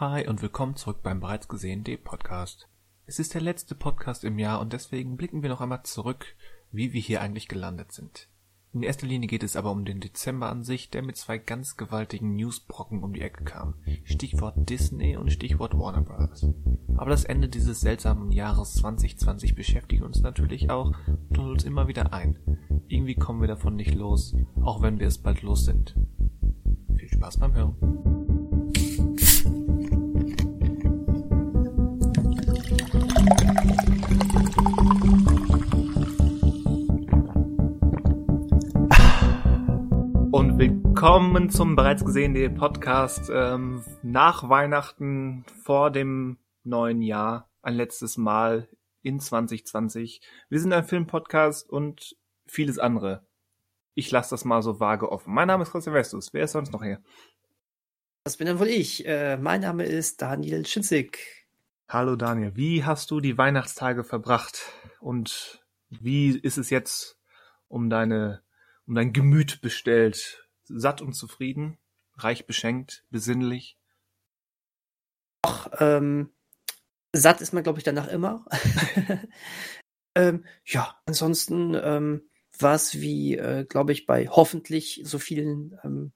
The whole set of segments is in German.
Hi und willkommen zurück beim bereits gesehenen D-Podcast. Es ist der letzte Podcast im Jahr und deswegen blicken wir noch einmal zurück, wie wir hier eigentlich gelandet sind. In erster Linie geht es aber um den Dezember an sich, der mit zwei ganz gewaltigen Newsbrocken um die Ecke kam. Stichwort Disney und Stichwort Warner Bros. Aber das Ende dieses seltsamen Jahres 2020 beschäftigt uns natürlich auch und holt uns immer wieder ein. Irgendwie kommen wir davon nicht los, auch wenn wir es bald los sind. Viel Spaß beim Hören. Willkommen zum bereits gesehenen Podcast ähm, nach Weihnachten vor dem neuen Jahr, ein letztes Mal in 2020. Wir sind ein Filmpodcast und vieles andere. Ich lasse das mal so vage offen. Mein Name ist Christian Westus. Wer ist sonst noch hier? Das bin dann wohl ich. Äh, mein Name ist Daniel Schinzig. Hallo Daniel, wie hast du die Weihnachtstage verbracht und wie ist es jetzt um deine um dein Gemüt bestellt? Satt und zufrieden, reich beschenkt, besinnlich? Ach, ähm, satt ist man, glaube ich, danach immer. ähm, ja, ansonsten ähm, war es wie, äh, glaube ich, bei hoffentlich so vielen ähm,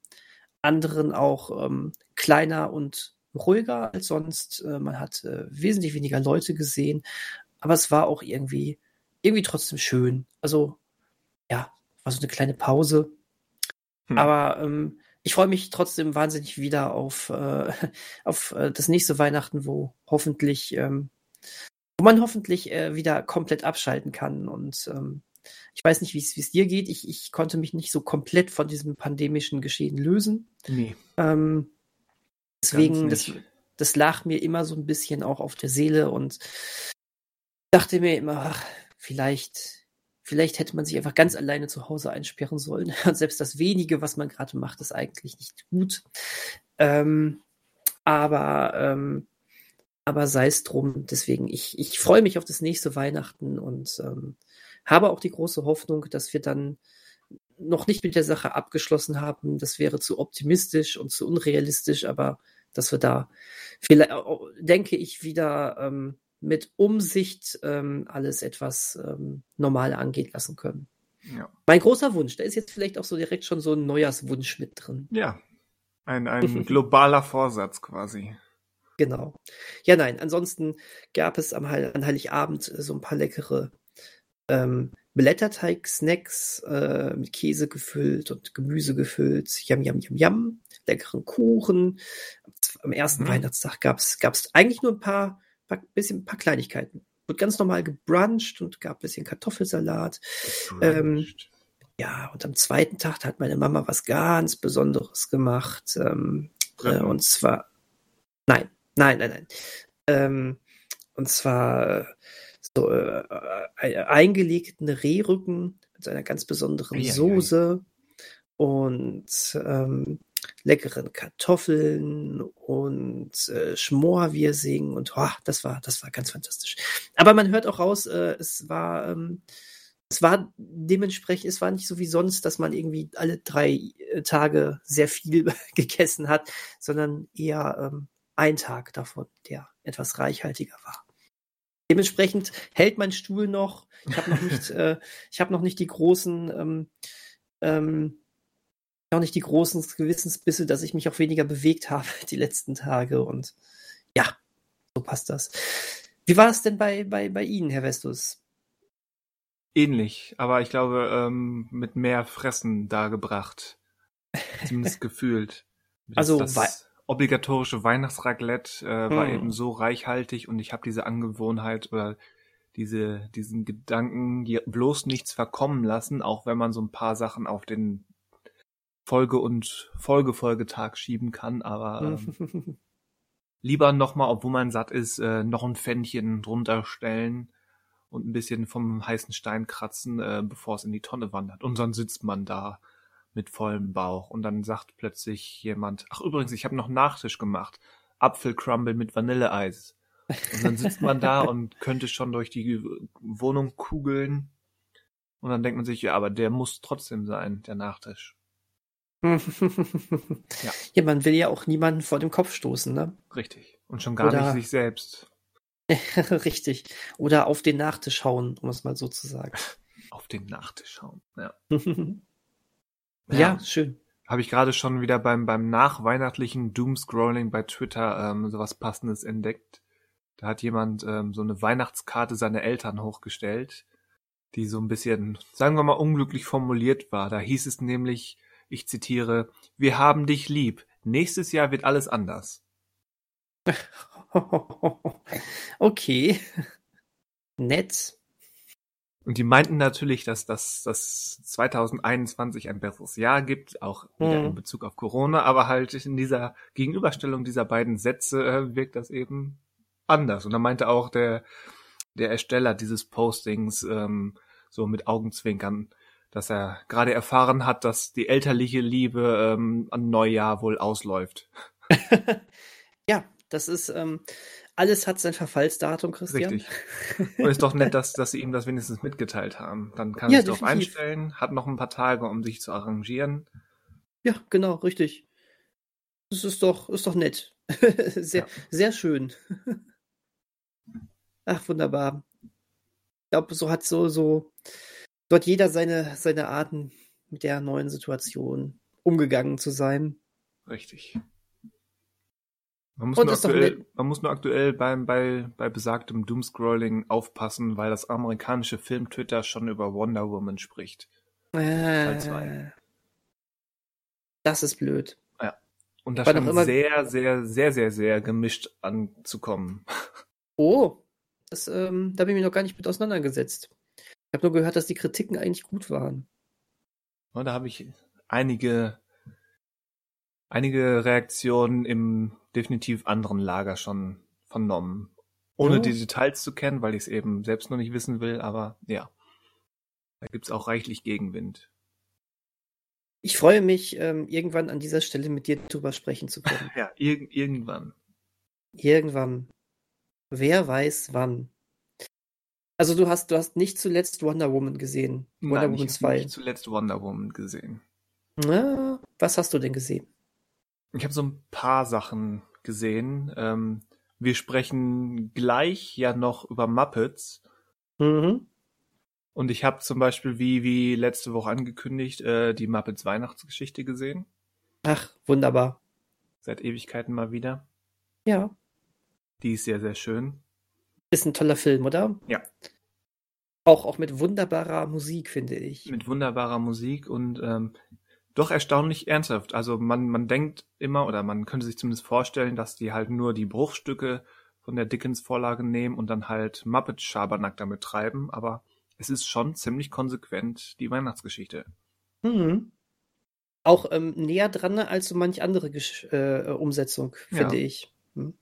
anderen auch ähm, kleiner und ruhiger als sonst. Äh, man hat äh, wesentlich weniger Leute gesehen, aber es war auch irgendwie, irgendwie trotzdem schön. Also, ja, war so eine kleine Pause. Hm. Aber ähm, ich freue mich trotzdem wahnsinnig wieder auf, äh, auf äh, das nächste Weihnachten, wo hoffentlich, ähm, wo man hoffentlich äh, wieder komplett abschalten kann. Und ähm, ich weiß nicht, wie es dir geht. Ich, ich konnte mich nicht so komplett von diesem pandemischen Geschehen lösen. Nee. Ähm, deswegen, das, das lag mir immer so ein bisschen auch auf der Seele und dachte mir immer, ach, vielleicht, vielleicht hätte man sich einfach ganz alleine zu Hause einsperren sollen. Und selbst das wenige, was man gerade macht, ist eigentlich nicht gut. Ähm, aber, ähm, aber sei es drum. Deswegen, ich, ich freue mich auf das nächste Weihnachten und ähm, habe auch die große Hoffnung, dass wir dann noch nicht mit der Sache abgeschlossen haben. Das wäre zu optimistisch und zu unrealistisch, aber dass wir da vielleicht, denke ich, wieder ähm, mit Umsicht ähm, alles etwas ähm, normal angehen lassen können. Ja. Mein großer Wunsch, da ist jetzt vielleicht auch so direkt schon so ein Neujahrswunsch mit drin. Ja, ein, ein globaler Vorsatz quasi. Genau. Ja, nein, ansonsten gab es am Heil an Heiligabend so ein paar leckere ähm, Blätterteig-Snacks äh, mit Käse gefüllt und Gemüse gefüllt. Yam, yam, yam, yam. Leckeren Kuchen. Am ersten mhm. Weihnachtstag gab es eigentlich nur ein paar, bisschen, ein paar Kleinigkeiten. Wurde ganz normal gebruncht und gab ein bisschen Kartoffelsalat. Ähm, ja, und am zweiten Tag hat meine Mama was ganz Besonderes gemacht. Ähm, äh, und zwar, nein, nein, nein, nein. Ähm, und zwar so äh, äh, eingelegten Rehrücken mit einer ganz besonderen ja, Soße ja. und ähm, leckeren Kartoffeln und äh, Schmorwirsing und oh, das war das war ganz fantastisch. Aber man hört auch raus, äh, es war ähm, es war dementsprechend, es war nicht so wie sonst, dass man irgendwie alle drei äh, Tage sehr viel gegessen hat, sondern eher ähm, ein Tag davon, der etwas reichhaltiger war. Dementsprechend hält mein Stuhl noch. Ich habe noch nicht, äh, ich habe noch nicht die großen, ähm, ähm, noch nicht die großen Gewissensbisse, dass ich mich auch weniger bewegt habe die letzten Tage. Und ja, so passt das. Wie war es denn bei, bei, bei Ihnen, Herr Vestus? Ähnlich, aber ich glaube, ähm, mit mehr Fressen dargebracht. Zumindest gefühlt. Also, das, obligatorische Weihnachtsraclette äh, war hm. eben so reichhaltig und ich habe diese Angewohnheit oder diese, diesen Gedanken bloß nichts verkommen lassen, auch wenn man so ein paar Sachen auf den Folge- und Folgefolgetag schieben kann, aber ähm, lieber nochmal, obwohl man satt ist, äh, noch ein Pfännchen drunter stellen und ein bisschen vom heißen Stein kratzen, äh, bevor es in die Tonne wandert. Und dann sitzt man da mit vollem Bauch und dann sagt plötzlich jemand, ach übrigens, ich habe noch Nachtisch gemacht, Apfelcrumble mit Vanilleeis. Und dann sitzt man da und könnte schon durch die Wohnung kugeln und dann denkt man sich, ja, aber der muss trotzdem sein, der Nachtisch. Ja. ja, man will ja auch niemanden vor dem Kopf stoßen, ne? Richtig. Und schon gar Oder, nicht sich selbst. Richtig. Oder auf den Nachtisch schauen, um es mal so zu sagen. auf den Nachtisch schauen, ja. ja, ja, schön. Habe ich gerade schon wieder beim, beim nachweihnachtlichen Doomscrolling bei Twitter ähm, sowas Passendes entdeckt. Da hat jemand ähm, so eine Weihnachtskarte seiner Eltern hochgestellt, die so ein bisschen, sagen wir mal, unglücklich formuliert war. Da hieß es nämlich, ich zitiere, wir haben dich lieb. Nächstes Jahr wird alles anders. okay. Nett. Und die meinten natürlich, dass das, das 2021 ein besseres Jahr gibt, auch wieder hm. in Bezug auf Corona, aber halt in dieser Gegenüberstellung dieser beiden Sätze äh, wirkt das eben anders. Und da meinte auch der, der Ersteller dieses Postings ähm, so mit Augenzwinkern, dass er gerade erfahren hat, dass die elterliche Liebe ähm, an Neujahr wohl ausläuft. ja, das ist, ähm, alles hat sein Verfallsdatum, Christian. Richtig. Und ist doch nett, dass, dass sie ihm das wenigstens mitgeteilt haben. Dann kann er sich darauf einstellen, hat noch ein paar Tage, um sich zu arrangieren. Ja, genau, richtig. Das ist doch, ist doch nett. sehr, ja. sehr schön. Ach, wunderbar. Ich glaube, so hat so, so, hat jeder seine, seine Arten mit der neuen Situation umgegangen zu sein. Richtig. Man muss, nur aktuell, man muss nur aktuell beim, bei, bei besagtem Doomscrolling aufpassen, weil das amerikanische Film-Twitter schon über Wonder Woman spricht. Äh, das ist blöd. Ja. Und da scheint sehr, sehr, sehr, sehr, sehr gemischt anzukommen. Oh, das, ähm, da bin ich mir noch gar nicht mit auseinandergesetzt. Ich habe nur gehört, dass die Kritiken eigentlich gut waren. Und da habe ich einige, einige Reaktionen im definitiv anderen Lager schon vernommen. Ohne ja. die Details zu kennen, weil ich es eben selbst noch nicht wissen will, aber ja. Da gibt's auch reichlich Gegenwind. Ich freue mich, ähm, irgendwann an dieser Stelle mit dir drüber sprechen zu können. ja, ir irgendwann. Irgendwann. Wer weiß wann. Also du hast, du hast nicht zuletzt Wonder Woman gesehen. Wonder Nein, Woman ich 2. nicht zuletzt Wonder Woman gesehen. Na, was hast du denn gesehen? Ich habe so ein paar Sachen gesehen. Ähm, wir sprechen gleich ja noch über Muppets. Mhm. Und ich habe zum Beispiel, wie, wie letzte Woche angekündigt, äh, die Muppets Weihnachtsgeschichte gesehen. Ach, wunderbar. Seit Ewigkeiten mal wieder. Ja. Die ist sehr, sehr schön. Ist ein toller Film, oder? Ja. Auch, auch mit wunderbarer Musik, finde ich. Mit wunderbarer Musik und ähm, doch erstaunlich ernsthaft. Also man, man denkt immer, oder man könnte sich zumindest vorstellen, dass die halt nur die Bruchstücke von der Dickens-Vorlage nehmen und dann halt Muppet-Schabernack damit treiben, aber es ist schon ziemlich konsequent die Weihnachtsgeschichte. Mhm. Auch ähm, näher dran als so manch andere Gesch äh, Umsetzung, finde ja. ich. Hm.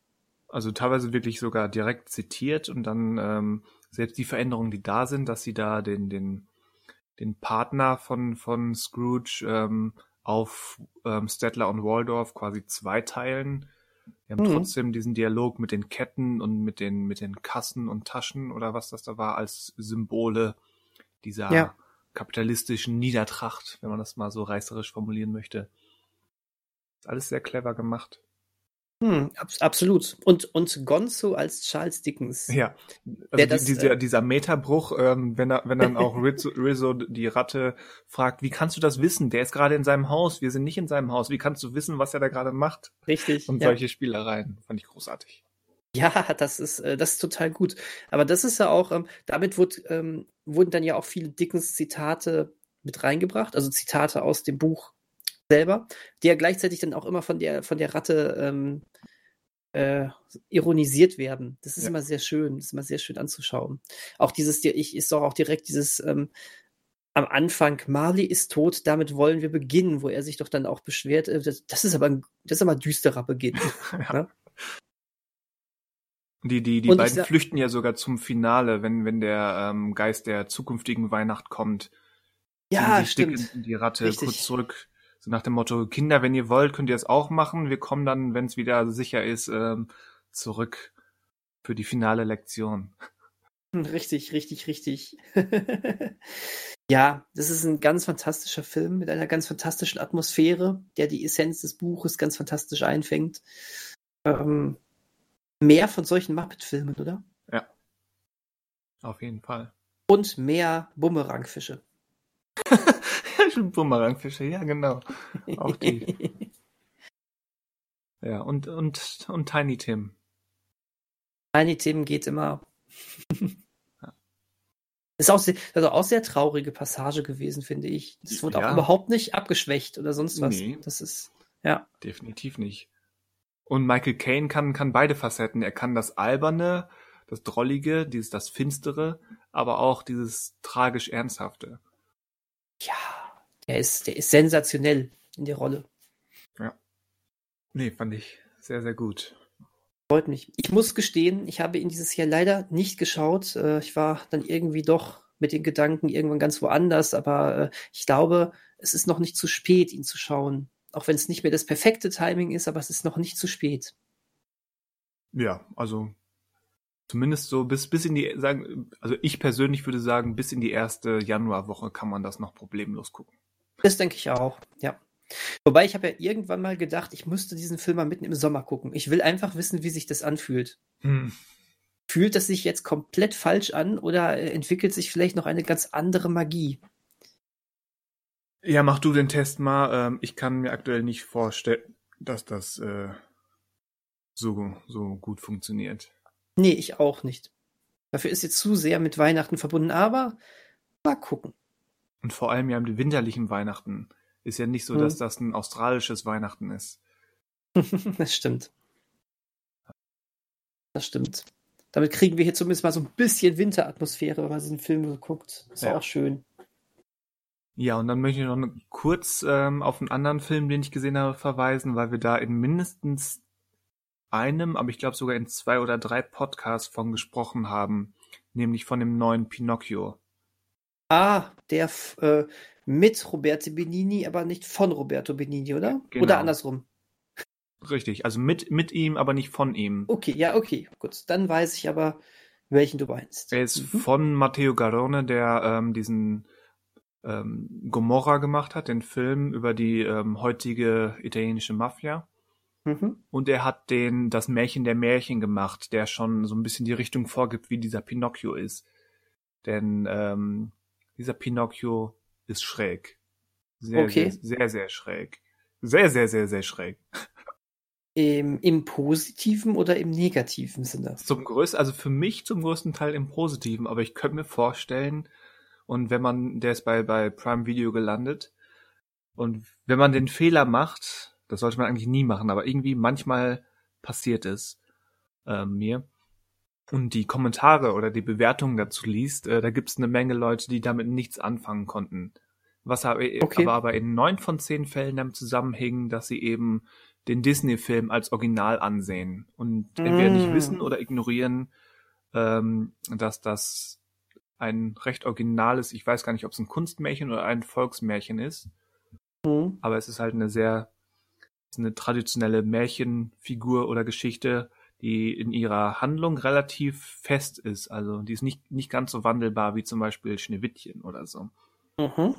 Also teilweise wirklich sogar direkt zitiert und dann ähm, selbst die Veränderungen, die da sind, dass sie da den, den den Partner von, von Scrooge ähm, auf ähm, Stettler und Waldorf quasi zweiteilen. Wir haben mhm. trotzdem diesen Dialog mit den Ketten und mit den, mit den Kassen und Taschen oder was das da war, als Symbole dieser ja. kapitalistischen Niedertracht, wenn man das mal so reißerisch formulieren möchte. Ist alles sehr clever gemacht. Hm, ab, absolut. Und, und Gonzo als Charles Dickens. Ja, also die, dieser, äh, dieser Metabruch, ähm, wenn, er, wenn dann auch Rizzo, Rizzo die Ratte fragt, wie kannst du das wissen? Der ist gerade in seinem Haus, wir sind nicht in seinem Haus. Wie kannst du wissen, was er da gerade macht? Richtig. Und ja. solche Spielereien fand ich großartig. Ja, das ist, äh, das ist total gut. Aber das ist ja auch, ähm, damit wurde, ähm, wurden dann ja auch viele Dickens-Zitate mit reingebracht, also Zitate aus dem Buch selber, die ja gleichzeitig dann auch immer von der, von der Ratte ähm, äh, ironisiert werden. Das ist ja. immer sehr schön, das ist immer sehr schön anzuschauen. Auch dieses, ich ist doch auch direkt dieses ähm, am Anfang, Marley ist tot, damit wollen wir beginnen, wo er sich doch dann auch beschwert. Äh, das, das, ist aber ein, das ist aber ein düsterer Beginn. ja. ne? Die, die, die beiden flüchten ja sogar zum Finale, wenn, wenn der ähm, Geist der zukünftigen Weihnacht kommt. Ja, stimmt. Die Ratte Richtig. kurz zurück so nach dem Motto, Kinder, wenn ihr wollt, könnt ihr es auch machen. Wir kommen dann, wenn es wieder sicher ist, ähm, zurück für die finale Lektion. Richtig, richtig, richtig. Ja, das ist ein ganz fantastischer Film mit einer ganz fantastischen Atmosphäre, der die Essenz des Buches ganz fantastisch einfängt. Ähm, mehr von solchen Muppet-Filmen, oder? Ja. Auf jeden Fall. Und mehr Bumerangfische. Bumerangfische, ja, genau. Auch die. ja, und, und, und Tiny Tim. Tiny Tim geht immer. Ist auch sehr, also auch sehr traurige Passage gewesen, finde ich. Das wurde ja. auch überhaupt nicht abgeschwächt oder sonst was. Nee. Das ist, ja. Definitiv nicht. Und Michael Caine kann, kann beide Facetten. Er kann das Alberne, das Drollige, dieses, das Finstere, aber auch dieses tragisch Ernsthafte. Ja, der ist, der ist sensationell in der Rolle. Ja. Nee, fand ich sehr, sehr gut. Freut mich. Ich muss gestehen, ich habe ihn dieses Jahr leider nicht geschaut. Äh, ich war dann irgendwie doch mit den Gedanken irgendwann ganz woanders, aber äh, ich glaube, es ist noch nicht zu spät, ihn zu schauen. Auch wenn es nicht mehr das perfekte Timing ist, aber es ist noch nicht zu spät. Ja, also zumindest so bis, bis in die, sagen, also ich persönlich würde sagen, bis in die erste Januarwoche kann man das noch problemlos gucken. Das denke ich auch, ja. Wobei ich habe ja irgendwann mal gedacht, ich müsste diesen Film mal mitten im Sommer gucken. Ich will einfach wissen, wie sich das anfühlt. Hm. Fühlt das sich jetzt komplett falsch an oder entwickelt sich vielleicht noch eine ganz andere Magie? Ja, mach du den Test mal. Ähm, ich kann mir aktuell nicht vorstellen, dass das äh, so, so gut funktioniert. Nee, ich auch nicht. Dafür ist jetzt zu sehr mit Weihnachten verbunden, aber mal gucken. Und vor allem ja im winterlichen Weihnachten ist ja nicht so, hm. dass das ein australisches Weihnachten ist. das stimmt. Das stimmt. Damit kriegen wir hier zumindest mal so ein bisschen Winteratmosphäre, wenn man diesen Film guckt. Ist ja. auch schön. Ja, und dann möchte ich noch kurz ähm, auf einen anderen Film, den ich gesehen habe, verweisen, weil wir da in mindestens einem, aber ich glaube sogar in zwei oder drei Podcasts von gesprochen haben, nämlich von dem neuen Pinocchio. Ah, der äh, mit Roberto Benini, aber nicht von Roberto Benini, oder? Genau. Oder andersrum. Richtig, also mit, mit ihm, aber nicht von ihm. Okay, ja, okay, gut. Dann weiß ich aber, welchen du meinst. Er ist mhm. von Matteo Garone, der ähm, diesen ähm, Gomorra gemacht hat, den Film über die ähm, heutige italienische Mafia. Mhm. Und er hat den das Märchen der Märchen gemacht, der schon so ein bisschen die Richtung vorgibt, wie dieser Pinocchio ist. Denn ähm, dieser Pinocchio ist schräg. Sehr, okay. sehr, sehr, sehr schräg. Sehr, sehr, sehr, sehr schräg. Im, Im positiven oder im negativen Sinne? Zum größten, also für mich zum größten Teil im positiven, aber ich könnte mir vorstellen, und wenn man, der ist bei, bei Prime Video gelandet, und wenn man den Fehler macht, das sollte man eigentlich nie machen, aber irgendwie manchmal passiert es äh, mir, und die Kommentare oder die Bewertungen dazu liest, äh, da gibt es eine Menge Leute, die damit nichts anfangen konnten. Was aber, okay. aber, aber in neun von zehn Fällen damit zusammenhing, dass sie eben den Disney-Film als Original ansehen und mm. entweder nicht wissen oder ignorieren, ähm, dass das ein recht originales, ich weiß gar nicht, ob es ein Kunstmärchen oder ein Volksmärchen ist, mm. aber es ist halt eine sehr, eine traditionelle Märchenfigur oder Geschichte, die in ihrer Handlung relativ fest ist. Also die ist nicht, nicht ganz so wandelbar wie zum Beispiel Schneewittchen oder so. Mhm.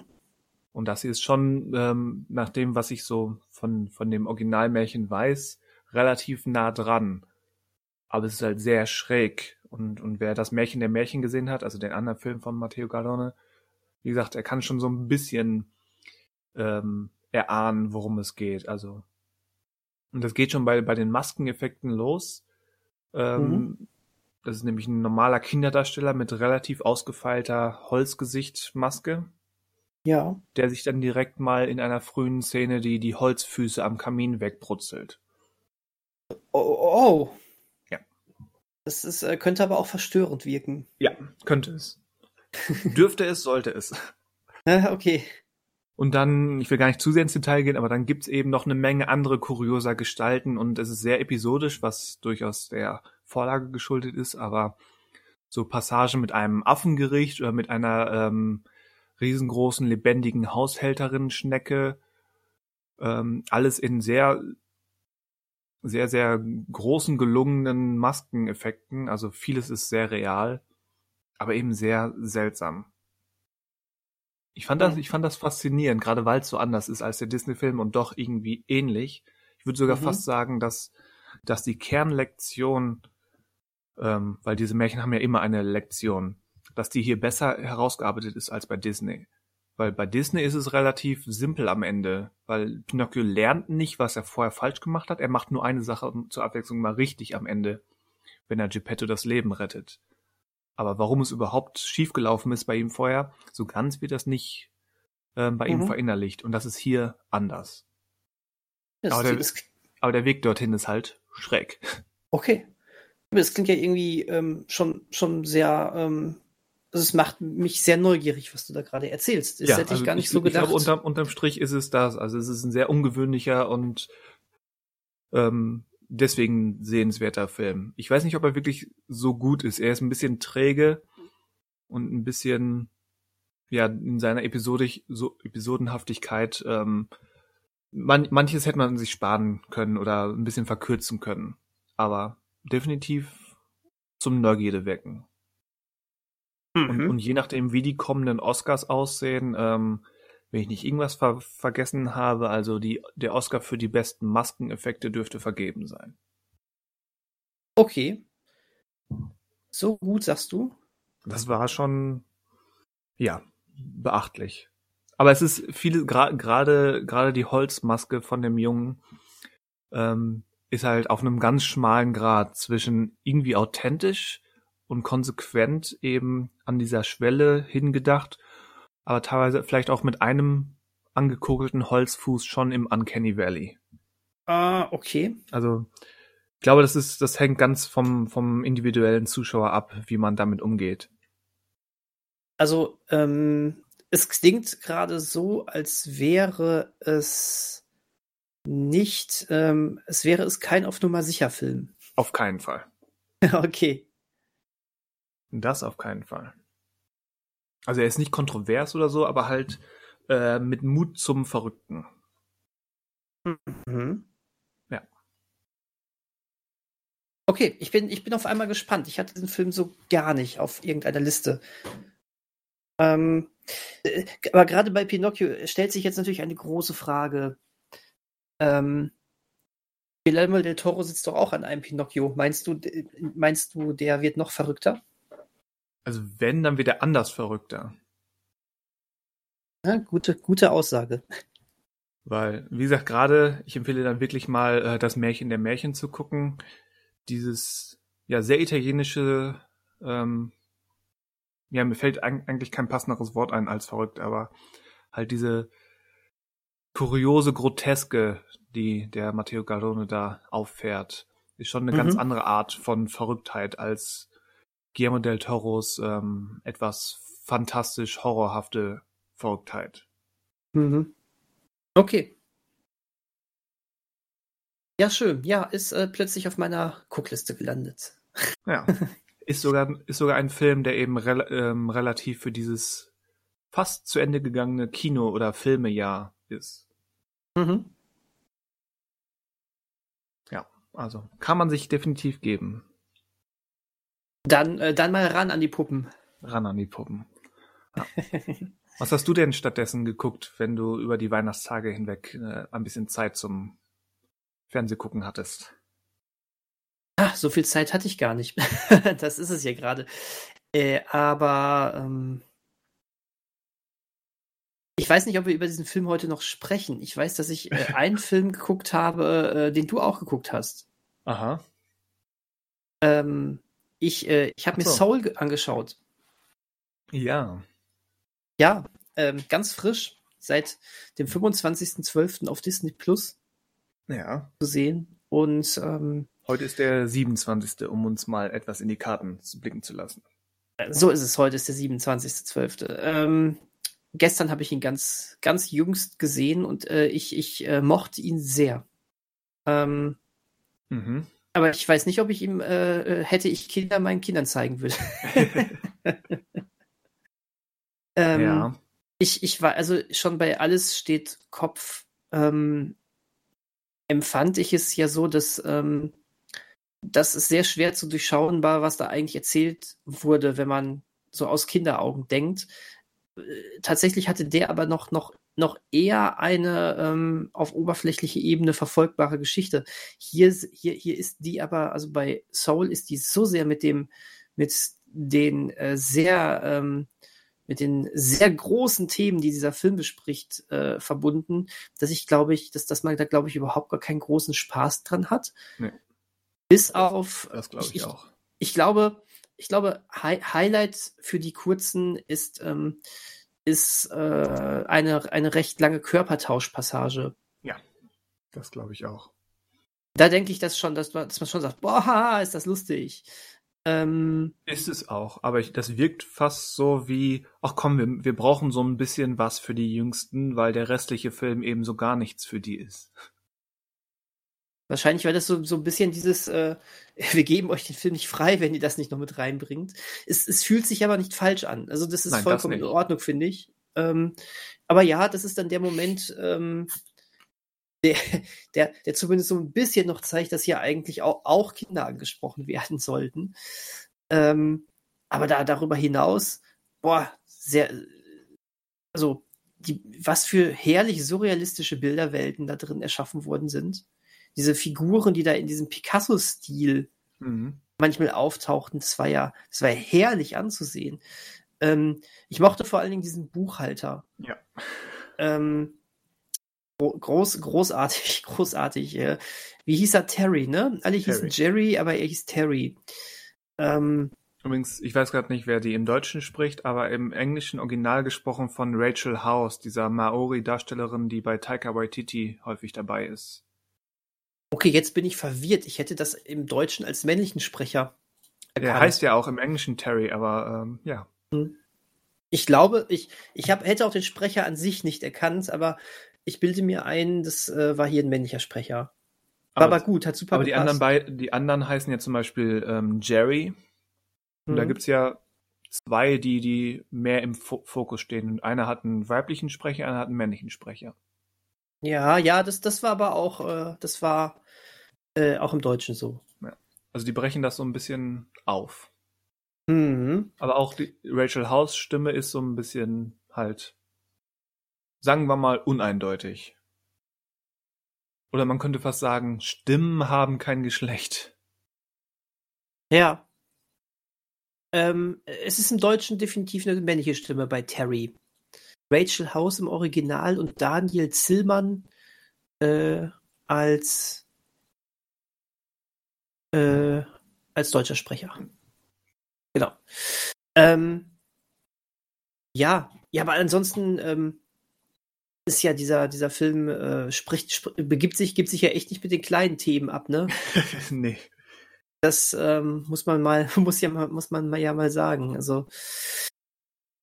Und das hier ist schon, ähm, nach dem, was ich so von, von dem Originalmärchen weiß, relativ nah dran. Aber es ist halt sehr schräg. Und, und wer das Märchen der Märchen gesehen hat, also den anderen Film von Matteo Gardone, wie gesagt, er kann schon so ein bisschen ähm, erahnen, worum es geht. Also und das geht schon bei, bei den Maskeneffekten los. Ähm, mhm. Das ist nämlich ein normaler Kinderdarsteller mit relativ ausgefeilter Holzgesichtmaske. Ja. Der sich dann direkt mal in einer frühen Szene die, die Holzfüße am Kamin wegbrutzelt. Oh, oh. oh. Ja. Das ist, äh, könnte aber auch verstörend wirken. Ja, könnte es. Dürfte es, sollte es. okay. Und dann, ich will gar nicht zu sehr ins Detail gehen, aber dann gibt's eben noch eine Menge andere kurioser Gestalten und es ist sehr episodisch, was durchaus der Vorlage geschuldet ist, aber so Passagen mit einem Affengericht oder mit einer ähm, riesengroßen lebendigen Haushälterin-Schnecke, ähm, alles in sehr, sehr, sehr großen gelungenen Maskeneffekten, also vieles ist sehr real, aber eben sehr seltsam. Ich fand das, ich fand das faszinierend, gerade weil es so anders ist als der Disney-Film und doch irgendwie ähnlich. Ich würde sogar mhm. fast sagen, dass, dass die Kernlektion, ähm, weil diese Märchen haben ja immer eine Lektion, dass die hier besser herausgearbeitet ist als bei Disney. Weil bei Disney ist es relativ simpel am Ende, weil Pinocchio lernt nicht, was er vorher falsch gemacht hat. Er macht nur eine Sache zur Abwechslung mal richtig am Ende, wenn er Geppetto das Leben rettet. Aber warum es überhaupt schiefgelaufen ist bei ihm vorher, so ganz wird das nicht äh, bei mhm. ihm verinnerlicht. Und das ist hier anders. aber, der, aber der Weg dorthin ist halt schräg. Okay. Das klingt ja irgendwie ähm, schon, schon sehr ähm, also es macht mich sehr neugierig, was du da gerade erzählst. Das ja, hätte ich also gar nicht ich, so gedacht. Ich glaube, unterm, unterm Strich ist es das. Also es ist ein sehr ungewöhnlicher und ähm, deswegen sehenswerter Film. Ich weiß nicht, ob er wirklich so gut ist. Er ist ein bisschen träge und ein bisschen ja in seiner Episodik, so Episodenhaftigkeit. Ähm, man, manches hätte man sich sparen können oder ein bisschen verkürzen können. Aber definitiv zum Neugierde wecken. Mhm. Und, und, je nachdem, wie die kommenden Oscars aussehen, ähm, wenn ich nicht irgendwas ver vergessen habe, also die, der Oscar für die besten Maskeneffekte dürfte vergeben sein. Okay. So gut, sagst du? Das war schon, ja, beachtlich. Aber es ist viele, gerade gerade gerade die Holzmaske von dem Jungen ähm, ist halt auf einem ganz schmalen Grad zwischen irgendwie authentisch und konsequent eben an dieser Schwelle hingedacht, aber teilweise vielleicht auch mit einem angekugelten Holzfuß schon im Uncanny Valley. Ah, okay. Also, ich glaube, das ist, das hängt ganz vom, vom individuellen Zuschauer ab, wie man damit umgeht. Also, ähm, es klingt gerade so, als wäre es nicht, ähm, es wäre es kein auf Nummer sicher Film. Auf keinen Fall. okay. Das auf keinen Fall. Also er ist nicht kontrovers oder so, aber halt äh, mit Mut zum Verrückten. Mhm. Ja. Okay, ich bin, ich bin auf einmal gespannt. Ich hatte den Film so gar nicht auf irgendeiner Liste. Ähm, äh, aber gerade bei Pinocchio stellt sich jetzt natürlich eine große Frage. Ähm, Guillermo del Toro sitzt doch auch an einem Pinocchio. Meinst du, meinst du, der wird noch verrückter? Also wenn, dann wird er anders verrückter. Ja, gute, gute Aussage. Weil, wie gesagt, gerade, ich empfehle dann wirklich mal äh, das Märchen der Märchen zu gucken. Dieses ja sehr italienische, ähm, ja, mir fällt eigentlich kein passenderes Wort ein als verrückt, aber halt diese kuriose Groteske, die der Matteo Garrone da auffährt, ist schon eine mhm. ganz andere Art von Verrücktheit als Guillermo del Toros ähm, etwas fantastisch horrorhafte Verrücktheit. Mhm. Okay. Ja, schön. Ja, ist äh, plötzlich auf meiner Guckliste gelandet. Ja. Ist sogar, ist sogar ein Film, der eben re ähm, relativ für dieses fast zu Ende gegangene Kino- oder Filmejahr ist. Mhm. Ja, also kann man sich definitiv geben. Dann, äh, dann mal ran an die Puppen. Ran an die Puppen. Ja. Was hast du denn stattdessen geguckt, wenn du über die Weihnachtstage hinweg äh, ein bisschen Zeit zum Fernsehgucken hattest? Ach, so viel Zeit hatte ich gar nicht. das ist es ja gerade. Äh, aber ähm, ich weiß nicht, ob wir über diesen Film heute noch sprechen. Ich weiß, dass ich äh, einen Film geguckt habe, äh, den du auch geguckt hast. Aha. Ähm, ich, äh, ich habe mir Soul angeschaut. Ja. Ja, ähm, ganz frisch, seit dem 25.12. auf Disney Plus ja. zu sehen. Und ähm, heute ist der 27., um uns mal etwas in die Karten zu blicken zu lassen. So ist es, heute ist der 27.12. Ähm, gestern habe ich ihn ganz, ganz jüngst gesehen und äh, ich, ich äh, mochte ihn sehr. Ähm, mhm. Aber ich weiß nicht, ob ich ihm, äh, äh, hätte ich Kinder meinen Kindern zeigen würde. ähm, ja. Ich, ich war, also schon bei Alles steht Kopf, ähm, empfand ich es ja so, dass, ähm, dass es sehr schwer zu durchschauen war, was da eigentlich erzählt wurde, wenn man so aus Kinderaugen denkt. tatsächlich hatte der aber noch, noch, noch eher eine ähm, auf oberflächliche Ebene verfolgbare Geschichte. Hier, hier, hier ist die aber, also bei Soul ist die so sehr mit dem, mit den äh, sehr, ähm, mit den sehr großen Themen, die dieser Film bespricht, äh, verbunden, dass ich glaube ich, dass, dass man da glaube ich überhaupt gar keinen großen Spaß dran hat. Nee. Bis auf. Das glaube ich, ich, auch. Ich glaube, ich glaube, Hi Highlight für die kurzen ist, ähm, ist äh, eine, eine recht lange Körpertauschpassage. Ja, das glaube ich auch. Da denke ich das schon, dass man, dass man schon sagt, boah, ist das lustig. Ähm, ist es auch, aber ich, das wirkt fast so wie, ach komm, wir, wir brauchen so ein bisschen was für die Jüngsten, weil der restliche Film eben so gar nichts für die ist. Wahrscheinlich, weil das so, so ein bisschen dieses, äh, wir geben euch den Film nicht frei, wenn ihr das nicht noch mit reinbringt. Es, es fühlt sich aber nicht falsch an. Also das ist Nein, vollkommen das in Ordnung, finde ich. Ähm, aber ja, das ist dann der Moment, ähm, der, der, der zumindest so ein bisschen noch zeigt, dass hier eigentlich auch, auch Kinder angesprochen werden sollten. Ähm, aber da darüber hinaus, boah, sehr, also die, was für herrlich surrealistische Bilderwelten da drin erschaffen worden sind diese Figuren, die da in diesem Picasso-Stil mhm. manchmal auftauchten, das war ja, das war ja herrlich anzusehen. Ähm, ich mochte vor allen Dingen diesen Buchhalter. Ja. Ähm, groß, großartig, großartig. Äh, wie hieß er? Terry, ne? Alle Terry. hießen Jerry, aber er hieß Terry. Ähm, Übrigens, ich weiß gerade nicht, wer die im Deutschen spricht, aber im englischen Original gesprochen von Rachel House, dieser Maori-Darstellerin, die bei Taika Waititi häufig dabei ist. Okay, jetzt bin ich verwirrt. Ich hätte das im Deutschen als männlichen Sprecher erkannt. Er heißt ja auch im Englischen Terry, aber ähm, ja. Hm. Ich glaube, ich, ich hab, hätte auch den Sprecher an sich nicht erkannt, aber ich bilde mir ein, das äh, war hier ein männlicher Sprecher. War aber, aber gut, hat super Aber die anderen, bei, die anderen heißen ja zum Beispiel ähm, Jerry. Und mhm. da gibt's ja zwei, die, die mehr im Fokus stehen. Und einer hat einen weiblichen Sprecher, einer hat einen männlichen Sprecher. Ja, ja, das, das war aber auch, äh, das war äh, auch im Deutschen so. Ja. Also die brechen das so ein bisschen auf. Mhm. Aber auch die Rachel House Stimme ist so ein bisschen halt, sagen wir mal, uneindeutig. Oder man könnte fast sagen, Stimmen haben kein Geschlecht. Ja. Ähm, es ist im Deutschen definitiv eine männliche Stimme bei Terry. Rachel House im Original und Daniel Zillmann äh, als äh, als deutscher Sprecher. Genau. Ähm, ja, ja, aber ansonsten ähm, ist ja dieser dieser Film äh, spricht sp begibt sich gibt sich ja echt nicht mit den kleinen Themen ab, ne? nee. Das ähm, muss man mal muss ja mal muss man mal ja mal sagen. Also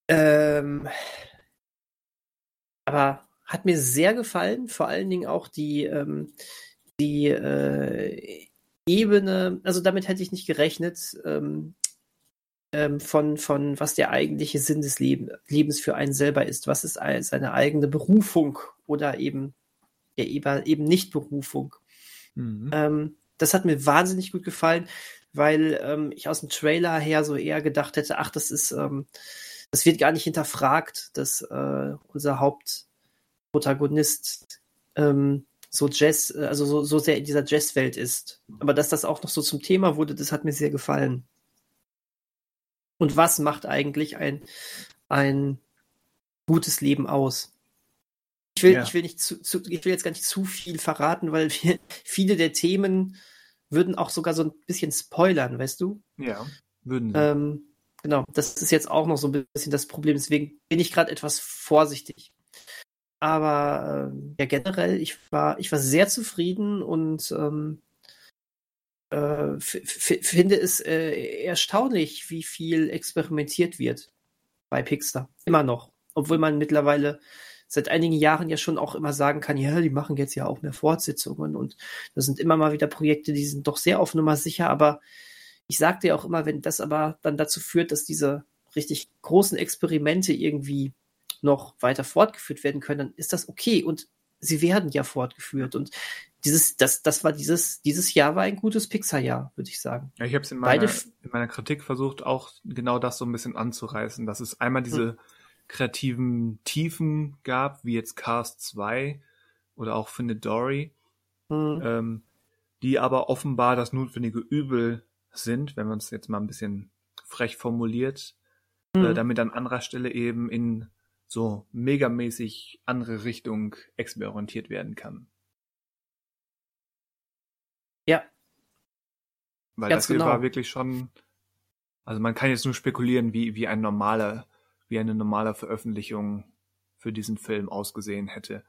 ähm, aber hat mir sehr gefallen, vor allen Dingen auch die, ähm, die äh, Ebene, also damit hätte ich nicht gerechnet, ähm, ähm, von, von was der eigentliche Sinn des Leben, Lebens für einen selber ist. Was ist seine eigene Berufung oder eben, ja, eben nicht Berufung. Mhm. Ähm, das hat mir wahnsinnig gut gefallen, weil ähm, ich aus dem Trailer her so eher gedacht hätte, ach, das ist, ähm, das wird gar nicht hinterfragt, dass äh, unser Hauptprotagonist ähm, so Jazz, äh, also so, so sehr in dieser Jazzwelt ist. Aber dass das auch noch so zum Thema wurde, das hat mir sehr gefallen. Und was macht eigentlich ein, ein gutes Leben aus? Ich will, ja. ich will nicht zu, zu, ich will jetzt gar nicht zu viel verraten, weil wir, viele der Themen würden auch sogar so ein bisschen spoilern, weißt du? Ja, würden sie. Ähm, Genau, das ist jetzt auch noch so ein bisschen das Problem. Deswegen bin ich gerade etwas vorsichtig. Aber äh, ja, generell, ich war, ich war sehr zufrieden und ähm, äh, finde es äh, erstaunlich, wie viel experimentiert wird bei Pixar. Immer noch. Obwohl man mittlerweile seit einigen Jahren ja schon auch immer sagen kann, ja, die machen jetzt ja auch mehr Fortsetzungen und das sind immer mal wieder Projekte, die sind doch sehr auf Nummer sicher, aber ich sagte ja auch immer, wenn das aber dann dazu führt, dass diese richtig großen Experimente irgendwie noch weiter fortgeführt werden können, dann ist das okay und sie werden ja fortgeführt und dieses, das, das war dieses, dieses Jahr war ein gutes Pixar-Jahr, würde ich sagen. Ja, ich habe es in, meiner, in meiner Kritik versucht, auch genau das so ein bisschen anzureißen, dass es einmal diese, hm. kreativen Tiefen gab, wie jetzt Cast 2 oder auch Findet Dory, mhm. ähm, die aber offenbar das notwendige Übel sind, wenn man es jetzt mal ein bisschen frech formuliert, mhm. äh, damit an anderer Stelle eben in so megamäßig andere Richtung experimentiert werden kann. Ja. Weil Ganz das hier genau. war wirklich schon, also man kann jetzt nur spekulieren, wie, wie ein normaler, wie eine normale Veröffentlichung für diesen Film ausgesehen hätte.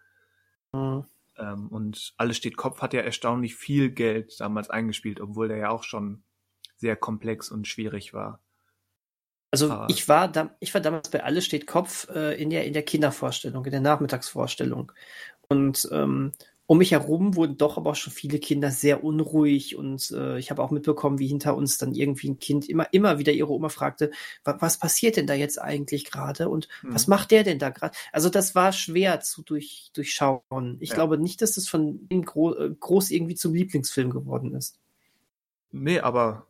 Mhm. Ähm, und Alles steht Kopf hat ja erstaunlich viel Geld damals eingespielt, obwohl der ja auch schon sehr komplex und schwierig war. Also Aber ich war da, ich war damals bei Alles steht Kopf äh, in der in der Kindervorstellung, in der Nachmittagsvorstellung. Und ähm, um mich herum wurden doch aber auch schon viele Kinder sehr unruhig und äh, ich habe auch mitbekommen, wie hinter uns dann irgendwie ein Kind immer, immer wieder ihre Oma fragte, was passiert denn da jetzt eigentlich gerade und hm. was macht der denn da gerade? Also das war schwer zu durch, durchschauen. Ich ja. glaube nicht, dass das von ihm gro äh, groß irgendwie zum Lieblingsfilm geworden ist. Nee, aber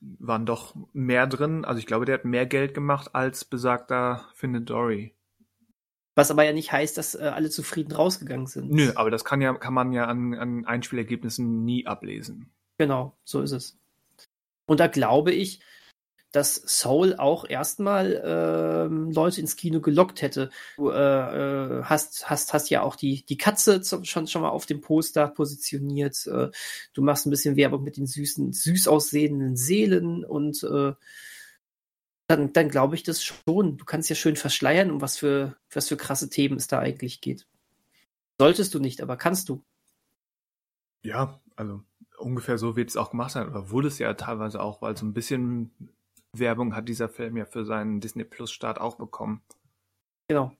waren doch mehr drin. Also ich glaube, der hat mehr Geld gemacht als besagter Findet Dory. Was aber ja nicht heißt, dass äh, alle zufrieden rausgegangen sind. Nö, aber das kann ja, kann man ja an, an Einspielergebnissen nie ablesen. Genau, so ist es. Und da glaube ich, dass Soul auch erstmal ähm, Leute ins Kino gelockt hätte. Du äh, äh, hast, hast, hast ja auch die, die Katze zum, schon, schon mal auf dem Poster positioniert. Äh, du machst ein bisschen Werbung mit den süßen, süß aussehenden Seelen und äh, dann, dann glaube ich das schon. Du kannst ja schön verschleiern, um was für, was für krasse Themen es da eigentlich geht. Solltest du nicht, aber kannst du. Ja, also ungefähr so wird es auch gemacht sein, oder wurde es ja teilweise auch, weil so ein bisschen Werbung hat dieser Film ja für seinen Disney Plus Start auch bekommen. Genau.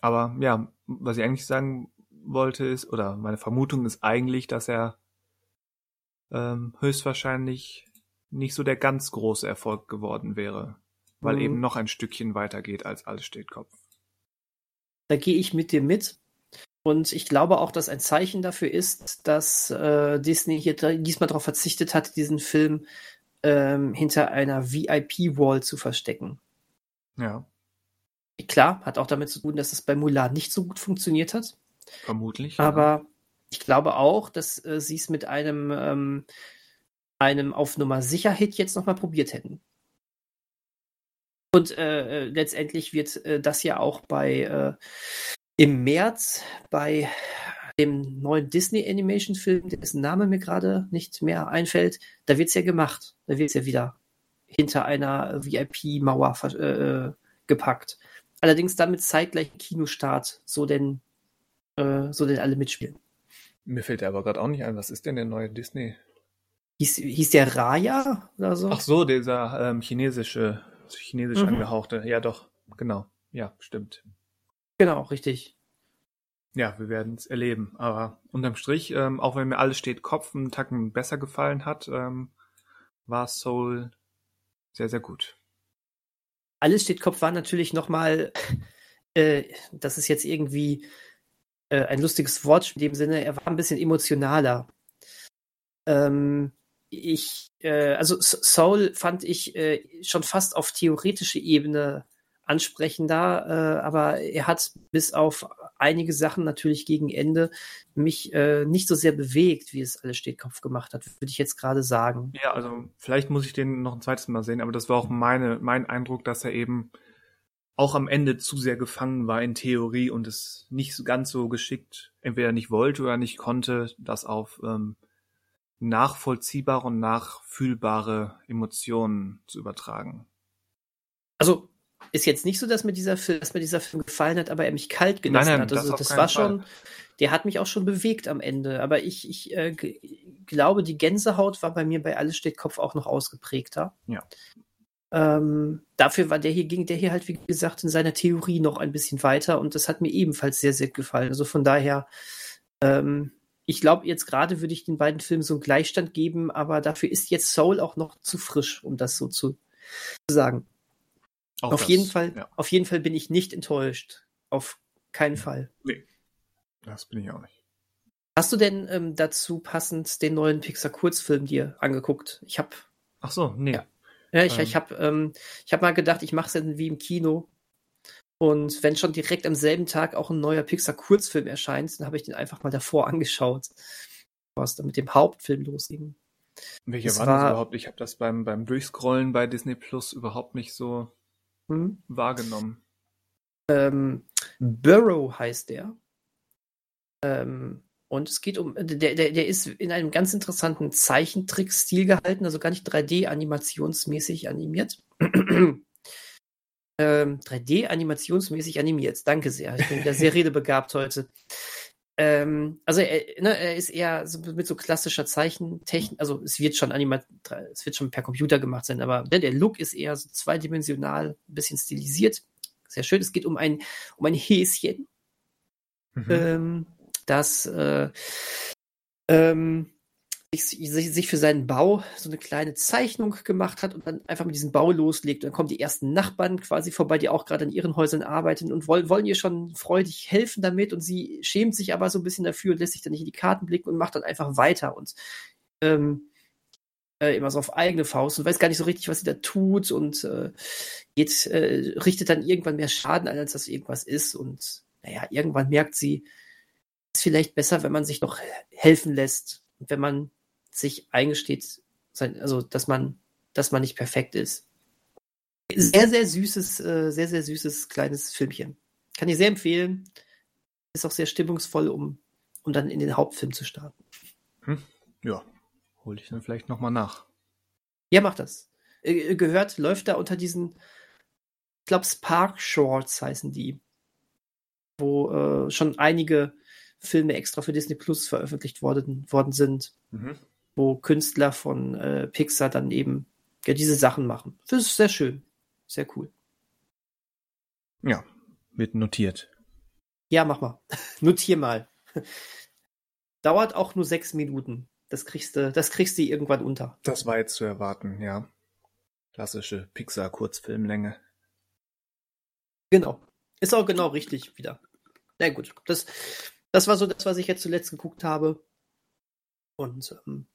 Aber ja, was ich eigentlich sagen wollte ist, oder meine Vermutung ist eigentlich, dass er ähm, höchstwahrscheinlich nicht so der ganz große Erfolg geworden wäre weil mhm. eben noch ein Stückchen weiter geht als alles steht Kopf. Da gehe ich mit dir mit. Und ich glaube auch, dass ein Zeichen dafür ist, dass äh, Disney hier diesmal darauf verzichtet hat, diesen Film ähm, hinter einer VIP-Wall zu verstecken. Ja. Klar, hat auch damit zu tun, dass es bei Mulan nicht so gut funktioniert hat. Vermutlich. Aber ja. ich glaube auch, dass äh, sie es mit einem, ähm, einem auf Nummer sicher Hit jetzt nochmal probiert hätten. Und äh, äh, letztendlich wird äh, das ja auch bei äh, im März bei dem neuen Disney Animation Film, dessen Name mir gerade nicht mehr einfällt, da wird es ja gemacht. Da wird es ja wieder hinter einer VIP-Mauer äh, äh, gepackt. Allerdings dann mit zeitgleichem Kinostart, so denn, äh, so denn alle mitspielen. Mir fällt aber gerade auch nicht ein, was ist denn der neue Disney? Hieß, hieß der Raya oder so? Ach so, dieser ähm, chinesische chinesisch mhm. angehauchte. Ja, doch, genau. Ja, stimmt. Genau, richtig. Ja, wir werden es erleben. Aber unterm Strich, ähm, auch wenn mir alles steht Kopf einen Tacken besser gefallen hat, ähm, war Soul sehr, sehr gut. Alles steht Kopf war natürlich nochmal, äh, das ist jetzt irgendwie äh, ein lustiges Wort in dem Sinne, er war ein bisschen emotionaler. Ähm, ich, äh, also Soul fand ich äh, schon fast auf theoretische Ebene ansprechender, äh, aber er hat bis auf einige Sachen natürlich gegen Ende mich äh, nicht so sehr bewegt, wie es alles Stetkopf gemacht hat, würde ich jetzt gerade sagen. Ja, also vielleicht muss ich den noch ein zweites Mal sehen, aber das war auch meine, mein Eindruck, dass er eben auch am Ende zu sehr gefangen war in Theorie und es nicht ganz so geschickt entweder nicht wollte oder nicht konnte, das auf ähm, nachvollziehbare und nachfühlbare Emotionen zu übertragen. Also ist jetzt nicht so, dass mir dieser Film, dass mir dieser Film gefallen hat, aber er mich kalt gelassen nein, nein, hat. Also das, das war Fall. schon, der hat mich auch schon bewegt am Ende. Aber ich, ich äh, glaube, die Gänsehaut war bei mir bei Alles steht Kopf auch noch ausgeprägter. Ja. Ähm, dafür war der hier, ging der hier halt, wie gesagt, in seiner Theorie noch ein bisschen weiter und das hat mir ebenfalls sehr, sehr gefallen. Also von daher, ähm, ich glaube, jetzt gerade würde ich den beiden Filmen so einen Gleichstand geben, aber dafür ist jetzt Soul auch noch zu frisch, um das so zu sagen. Auch auf das, jeden Fall, ja. auf jeden Fall bin ich nicht enttäuscht. Auf keinen Fall. Nee. Das bin ich auch nicht. Hast du denn ähm, dazu passend den neuen Pixar-Kurzfilm dir angeguckt? Ich habe. Ach so, nee. Ja, ja ich, ähm. ich habe ähm, ich hab mal gedacht, ich mache es wie im Kino Und wenn schon direkt am selben Tag auch ein neuer Pixar-Kurzfilm erscheint, dann habe ich den einfach mal davor angeschaut, was dann mit dem Hauptfilm losging. Welcher war, war das überhaupt? Ich habe das beim, beim Durchscrollen bei Disney Plus überhaupt nicht so hm? wahrgenommen. Ähm, Burrow heißt der. Ähm, und es geht um, der, der, der ist in einem ganz interessanten Zeichentrick-Stil gehalten, also gar nicht 3D-animationsmäßig animiert. ähm, 3D-animationsmäßig animiert. Danke sehr. Ich bin wieder sehr redebegabt heute. Ähm, also er, ne, er ist eher so mit so klassischer Zeichentechnik, also es wird schon animiert, es wird schon per Computer gemacht sein, aber ne, der Look ist eher so zweidimensional, ein bisschen stilisiert. Sehr schön. Es geht um ein, um ein Häschen. Mhm. Ähm, das äh, ähm, sich, sich für seinen Bau so eine kleine Zeichnung gemacht hat und dann einfach mit diesem Bau loslegt. Und dann kommen die ersten Nachbarn quasi vorbei, die auch gerade an ihren Häusern arbeiten und wollen, wollen ihr schon freudig helfen damit. Und sie schämt sich aber so ein bisschen dafür und lässt sich dann nicht in die Karten blicken und macht dann einfach weiter und ähm, äh, immer so auf eigene Faust und weiß gar nicht so richtig, was sie da tut und äh, geht, äh, richtet dann irgendwann mehr Schaden an, als das irgendwas ist. Und naja, irgendwann merkt sie, ist vielleicht besser, wenn man sich noch helfen lässt. Und wenn man sich eingesteht, also dass man, dass man nicht perfekt ist. Sehr, sehr süßes, äh, sehr, sehr süßes kleines Filmchen. Kann ich sehr empfehlen. Ist auch sehr stimmungsvoll, um, um dann in den Hauptfilm zu starten. Hm, ja, hol ich dann vielleicht nochmal nach. Ja, mach das. Äh, gehört, läuft da unter diesen, ich glaube, Spark Shorts heißen die, wo äh, schon einige Filme extra für Disney Plus veröffentlicht worden, worden sind, mhm. Wo Künstler von äh, Pixar dann eben ja, diese Sachen machen. Das ist sehr schön. Sehr cool. Ja, wird notiert. Ja, mach mal. Notier mal. Dauert auch nur sechs Minuten. Das kriegst du, das kriegst du irgendwann unter. Das war jetzt zu erwarten, ja. Klassische Pixar-Kurzfilmlänge. Genau. Ist auch genau richtig wieder. Na gut, das, das war so das, was ich jetzt zuletzt geguckt habe. Und ähm,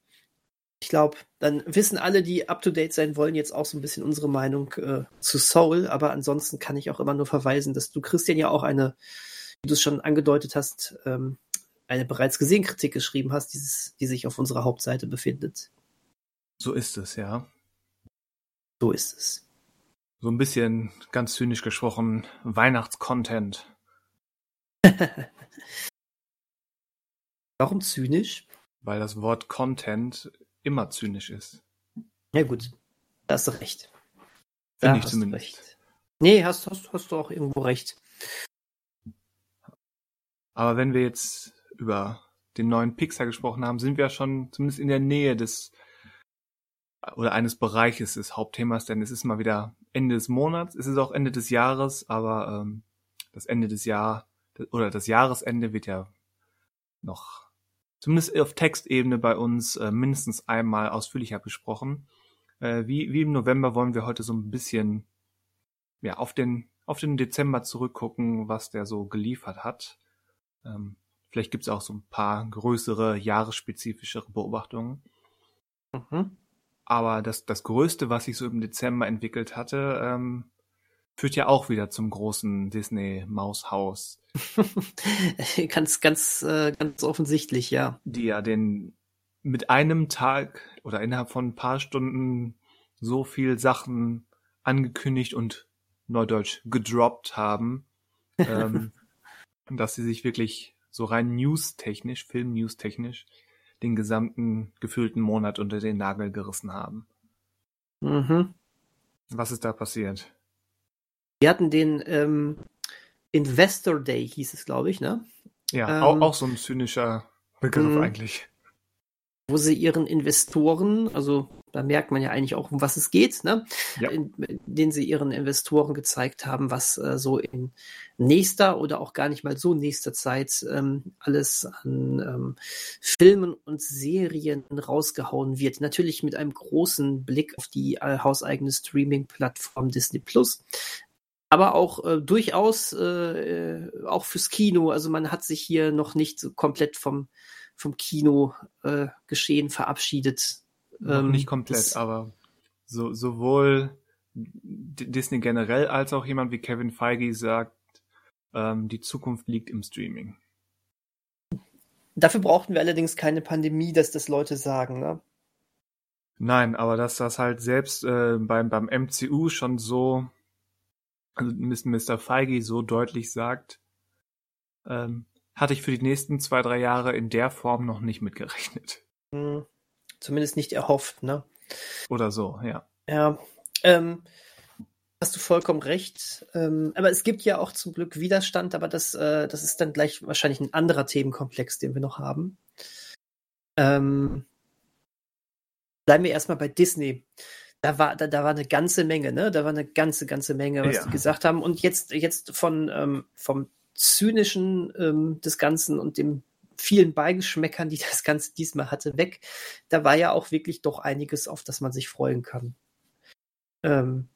ich glaube, dann wissen alle, die up to date sein wollen, jetzt auch so ein bisschen unsere Meinung äh, zu Soul. Aber ansonsten kann ich auch immer nur verweisen, dass du Christian ja auch eine, wie du es schon angedeutet hast, ähm, eine bereits gesehen Kritik geschrieben hast, dieses, die sich auf unserer Hauptseite befindet. So ist es, ja. So ist es. So ein bisschen ganz zynisch gesprochen, Weihnachtscontent. Warum zynisch? Weil das Wort Content immer zynisch ist. Ja gut, da hast du recht. Finde ich zumindest. Recht. Nee, hast, hast, hast du auch irgendwo recht. Aber wenn wir jetzt über den neuen Pixar gesprochen haben, sind wir ja schon zumindest in der Nähe des oder eines Bereiches des Hauptthemas, denn es ist mal wieder Ende des Monats, es ist auch Ende des Jahres, aber ähm, das Ende des Jahr oder das Jahresende wird ja noch zumindest auf Textebene bei uns äh, mindestens einmal ausführlicher besprochen. Äh, wie, wie im November wollen wir heute so ein bisschen ja, auf, den, auf den Dezember zurückgucken, was der so geliefert hat. Ähm, vielleicht gibt's auch so ein paar größere, jahresspezifischere Beobachtungen. Mhm. Aber das, das Größte, was sich so im Dezember entwickelt hatte, ähm, führt ja auch wieder zum großen Disney-Maushaus. ganz, ganz, äh, ganz offensichtlich, ja. Die ja den mit einem Tag oder innerhalb von ein paar Stunden so viel Sachen angekündigt und neudeutsch gedroppt haben, ähm, dass sie sich wirklich so rein news-technisch, film-news-technisch, den gesamten gefühlten Monat unter den Nagel gerissen haben. Mhm. Was ist da passiert? Wir hatten den ähm, Investor Day, hieß es, glaube ich, ne? Ja, ähm, auch, auch so ein zynischer Begriff mh, eigentlich. Wo sie ihren Investoren, also da merkt man ja eigentlich auch, um was es geht, ne? Ja. In, in denen sie ihren Investoren gezeigt haben, was äh, so in nächster oder auch gar nicht mal so nächster Zeit ähm, alles an ähm, Filmen und Serien rausgehauen wird. Natürlich mit einem großen Blick auf die äh, hauseigene Streaming-Plattform Disney Plus aber auch äh, durchaus äh, äh, auch fürs Kino. Also man hat sich hier noch nicht so komplett vom vom Kino äh, geschehen verabschiedet. Noch ähm, nicht komplett, aber so, sowohl Disney generell als auch jemand wie Kevin Feige sagt, ähm, die Zukunft liegt im Streaming. Dafür brauchten wir allerdings keine Pandemie, dass das Leute sagen, ne? Nein, aber dass das halt selbst äh, beim, beim MCU schon so, Mr. Feige so deutlich sagt, ähm, hatte ich für die nächsten zwei, drei Jahre in der Form noch nicht mitgerechnet. Hm, zumindest nicht erhofft, ne? Oder so, ja. Ja, ähm, hast du vollkommen recht. Ähm, aber es gibt ja auch zum Glück Widerstand, aber das, äh, das ist dann gleich wahrscheinlich ein anderer Themenkomplex, den wir noch haben. Ähm, bleiben wir erstmal bei Disney. Da war, da, da war eine ganze Menge, ne? Da war eine ganze, ganze Menge, was ja. die gesagt haben. Und jetzt, jetzt von ähm, vom Zynischen ähm, des Ganzen und dem vielen Beigeschmäckern, die das Ganze diesmal hatte, weg. Da war ja auch wirklich doch einiges, auf das man sich freuen kann. Ähm,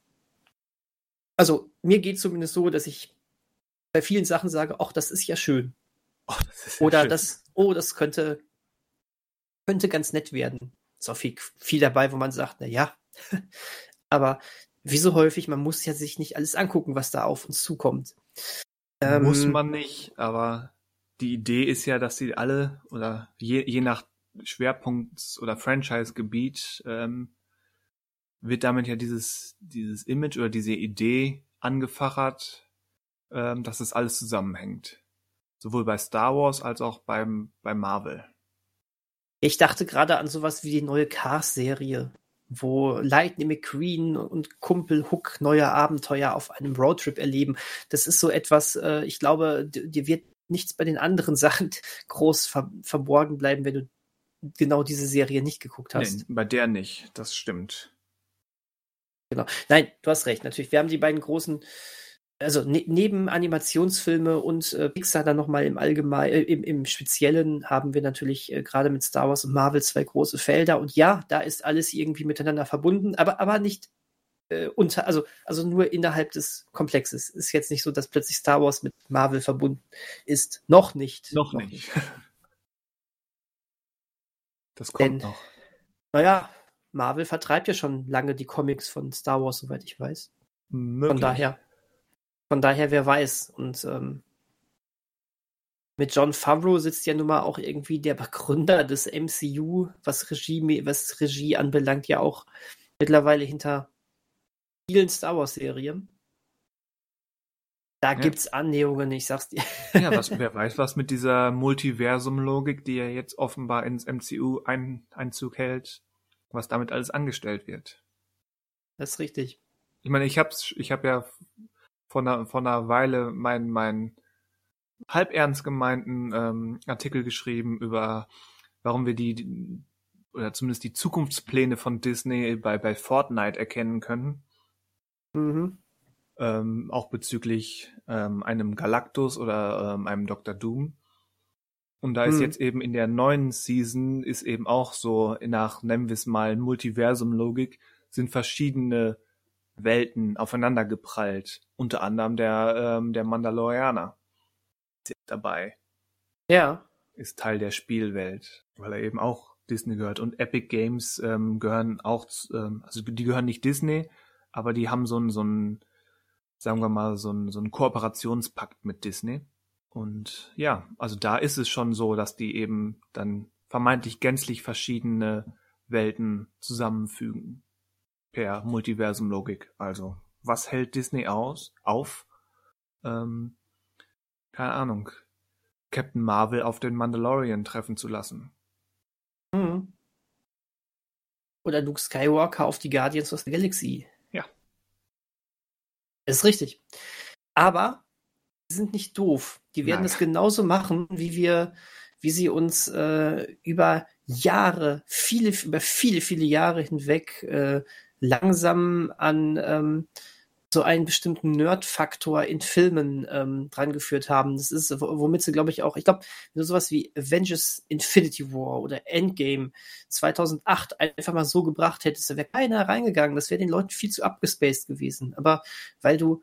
also mir geht zumindest so, dass ich bei vielen Sachen sage, ach, das ist ja schön. Oh, das ist ja Oder schön. das, oh, das könnte, könnte ganz nett werden. Ist auch viel, viel dabei, wo man sagt, na ja. Aber wie so häufig, man muss ja sich nicht alles angucken, was da auf uns zukommt. Muss ähm, man nicht, aber die Idee ist ja, dass sie alle oder je, je nach Schwerpunkt oder Franchise-Gebiet ähm, wird damit ja dieses, dieses Image oder diese Idee angefachert, ähm, dass es alles zusammenhängt. Sowohl bei Star Wars als auch beim, bei Marvel. Ich dachte gerade an sowas wie die neue Cars-Serie, wo Lightning McQueen und Kumpel Hook neue Abenteuer auf einem Roadtrip erleben. Das ist so etwas, äh, ich glaube, dir wird nichts bei den anderen Sachen groß ver verborgen bleiben, wenn du genau diese Serie nicht geguckt hast. Nee, bei der nicht, das stimmt. Genau. Nein, du hast recht, natürlich. Wir haben die beiden großen, also ne neben Animationsfilme und äh, Pixar dann nochmal im Allgemeinen, äh, im, im Speziellen haben wir natürlich äh, gerade mit Star Wars und Marvel zwei große Felder. Und ja, da ist alles irgendwie miteinander verbunden, aber, aber nicht äh, unter, also, also nur innerhalb des Komplexes. Ist jetzt nicht so, dass plötzlich Star Wars mit Marvel verbunden ist. Noch nicht. Noch, noch nicht. nicht. Das kommt Denn, noch. Naja, Marvel vertreibt ja schon lange die Comics von Star Wars, soweit ich weiß. Möglich. Von daher, von daher, wer weiß. Und ähm, mit John Favreau sitzt ja nun mal auch irgendwie der Begründer des MCU, was Regie, was Regie anbelangt, ja auch mittlerweile hinter vielen Star Wars-Serien. Da ja. gibt's Annäherungen, ich sag's dir. Ja, was, wer weiß, was mit dieser Multiversum-Logik, die ja jetzt offenbar ins MCU ein, Einzug hält, was damit alles angestellt wird. Das ist richtig. Ich meine, ich hab's, ich hab ja vor einer, vor einer Weile meinen mein halb ernst gemeinten ähm, Artikel geschrieben über, warum wir die, die, oder zumindest die Zukunftspläne von Disney bei, bei Fortnite erkennen können. Mhm. Ähm, auch bezüglich ähm, einem Galactus oder ähm, einem Dr. Doom. Und da ist mhm. jetzt eben in der neuen Season ist eben auch so nach, nennen wir es mal, Multiversum-Logik, sind verschiedene Welten aufeinander geprallt. Unter anderem der, ähm, der Mandalorianer ist dabei. Ja. Ist Teil der Spielwelt, weil er eben auch Disney gehört. Und Epic Games ähm, gehören auch, ähm, also die gehören nicht Disney, aber die haben so einen, so einen, sagen wir mal, so einen, so einen Kooperationspakt mit Disney. Und ja, also da ist es schon so, dass die eben dann vermeintlich gänzlich verschiedene Welten zusammenfügen. Per Multiversum-Logik. Also, was hält Disney aus, auf? Ähm, keine Ahnung. Captain Marvel auf den Mandalorian treffen zu lassen. Mhm. Oder Luke Skywalker auf die Guardians of the Galaxy. Ja. ist richtig. Aber sie sind nicht doof. Die werden es genauso machen, wie wir, wie sie uns äh, über Jahre, viele, über viele, viele Jahre hinweg äh, langsam an ähm, so einen bestimmten Nerd-Faktor in Filmen ähm, drangeführt haben. Das ist, womit sie, glaube ich, auch, ich glaube, du sowas wie Avengers Infinity War oder Endgame 2008 einfach mal so gebracht hättest, da wäre keiner reingegangen. Das wäre den Leuten viel zu abgespaced gewesen. Aber weil du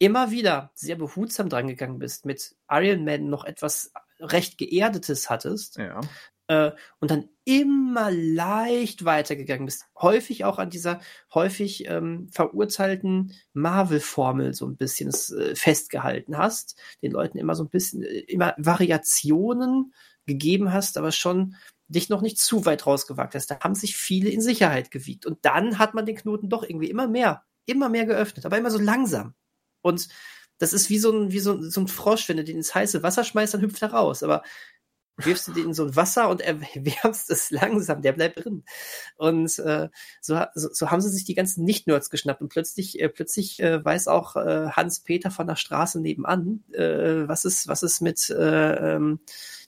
immer wieder sehr behutsam drangegangen bist, mit Iron Man noch etwas recht Geerdetes hattest, ja. Äh, und dann immer leicht weitergegangen bist. Häufig auch an dieser häufig ähm, verurteilten Marvel-Formel so ein bisschen äh, festgehalten hast, den Leuten immer so ein bisschen, äh, immer Variationen gegeben hast, aber schon dich noch nicht zu weit rausgewagt hast. Da haben sich viele in Sicherheit gewiegt. Und dann hat man den Knoten doch irgendwie immer mehr, immer mehr geöffnet, aber immer so langsam. Und das ist wie so ein, wie so, so ein Frosch, wenn du den ins heiße Wasser schmeißt, dann hüpft er raus. Aber wirfst du den in so ein Wasser und erwärmst es langsam, der bleibt drin. Und äh, so, so, so haben sie sich die ganzen Nicht-Nerds geschnappt und plötzlich, äh, plötzlich äh, weiß auch äh, Hans-Peter von der Straße nebenan, äh, was es, was es mit äh, ähm,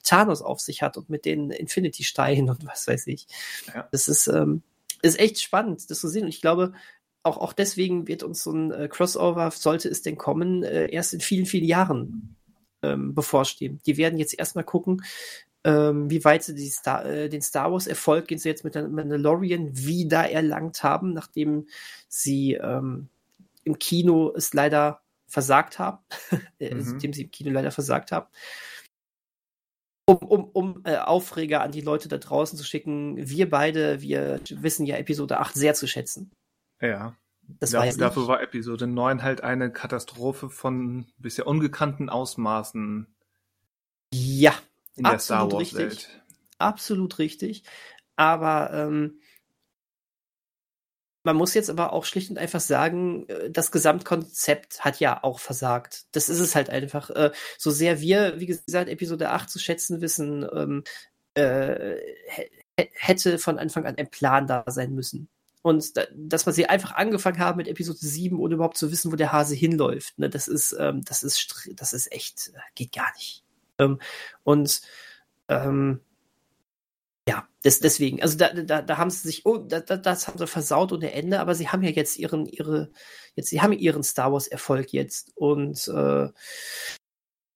Thanos auf sich hat und mit den Infinity-Steinen und was weiß ich. Ja. Das ist, ähm, ist echt spannend, das zu sehen. Und ich glaube, auch, auch deswegen wird uns so ein äh, Crossover, sollte es denn kommen, äh, erst in vielen, vielen Jahren ähm, bevorstehen. Die werden jetzt erstmal gucken, ähm, wie weit sie Star, äh, den Star Wars Erfolg, den sie jetzt mit der Mandalorian wieder erlangt haben, nachdem sie ähm, im Kino es leider versagt haben, äh, mhm. nachdem sie im Kino leider versagt haben. Um, um, um äh, Aufreger an die Leute da draußen zu schicken, wir beide, wir wissen ja Episode 8 sehr zu schätzen. Ja. Das dafür, war dafür war Episode 9 halt eine Katastrophe von bisher ungekannten Ausmaßen. Ja, in der Star Wars Welt. Absolut richtig. Aber ähm, man muss jetzt aber auch schlicht und einfach sagen, äh, das Gesamtkonzept hat ja auch versagt. Das ist es halt einfach. Äh, so sehr wir, wie gesagt, Episode 8 zu schätzen wissen, ähm, äh, hätte von Anfang an ein Plan da sein müssen. Und da, dass wir sie einfach angefangen haben mit Episode 7, ohne überhaupt zu wissen, wo der Hase hinläuft, ne, das ist, ähm, das ist, das ist echt, äh, geht gar nicht. Ähm, und ähm, ja, das, deswegen, also da, da, da haben sie sich, oh, da, das haben sie versaut ohne Ende, aber sie haben ja jetzt ihren, ihre, jetzt, sie haben ihren Star Wars Erfolg jetzt und äh,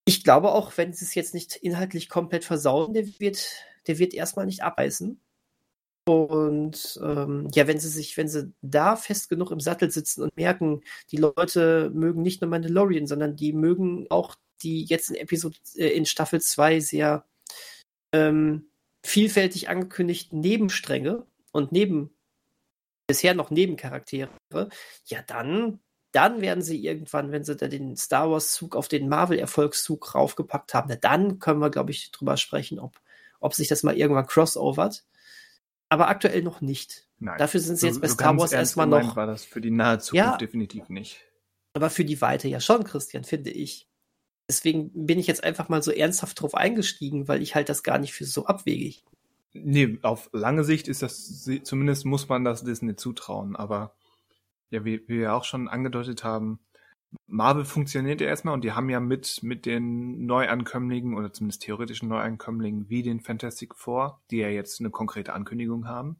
ich glaube auch, wenn sie es jetzt nicht inhaltlich komplett versauen, der wird, der wird erstmal nicht abreißen. Und ähm, ja, wenn sie sich, wenn sie da fest genug im Sattel sitzen und merken, die Leute mögen nicht nur Mandalorian, sondern die mögen auch die jetzt in Episode, äh, in Staffel 2 sehr ähm, vielfältig angekündigten Nebenstränge und neben bisher noch Nebencharaktere, ja dann, dann werden sie irgendwann, wenn sie da den Star Wars Zug auf den Marvel Erfolgszug raufgepackt haben, na, dann können wir, glaube ich, drüber sprechen, ob, ob sich das mal irgendwann crossovert aber aktuell noch nicht. Nein. Dafür sind sie jetzt so, bei Star Wars erstmal noch. war das für die nahe Zukunft ja, definitiv nicht. Aber für die Weite ja schon, Christian, finde ich. Deswegen bin ich jetzt einfach mal so ernsthaft drauf eingestiegen, weil ich halt das gar nicht für so abwegig. Nee, auf lange Sicht ist das, zumindest muss man das Disney zutrauen, aber ja, wie, wie wir auch schon angedeutet haben, Marvel funktioniert ja erstmal und die haben ja mit, mit den Neuankömmlingen oder zumindest theoretischen Neuankömmlingen wie den Fantastic Four, die ja jetzt eine konkrete Ankündigung haben,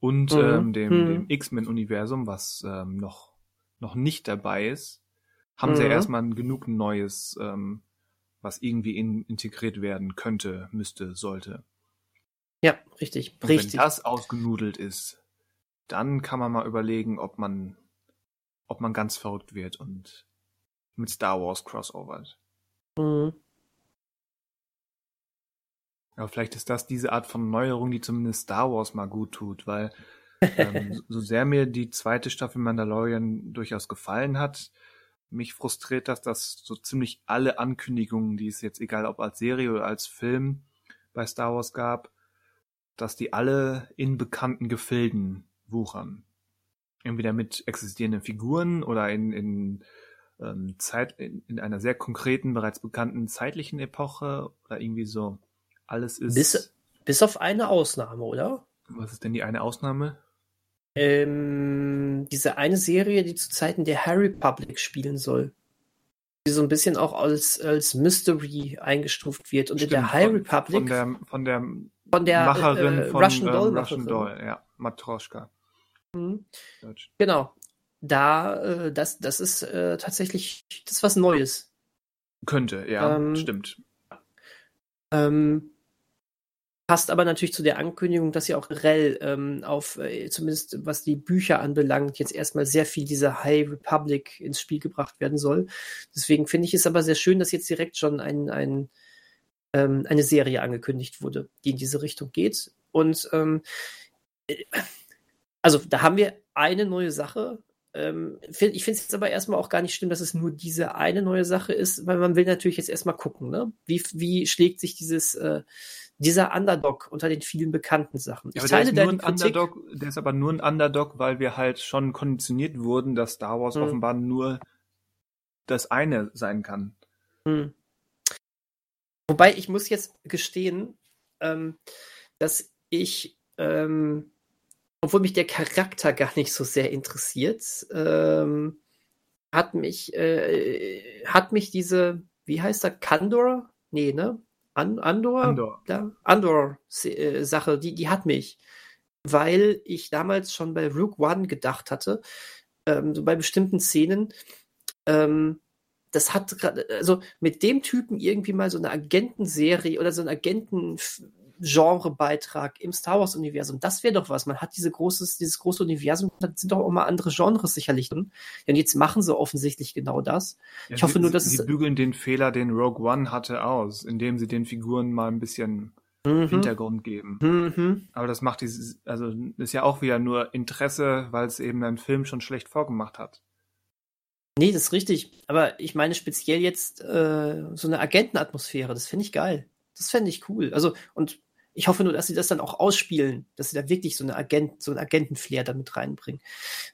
und mhm. ähm, dem, mhm. dem X-Men-Universum, was ähm, noch, noch nicht dabei ist, haben mhm. sie ja erstmal genug Neues, ähm, was irgendwie in, integriert werden könnte, müsste, sollte. Ja, richtig. Und richtig. Wenn das ausgenudelt ist, dann kann man mal überlegen, ob man ob man ganz verrückt wird und mit Star Wars crossovert. Mhm. Aber vielleicht ist das diese Art von Neuerung, die zumindest Star Wars mal gut tut, weil ähm, so sehr mir die zweite Staffel Mandalorian durchaus gefallen hat, mich frustriert das, dass so ziemlich alle Ankündigungen, die es jetzt egal ob als Serie oder als Film bei Star Wars gab, dass die alle in bekannten Gefilden wuchern entweder mit existierenden Figuren oder in, in ähm, Zeit, in, in einer sehr konkreten, bereits bekannten zeitlichen Epoche oder irgendwie so. Alles ist. Bis, bis auf eine Ausnahme, oder? Was ist denn die eine Ausnahme? Ähm, diese eine Serie, die zu Zeiten der Harry Republic spielen soll. Die so ein bisschen auch als, als Mystery eingestuft wird. Und Stimmt, in der High Republic. Von der, von der, von der Macherin äh, von Russian Doll, ähm, Russian Doll, ja, Matroschka. Mhm. Genau. Da, äh, das, das ist äh, tatsächlich das was Neues. Könnte, ja, ähm, stimmt. Ähm, passt aber natürlich zu der Ankündigung, dass ja auch Rell ähm, auf, äh, zumindest was die Bücher anbelangt, jetzt erstmal sehr viel dieser High Republic ins Spiel gebracht werden soll. Deswegen finde ich es aber sehr schön, dass jetzt direkt schon ein, ein, ähm, eine Serie angekündigt wurde, die in diese Richtung geht. Und ähm, äh, also da haben wir eine neue Sache. Ähm, find, ich finde es jetzt aber erstmal auch gar nicht schlimm, dass es nur diese eine neue Sache ist, weil man will natürlich jetzt erstmal gucken, ne? Wie, wie schlägt sich dieses, äh, dieser Underdog unter den vielen bekannten Sachen. Ich ja, teile der ist, Underdog, der ist aber nur ein Underdog, weil wir halt schon konditioniert wurden, dass Star Wars hm. offenbar nur das eine sein kann. Hm. Wobei ich muss jetzt gestehen, ähm, dass ich, ähm, obwohl mich der Charakter gar nicht so sehr interessiert, ähm, hat mich, äh, hat mich diese, wie heißt er, Kandor? Nee, ne? An Andor? Andor. Ja, Andor-Sache, äh, die, die hat mich. Weil ich damals schon bei Rook One gedacht hatte, ähm, so bei bestimmten Szenen, ähm, das hat gerade, also mit dem Typen irgendwie mal so eine Agentenserie oder so ein Agenten-Genre-Beitrag im Star Wars-Universum, das wäre doch was. Man hat diese großes, dieses große Universum, da sind doch auch mal andere Genres sicherlich drin. Und jetzt machen sie offensichtlich genau das. Ja, ich hoffe sie, nur, dass sie, es. Sie bügeln den Fehler, den Rogue One hatte, aus, indem sie den Figuren mal ein bisschen mhm. Hintergrund geben. Mhm. Aber das macht dieses, also ist ja auch wieder nur Interesse, weil es eben ein Film schon schlecht vorgemacht hat. Nee, das ist richtig. Aber ich meine speziell jetzt äh, so eine Agentenatmosphäre, das finde ich geil. Das fände ich cool. Also, und ich hoffe nur, dass sie das dann auch ausspielen, dass sie da wirklich so eine Agent, so einen Agentenflair damit reinbringen.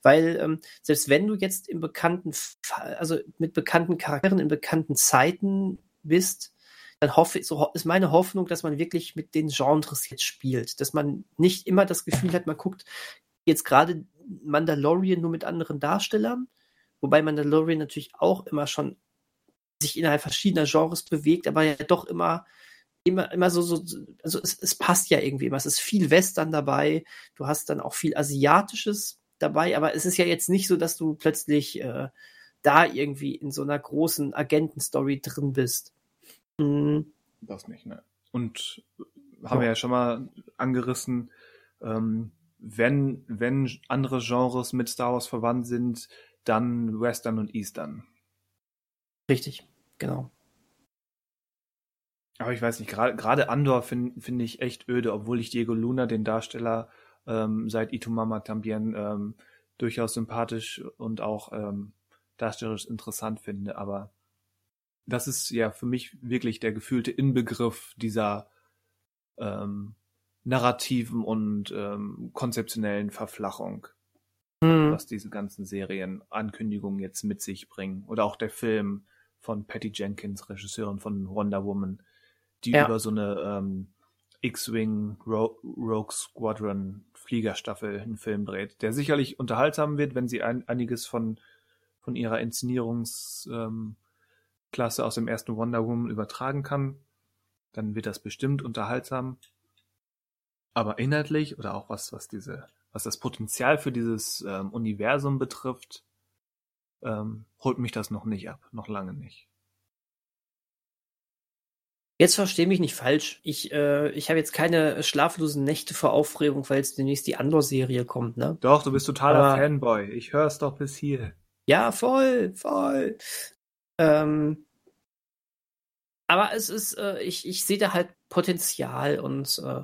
Weil ähm, selbst wenn du jetzt im bekannten, also mit bekannten Charakteren in bekannten Zeiten bist, dann hoffe so ist meine Hoffnung, dass man wirklich mit den Genres jetzt spielt, dass man nicht immer das Gefühl hat, man guckt jetzt gerade Mandalorian nur mit anderen Darstellern, Wobei Mandalorian natürlich auch immer schon sich innerhalb verschiedener Genres bewegt, aber ja doch immer immer, immer so, so also es, es passt ja irgendwie immer. Es ist viel Western dabei, du hast dann auch viel Asiatisches dabei, aber es ist ja jetzt nicht so, dass du plötzlich äh, da irgendwie in so einer großen Agentenstory drin bist. Mhm. Das nicht, ne? Und haben ja. wir ja schon mal angerissen, ähm, wenn, wenn andere Genres mit Star Wars verwandt sind, dann Western und Eastern. Richtig, genau. Aber ich weiß nicht, gerade Andor finde find ich echt öde, obwohl ich Diego Luna, den Darsteller, ähm, seit Itumama Tambien ähm, durchaus sympathisch und auch ähm, darstellerisch interessant finde. Aber das ist ja für mich wirklich der gefühlte Inbegriff dieser ähm, narrativen und ähm, konzeptionellen Verflachung mhm. was diese ganzen Serienankündigungen jetzt mit sich bringen. Oder auch der Film von Patty Jenkins, Regisseurin von Wonder Woman, die ja. über so eine ähm, X-Wing Ro Rogue Squadron Fliegerstaffel einen Film dreht, der sicherlich unterhaltsam wird, wenn sie ein, einiges von, von ihrer Inszenierungsklasse ähm, aus dem ersten Wonder Woman übertragen kann. Dann wird das bestimmt unterhaltsam. Aber inhaltlich oder auch was, was diese was das Potenzial für dieses ähm, Universum betrifft, ähm, holt mich das noch nicht ab, noch lange nicht. Jetzt verstehe mich nicht falsch. Ich, äh, ich habe jetzt keine schlaflosen Nächte vor Aufregung, weil jetzt demnächst die Andor-Serie kommt, ne? Doch, du bist totaler Aber, Fanboy. Ich höre es doch bis hier. Ja, voll, voll. Ähm, aber es ist, äh, ich, ich sehe da halt Potenzial und äh,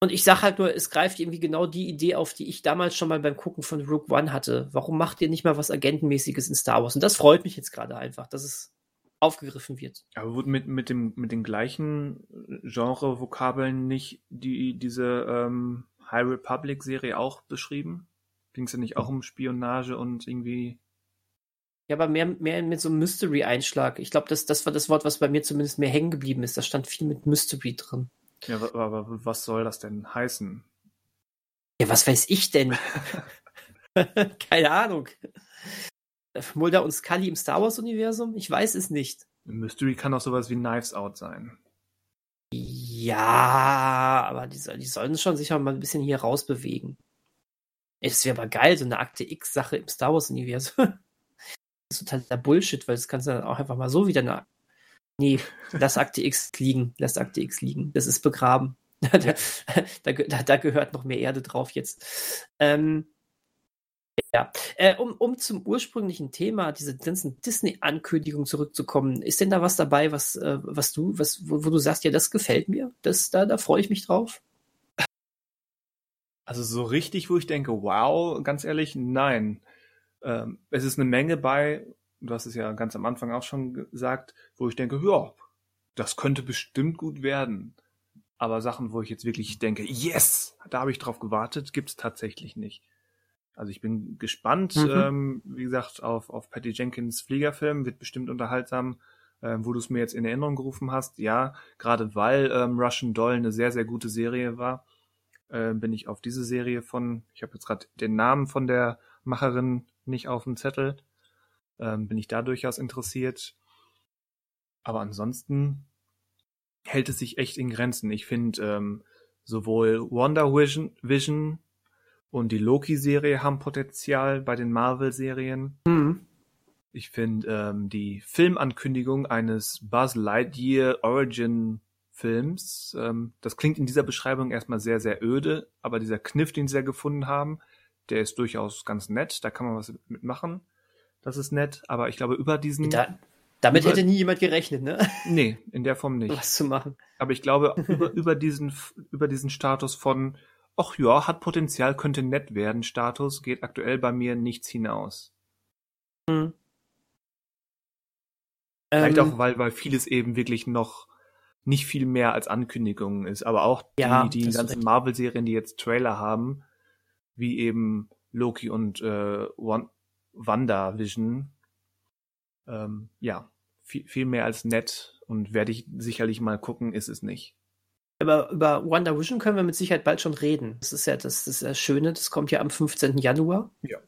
und ich sage halt nur, es greift irgendwie genau die Idee auf, die ich damals schon mal beim Gucken von Rook One hatte. Warum macht ihr nicht mal was Agentenmäßiges in Star Wars? Und das freut mich jetzt gerade einfach, dass es aufgegriffen wird. Aber wurde mit, mit, dem, mit den gleichen Genre-Vokabeln nicht die, diese ähm, High Republic-Serie auch beschrieben? Ging es ja nicht auch um Spionage und irgendwie. Ja, aber mehr, mehr mit so einem Mystery-Einschlag. Ich glaube, das, das war das Wort, was bei mir zumindest mehr hängen geblieben ist. Da stand viel mit Mystery drin. Ja, aber was soll das denn heißen? Ja, was weiß ich denn? Keine Ahnung. Mulder und Scully im Star Wars-Universum? Ich weiß es nicht. Mystery kann auch sowas wie Knives Out sein. Ja, aber die, die sollen schon sicher mal ein bisschen hier rausbewegen. Es wäre aber geil, so eine Akte X-Sache im Star Wars-Universum. Das ist totaler Bullshit, weil das kannst du dann auch einfach mal so wieder eine Nee, lass Akte X liegen. Lass Akte X liegen. Das ist begraben. da, da, da, gehört noch mehr Erde drauf jetzt. Ähm, Ja, äh, um, um zum ursprünglichen Thema, diese ganzen Disney-Ankündigungen zurückzukommen, ist denn da was dabei, was, äh, was du, was, wo, wo, du sagst, ja, das gefällt mir, das, da, da freue ich mich drauf? Also so richtig, wo ich denke, wow, ganz ehrlich, nein. Ähm, es ist eine Menge bei, du hast es ja ganz am Anfang auch schon gesagt, wo ich denke, ja, das könnte bestimmt gut werden. Aber Sachen, wo ich jetzt wirklich denke, yes, da habe ich drauf gewartet, gibt's tatsächlich nicht. Also ich bin gespannt, mhm. ähm, wie gesagt, auf, auf Patty Jenkins Fliegerfilm, wird bestimmt unterhaltsam, ähm, wo du es mir jetzt in Erinnerung gerufen hast. Ja, gerade weil ähm, Russian Doll eine sehr, sehr gute Serie war, äh, bin ich auf diese Serie von, ich habe jetzt gerade den Namen von der Macherin nicht auf dem Zettel, ähm, bin ich da durchaus interessiert. Aber ansonsten hält es sich echt in Grenzen. Ich finde ähm, sowohl Wonder Vision, Vision und die Loki-Serie haben Potenzial bei den Marvel-Serien. Mhm. Ich finde ähm, die Filmankündigung eines Buzz Lightyear Origin-Films, ähm, das klingt in dieser Beschreibung erstmal sehr, sehr öde, aber dieser Kniff, den sie ja gefunden haben, der ist durchaus ganz nett. Da kann man was mitmachen. Das ist nett, aber ich glaube, über diesen. Da, damit über, hätte nie jemand gerechnet, ne? Nee, in der Form nicht. Was zu machen. Aber ich glaube, über, über, diesen, über diesen Status von ach ja, hat Potenzial, könnte nett werden, Status geht aktuell bei mir nichts hinaus. Hm. Vielleicht ähm, auch, weil, weil vieles eben wirklich noch nicht viel mehr als Ankündigungen ist, aber auch die, ja, die ganzen Marvel-Serien, die jetzt Trailer haben, wie eben Loki und äh, Wanda Vision, ähm, ja, viel, viel mehr als nett und werde ich sicherlich mal gucken, ist es nicht über, über Wonder Vision können wir mit Sicherheit bald schon reden. Das ist ja das, das, ist das Schöne, das kommt ja am 15. Januar. Ja.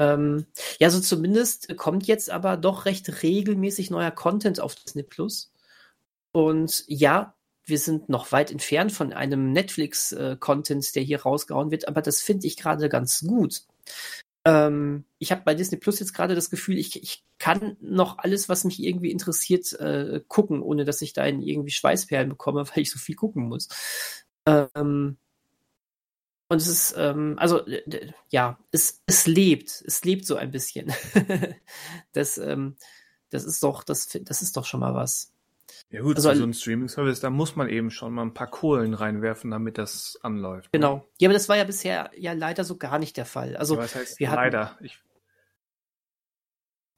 Ähm, ja, so zumindest kommt jetzt aber doch recht regelmäßig neuer Content auf Disney Plus. Und ja, wir sind noch weit entfernt von einem Netflix-Content, äh, der hier rausgehauen wird, aber das finde ich gerade ganz gut. Ähm, ich habe bei Disney Plus jetzt gerade das Gefühl, ich, ich kann noch alles, was mich irgendwie interessiert, äh, gucken, ohne dass ich da in irgendwie Schweißperlen bekomme, weil ich so viel gucken muss. Ähm, und es ist, ähm, also, ja, es, es lebt, es lebt so ein bisschen. das, ähm, das ist doch, das, das ist doch schon mal was. Ja gut, also, so ein Streaming-Service, da muss man eben schon mal ein paar Kohlen reinwerfen, damit das anläuft. Ne? Genau. Ja, aber das war ja bisher ja leider so gar nicht der Fall. Also, ja, was heißt wir hatten, leider? Ich,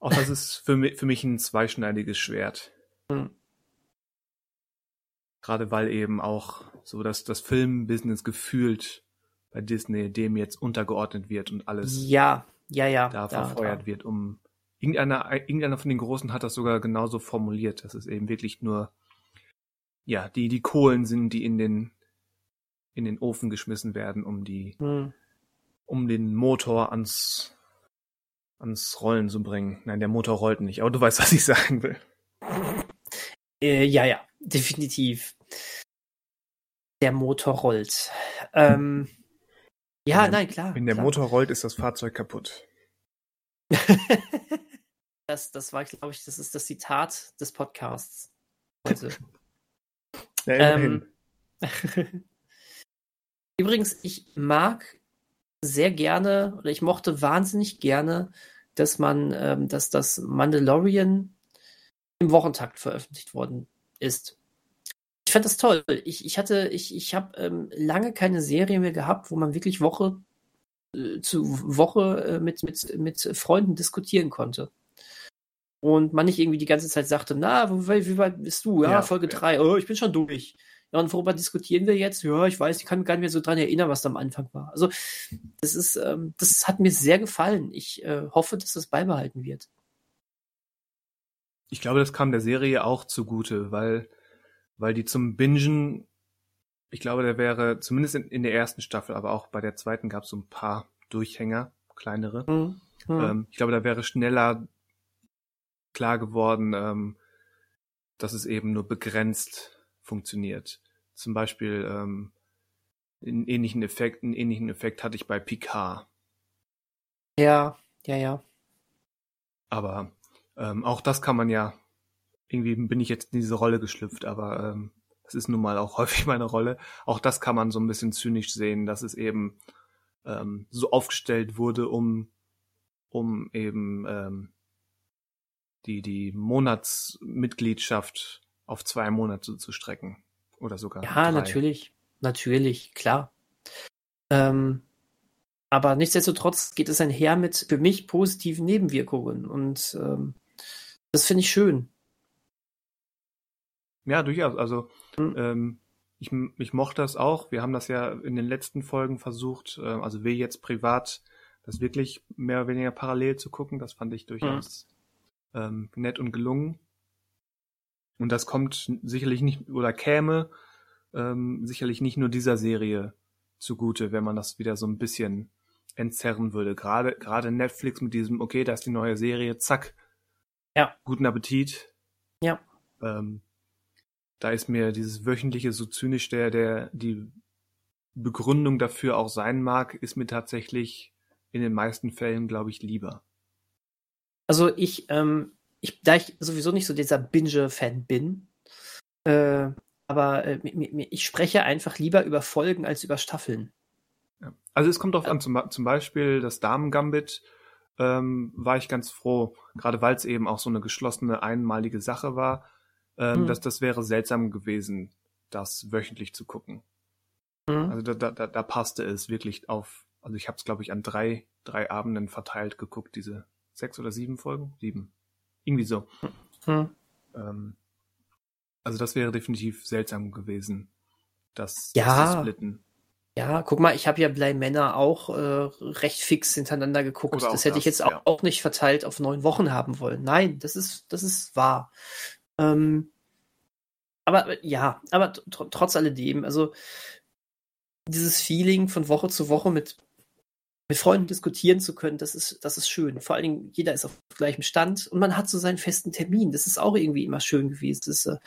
auch das ist für mich, für mich ein zweischneidiges Schwert. Hm. Gerade weil eben auch so, dass das Filmbusiness gefühlt bei Disney dem jetzt untergeordnet wird und alles ja, ja, ja, da verfeuert da. wird, um Irgendeiner, irgendeiner von den Großen hat das sogar genauso formuliert, dass es eben wirklich nur, ja, die, die Kohlen sind, die in den, in den Ofen geschmissen werden, um die, hm. um den Motor ans, ans Rollen zu bringen. Nein, der Motor rollt nicht, aber du weißt, was ich sagen will. Äh, ja, ja, definitiv. Der Motor rollt. Ähm, ja, der, nein, klar. Wenn der klar. Motor rollt, ist das Fahrzeug kaputt. Das, das war, glaube ich, das ist das Zitat des Podcasts heute. ja, ähm, Übrigens, ich mag sehr gerne oder ich mochte wahnsinnig gerne, dass man, ähm, dass das Mandalorian im Wochentakt veröffentlicht worden ist. Ich fand das toll. Ich, ich hatte, ich, ich habe ähm, lange keine Serie mehr gehabt, wo man wirklich Woche äh, zu Woche äh, mit, mit, mit Freunden diskutieren konnte und man nicht irgendwie die ganze Zeit sagte, na, wie, wie weit bist du? Ja, ja Folge 3, ja. oh, ich bin schon durch. Ja, und worüber diskutieren wir jetzt? Ja, ich weiß, ich kann mich gar nicht mehr so dran erinnern, was da am Anfang war. Also, das ist, ähm, das hat mir sehr gefallen. Ich äh, hoffe, dass das beibehalten wird. Ich glaube, das kam der Serie auch zugute, weil, weil die zum Bingen, ich glaube, der wäre, zumindest in, in der ersten Staffel, aber auch bei der zweiten gab es so ein paar Durchhänger, kleinere. Mhm. Mhm. Ähm, ich glaube, da wäre schneller klar geworden, ähm, dass es eben nur begrenzt funktioniert. Zum Beispiel ähm, einen ähnlichen Effekt, einen ähnlichen Effekt hatte ich bei Picard. Ja, ja, ja. Aber ähm, auch das kann man ja, irgendwie bin ich jetzt in diese Rolle geschlüpft, aber ähm, das ist nun mal auch häufig meine Rolle. Auch das kann man so ein bisschen zynisch sehen, dass es eben ähm, so aufgestellt wurde, um, um eben ähm, die, die Monatsmitgliedschaft auf zwei Monate zu strecken. Oder sogar. Ja, drei. natürlich. Natürlich, klar. Ähm, aber nichtsdestotrotz geht es einher mit für mich positiven Nebenwirkungen. Und ähm, das finde ich schön. Ja, durchaus. Also mhm. ähm, ich, ich mochte das auch. Wir haben das ja in den letzten Folgen versucht, äh, also wir jetzt privat, das wirklich mehr oder weniger parallel zu gucken. Das fand ich durchaus mhm. Ähm, nett und gelungen. Und das kommt sicherlich nicht oder käme ähm, sicherlich nicht nur dieser Serie zugute, wenn man das wieder so ein bisschen entzerren würde. Gerade gerade Netflix mit diesem, okay, da ist die neue Serie, zack. Ja. Guten Appetit. Ja. Ähm, da ist mir dieses wöchentliche so zynisch der der die Begründung dafür auch sein mag, ist mir tatsächlich in den meisten Fällen, glaube ich, lieber. Also ich, ähm, ich, da ich sowieso nicht so dieser Binge-Fan bin, äh, aber äh, ich spreche einfach lieber über Folgen als über Staffeln. Also es kommt darauf an, zum, zum Beispiel das Damen-Gambit ähm, war ich ganz froh, gerade weil es eben auch so eine geschlossene, einmalige Sache war, ähm, mhm. dass das wäre seltsam gewesen, das wöchentlich zu gucken. Mhm. Also da, da, da passte es wirklich auf, also ich habe es glaube ich an drei, drei Abenden verteilt geguckt, diese sechs oder sieben Folgen? Sieben. Irgendwie so. Mhm. Ähm, also das wäre definitiv seltsam gewesen, das, ja. zu splitten. Ja, guck mal, ich habe ja Blei Männer auch äh, recht fix hintereinander geguckt. Das hätte das, ich jetzt auch, ja. auch, nicht verteilt auf neun Wochen haben wollen. Nein, das ist, das ist wahr. Ähm, aber ja, aber trotz alledem, also dieses Feeling von Woche zu Woche mit mit Freunden diskutieren zu können, das ist, das ist schön. Vor allen Dingen, jeder ist auf gleichem Stand und man hat so seinen festen Termin. Das ist auch irgendwie immer schön gewesen. Das, äh,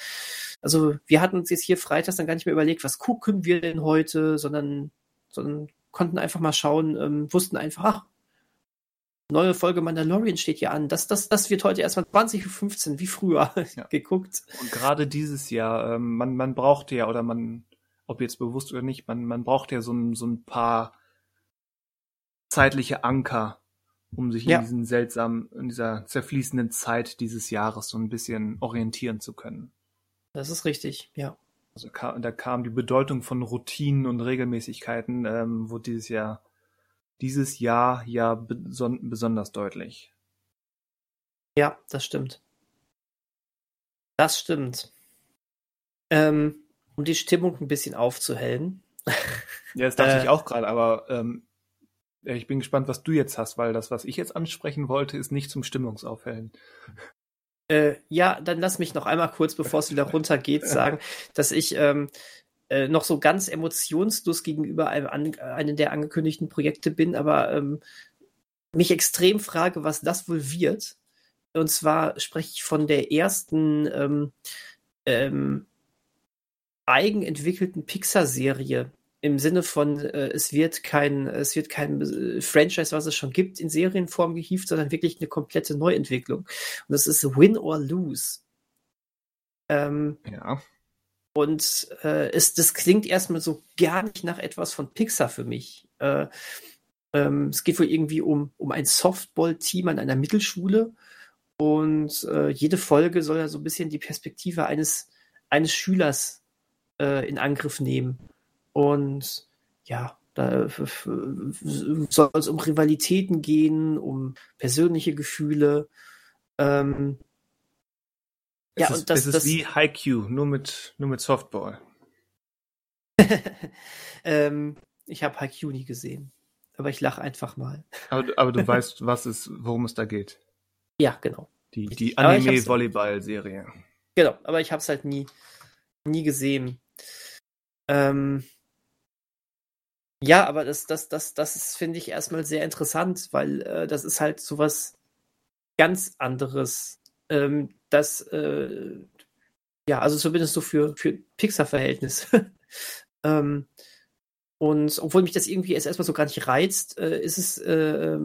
also wir hatten uns jetzt hier freitags dann gar nicht mehr überlegt, was gucken wir denn heute, sondern, sondern konnten einfach mal schauen, ähm, wussten einfach, ach, neue Folge Mandalorian steht hier an. Das, das, das wird heute erstmal 20.15 Uhr, wie früher, ja. geguckt. Und gerade dieses Jahr, ähm, man, man braucht ja, oder man, ob jetzt bewusst oder nicht, man, man braucht ja so ein, so ein paar zeitliche Anker, um sich ja. in diesen seltsamen, in dieser zerfließenden Zeit dieses Jahres so ein bisschen orientieren zu können. Das ist richtig, ja. Also da kam die Bedeutung von Routinen und Regelmäßigkeiten, ähm, wurde dieses Jahr, dieses Jahr ja beson besonders deutlich. Ja, das stimmt. Das stimmt. Ähm, um die Stimmung ein bisschen aufzuhellen. Ja, das dachte äh, ich auch gerade, aber ähm, ich bin gespannt, was du jetzt hast, weil das, was ich jetzt ansprechen wollte, ist nicht zum Stimmungsaufhellen. Äh, ja, dann lass mich noch einmal kurz, bevor es wieder runtergeht, sagen, dass ich ähm, äh, noch so ganz emotionslos gegenüber einem an, einem der angekündigten Projekte bin, aber ähm, mich extrem frage, was das wohl wird. Und zwar spreche ich von der ersten ähm, ähm, eigenentwickelten Pixar-Serie, im Sinne von, äh, es wird kein, es wird kein äh, Franchise, was es schon gibt, in Serienform gehievt, sondern wirklich eine komplette Neuentwicklung. Und das ist Win or Lose. Ähm, ja. Und äh, es, das klingt erstmal so gar nicht nach etwas von Pixar für mich. Äh, ähm, es geht wohl irgendwie um, um ein Softball-Team an einer Mittelschule. Und äh, jede Folge soll ja so ein bisschen die Perspektive eines, eines Schülers äh, in Angriff nehmen. Und ja, da soll es um Rivalitäten gehen, um persönliche Gefühle. Ähm, es ja, ist, und das, es ist das, wie Haiku, nur mit, nur mit Softball. ähm, ich habe Haiku nie gesehen, aber ich lache einfach mal. aber, aber du weißt, was es, worum es da geht. Ja, genau. Die, die Anime-Volleyball-Serie. Genau, aber ich habe es halt nie, nie gesehen. Ähm, ja, aber das, das, das, das finde ich erstmal sehr interessant, weil äh, das ist halt sowas ganz anderes. Ähm, das, äh, ja, also zumindest so für, für Pixar-Verhältnisse. ähm, und obwohl mich das irgendwie erst erstmal so gar nicht reizt, äh, ist es, äh,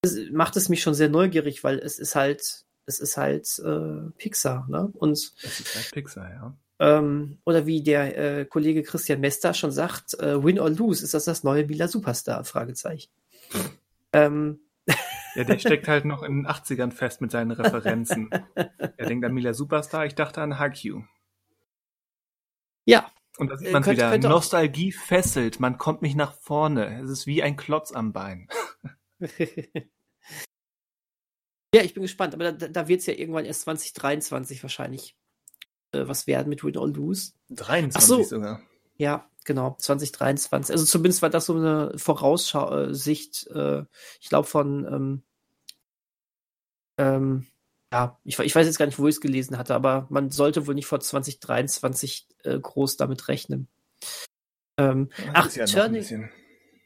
es, macht es mich schon sehr neugierig, weil es ist halt, es ist halt äh, Pixar, ne? Und es ist halt Pixar, ja. Ähm, oder wie der äh, Kollege Christian Mester schon sagt, äh, Win or Lose, ist das das neue Mila Superstar? Fragezeichen. ähm, ja, der steckt halt noch in den 80ern fest mit seinen Referenzen. er denkt an Mila Superstar, ich dachte an HQ. Ja. Und da sieht man könnte, wieder, könnte Nostalgie fesselt, man kommt nicht nach vorne. Es ist wie ein Klotz am Bein. ja, ich bin gespannt, aber da, da wird es ja irgendwann erst 2023 wahrscheinlich äh, was werden mit Win or Lose. 23 so. sogar. Ja, genau, 2023. Also zumindest war das so eine Voraussicht, äh, ich glaube von, ähm, ähm, ja, ich, ich, weiß jetzt gar nicht, wo ich es gelesen hatte, aber man sollte wohl nicht vor 2023 äh, groß damit rechnen. Ähm, ach, ja Turning,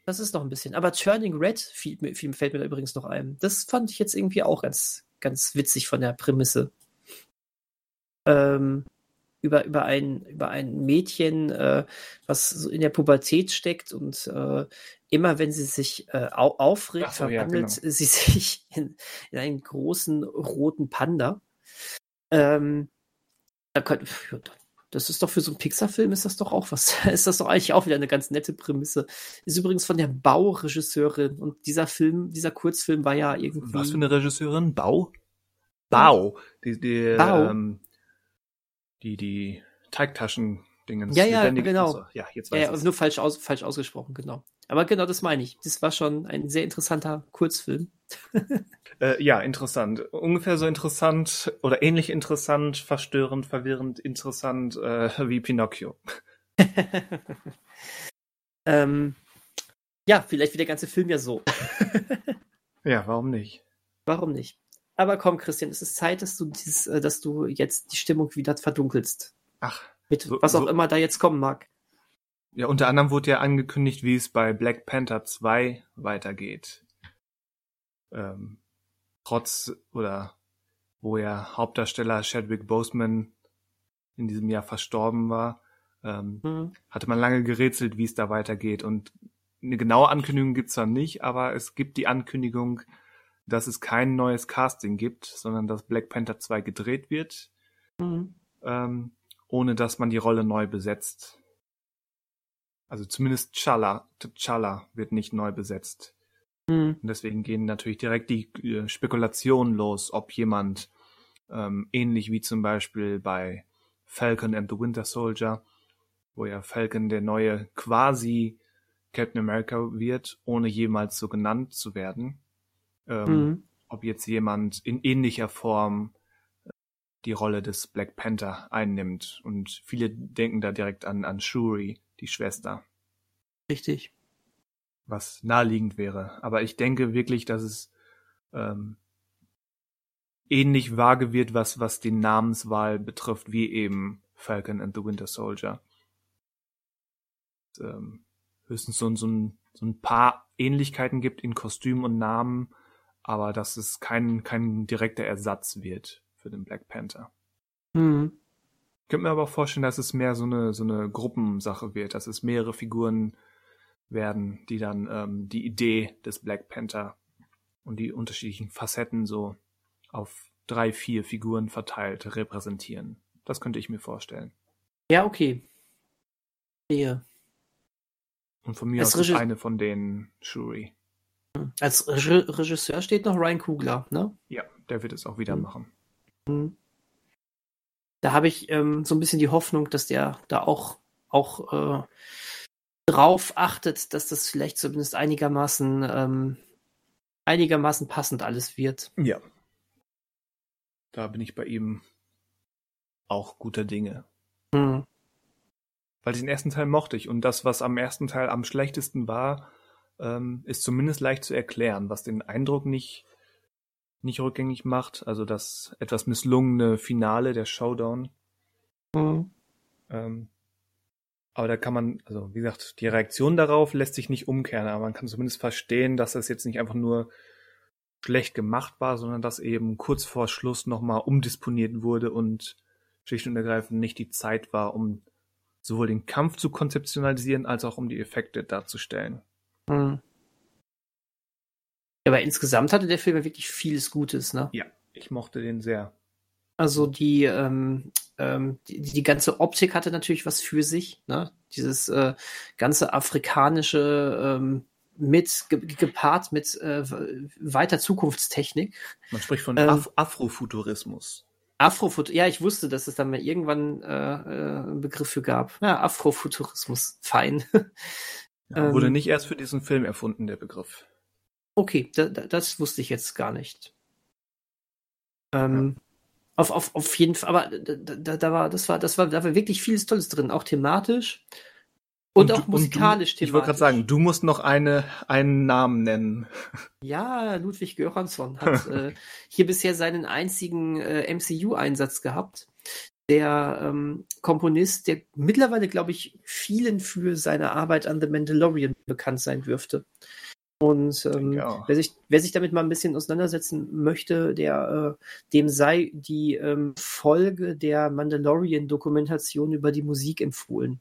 das ist noch ein bisschen. Aber Turning Red fiel, fiel, fällt mir da übrigens noch ein. Das fand ich jetzt irgendwie auch ganz, ganz witzig von der Prämisse. Ähm, über, über, ein, über ein Mädchen, äh, was so in der Pubertät steckt und äh, immer wenn sie sich äh, au aufregt, so, verwandelt ja, genau. sie sich in, in, einen großen roten Panda. Ähm, da könnt, das ist doch für so einen Pixar-Film ist das doch auch was. ist das doch eigentlich auch wieder eine ganz nette Prämisse. Ist übrigens von der Bau-Regisseurin und dieser Film, dieser Kurzfilm war ja irgendwie. Was für eine Regisseurin? Bau? Bau. Die, die, Bau. Ähm, die, die Teigtaschen Dingens. Ja, ja, genau. Also, ja, jetzt weiß ja, ja nur falsch, aus, falsch ausgesprochen, genau. Aber genau das meine ich. Das war schon ein sehr interessanter Kurzfilm. äh, ja, interessant. Ungefähr so interessant oder ähnlich interessant, verstörend, verwirrend, interessant äh, wie Pinocchio. ähm, ja, vielleicht wie der ganze Film ja so. ja, warum nicht? Warum nicht? Aber komm, Christian, es ist Zeit, dass du dieses, äh, dass du jetzt die Stimmung wieder verdunkelst. Ach. Mit so, was auch so. immer da jetzt kommen mag. Ja, unter anderem wurde ja angekündigt, wie es bei Black Panther 2 weitergeht. Ähm, trotz oder wo ja Hauptdarsteller Chadwick Boseman in diesem Jahr verstorben war, ähm, mhm. hatte man lange gerätselt, wie es da weitergeht. Und eine genaue Ankündigung gibt's zwar nicht, aber es gibt die Ankündigung, dass es kein neues Casting gibt, sondern dass Black Panther 2 gedreht wird, mhm. ähm, ohne dass man die Rolle neu besetzt. Also zumindest T'Challa, T'Challa wird nicht neu besetzt. Mhm. Und deswegen gehen natürlich direkt die äh, Spekulationen los, ob jemand ähm, ähnlich wie zum Beispiel bei Falcon and the Winter Soldier, wo ja Falcon der neue quasi Captain America wird, ohne jemals so genannt zu werden ähm, mhm. ob jetzt jemand in ähnlicher Form äh, die Rolle des Black Panther einnimmt. Und viele denken da direkt an, an Shuri, die Schwester. Richtig. Was naheliegend wäre. Aber ich denke wirklich, dass es ähm, ähnlich vage wird, was, was die Namenswahl betrifft, wie eben Falcon and the Winter Soldier. Ähm, höchstens so, so, ein, so ein paar Ähnlichkeiten gibt in Kostüm und Namen, aber dass es kein, kein direkter Ersatz wird für den Black Panther. Mhm. Ich könnte mir aber auch vorstellen, dass es mehr so eine, so eine Gruppensache wird, dass es mehrere Figuren werden, die dann ähm, die Idee des Black Panther und die unterschiedlichen Facetten so auf drei, vier Figuren verteilt repräsentieren. Das könnte ich mir vorstellen. Ja, okay. Sehe. Und von mir aus ist eine von denen Shuri. Als Regisseur steht noch Ryan Kugler, ne? Ja, der wird es auch wieder mhm. machen. Mhm. Da habe ich ähm, so ein bisschen die Hoffnung, dass der da auch, auch äh, drauf achtet, dass das vielleicht zumindest einigermaßen, ähm, einigermaßen passend alles wird. Ja. Da bin ich bei ihm auch guter Dinge. Mhm. Weil den ersten Teil mochte ich und das, was am ersten Teil am schlechtesten war, ähm, ist zumindest leicht zu erklären, was den Eindruck nicht, nicht rückgängig macht. Also das etwas misslungene Finale, der Showdown. Mhm. Ähm, aber da kann man, also wie gesagt, die Reaktion darauf lässt sich nicht umkehren, aber man kann zumindest verstehen, dass das jetzt nicht einfach nur schlecht gemacht war, sondern dass eben kurz vor Schluss nochmal umdisponiert wurde und schlicht und ergreifend nicht die Zeit war, um sowohl den Kampf zu konzeptionalisieren, als auch um die Effekte darzustellen. Hm. Aber insgesamt hatte der Film ja wirklich vieles Gutes, ne? Ja, ich mochte den sehr. Also die, ähm, ähm, die, die ganze Optik hatte natürlich was für sich. Ne? Dieses äh, ganze afrikanische ähm, mit ge gepaart mit äh, weiter Zukunftstechnik. Man spricht von ähm, Af Afrofuturismus. Afrofut ja, ich wusste, dass es dann mal irgendwann äh, äh, einen Begriff für gab. Ja, Afrofuturismus, fein. Ja, wurde ähm, nicht erst für diesen Film erfunden, der Begriff. Okay, da, da, das wusste ich jetzt gar nicht. Ähm, ja. auf, auf, auf jeden Fall, aber da, da, da war, das war, das war, da war wirklich vieles Tolles drin, auch thematisch. Und, und auch musikalisch du, Ich wollte gerade sagen, du musst noch eine, einen Namen nennen. Ja, Ludwig Göransson hat äh, hier bisher seinen einzigen äh, MCU-Einsatz gehabt. Der ähm, Komponist, der mittlerweile, glaube ich, vielen für seine Arbeit an The Mandalorian bekannt sein dürfte. Und ähm, wer, sich, wer sich damit mal ein bisschen auseinandersetzen möchte, der, äh, dem sei die ähm, Folge der Mandalorian-Dokumentation über die Musik empfohlen.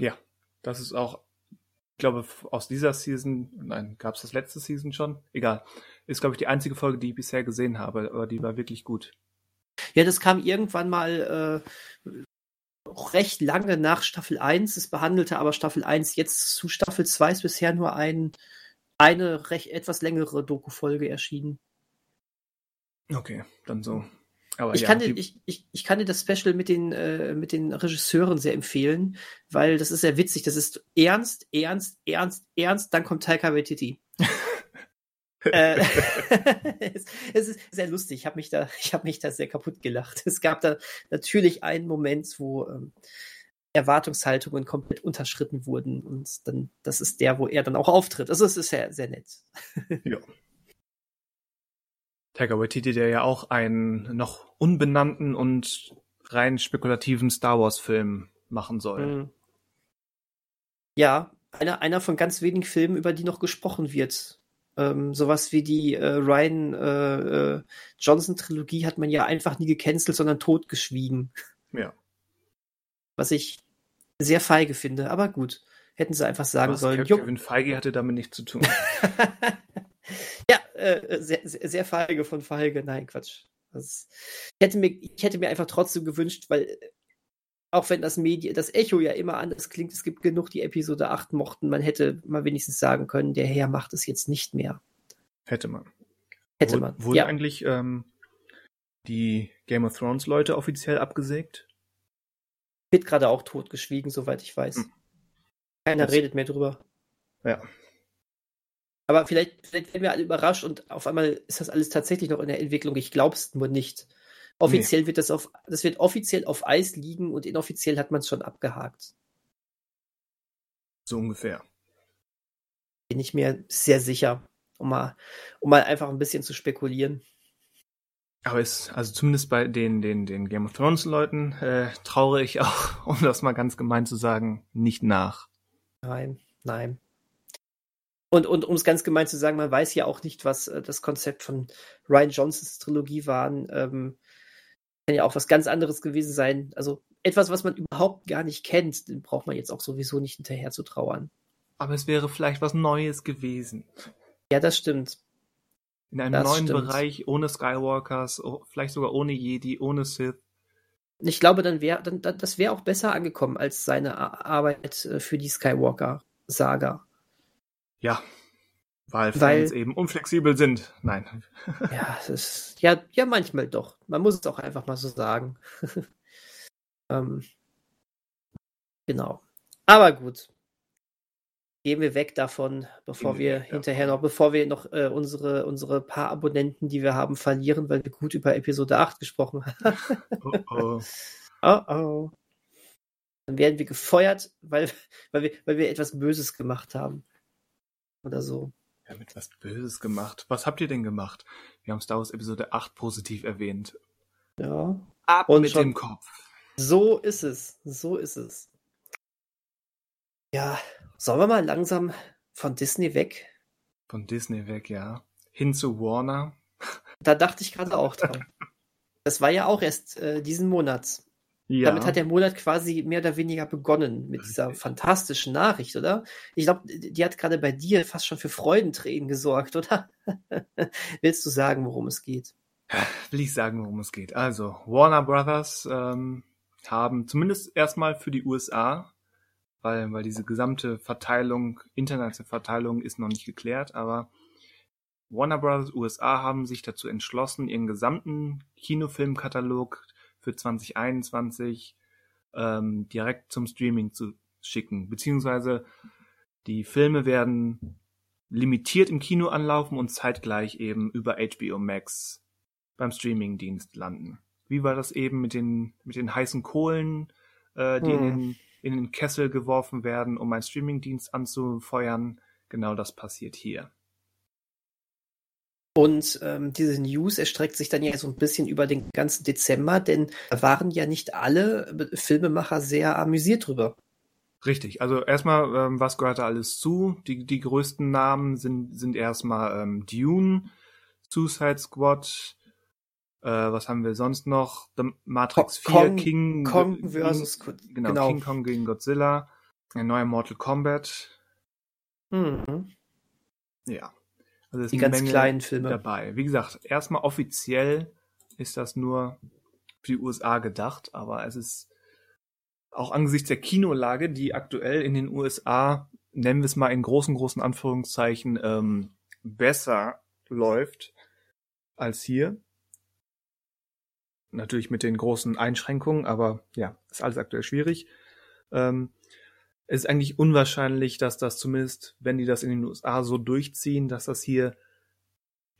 Ja, das ist auch, ich glaube, aus dieser Season, nein, gab es das letzte Season schon? Egal. Ist, glaube ich, die einzige Folge, die ich bisher gesehen habe, aber die war wirklich gut. Ja, das kam irgendwann mal äh, recht lange nach Staffel 1. Es behandelte aber Staffel 1 jetzt zu Staffel 2 ist bisher nur ein, eine recht etwas längere Doku-Folge erschienen. Okay, dann so. Aber ich, ja, kann dir, ich, ich, ich kann dir das Special mit den, äh, mit den Regisseuren sehr empfehlen, weil das ist sehr witzig. Das ist ernst, ernst, ernst, ernst, dann kommt Taika Waititi. äh, es, es, ist sehr lustig. Ich habe mich da, ich habe mich da sehr kaputt gelacht. Es gab da natürlich einen Moment, wo ähm, Erwartungshaltungen komplett unterschritten wurden und dann, das ist der, wo er dann auch auftritt. Also es ist sehr, sehr nett. ja. Taika Waititi, der ja auch einen noch unbenannten und rein spekulativen Star Wars Film machen soll. Mhm. Ja, einer, einer von ganz wenigen Filmen, über die noch gesprochen wird. Ähm, sowas wie die äh, Ryan äh, äh, Johnson Trilogie hat man ja einfach nie gecancelt, sondern totgeschwiegen. Ja. Was ich sehr feige finde, aber gut. Hätten sie einfach sagen Was, sollen. Kevin Feige hatte damit nichts zu tun. ja, äh, sehr, sehr feige von Feige. Nein, Quatsch. Das, ich, hätte mir, ich hätte mir einfach trotzdem gewünscht, weil äh, auch wenn das Medi das Echo ja immer anders klingt, es gibt genug, die Episode 8 mochten, man hätte mal wenigstens sagen können, der Herr macht es jetzt nicht mehr. Hätte man. Hätte man. Wurde ja. eigentlich ähm, die Game of Thrones Leute offiziell abgesägt? Wird gerade auch totgeschwiegen, soweit ich weiß. Hm. Keiner das, redet mehr drüber. Ja. Aber vielleicht, vielleicht werden wir alle überrascht und auf einmal ist das alles tatsächlich noch in der Entwicklung. Ich glaube es nur nicht. Offiziell nee. wird das auf, das wird offiziell auf Eis liegen und inoffiziell hat man es schon abgehakt. So ungefähr. Bin ich mir sehr sicher, um mal, um mal einfach ein bisschen zu spekulieren. Aber es, also zumindest bei den, den, den Game of Thrones Leuten äh, traure ich auch, um das mal ganz gemein zu sagen, nicht nach. Nein, nein. Und, und um es ganz gemein zu sagen, man weiß ja auch nicht, was äh, das Konzept von Ryan Johnsons Trilogie war. Ähm, kann ja auch was ganz anderes gewesen sein. Also etwas, was man überhaupt gar nicht kennt, den braucht man jetzt auch sowieso nicht hinterher zu trauern. Aber es wäre vielleicht was Neues gewesen. Ja, das stimmt. In einem das neuen stimmt. Bereich, ohne Skywalkers, vielleicht sogar ohne Jedi, ohne Sith. Ich glaube, dann wäre, dann, das wäre auch besser angekommen als seine Arbeit äh, für die Skywalker-Saga. Ja, weil Fans weil, eben unflexibel sind. Nein. Ja, es ist, ja, ja, manchmal doch. Man muss es auch einfach mal so sagen. ähm, genau. Aber gut. Gehen wir weg davon, bevor wir ja. hinterher noch, bevor wir noch äh, unsere, unsere paar Abonnenten, die wir haben, verlieren, weil wir gut über Episode 8 gesprochen haben. oh oh. Oh oh. Dann werden wir gefeuert, weil, weil, wir, weil wir etwas Böses gemacht haben oder so. Wir haben etwas Böses gemacht. Was habt ihr denn gemacht? Wir haben Star Wars Episode 8 positiv erwähnt. Ja. Ab Und mit dem Kopf. So ist es. So ist es. Ja, sollen wir mal langsam von Disney weg? Von Disney weg, ja. Hin zu Warner. Da dachte ich gerade auch dran. Das war ja auch erst äh, diesen Monat. Ja. Damit hat der Monat quasi mehr oder weniger begonnen mit dieser fantastischen Nachricht, oder? Ich glaube, die hat gerade bei dir fast schon für Freudentränen gesorgt, oder? Willst du sagen, worum es geht? will ich sagen, worum es geht. Also, Warner Brothers ähm, haben zumindest erstmal für die USA, weil, weil diese gesamte Verteilung, internationale Verteilung ist noch nicht geklärt, aber Warner Brothers USA haben sich dazu entschlossen, ihren gesamten Kinofilmkatalog für 2021 ähm, direkt zum Streaming zu schicken, beziehungsweise die Filme werden limitiert im Kino anlaufen und zeitgleich eben über HBO Max beim Streamingdienst landen. Wie war das eben mit den, mit den heißen Kohlen, äh, die hm. in, den, in den Kessel geworfen werden, um einen Streamingdienst anzufeuern? Genau das passiert hier. Und ähm, diese News erstreckt sich dann ja so ein bisschen über den ganzen Dezember, denn da waren ja nicht alle Filmemacher sehr amüsiert drüber. Richtig, also erstmal, ähm, was gehört da alles zu? Die, die größten Namen sind, sind erstmal ähm, Dune, Suicide Squad, äh, was haben wir sonst noch? The Matrix Kong, 4, King Kong versus King, genau, genau, King Kong gegen Godzilla, ein neuer Mortal Kombat. Mhm. Ja. Also die ganz Menge kleinen Filme dabei. Wie gesagt, erstmal offiziell ist das nur für die USA gedacht, aber es ist auch angesichts der Kinolage, die aktuell in den USA, nennen wir es mal in großen, großen Anführungszeichen, ähm, besser läuft als hier. Natürlich mit den großen Einschränkungen, aber ja, ist alles aktuell schwierig. Ähm, ist eigentlich unwahrscheinlich, dass das zumindest, wenn die das in den USA so durchziehen, dass das hier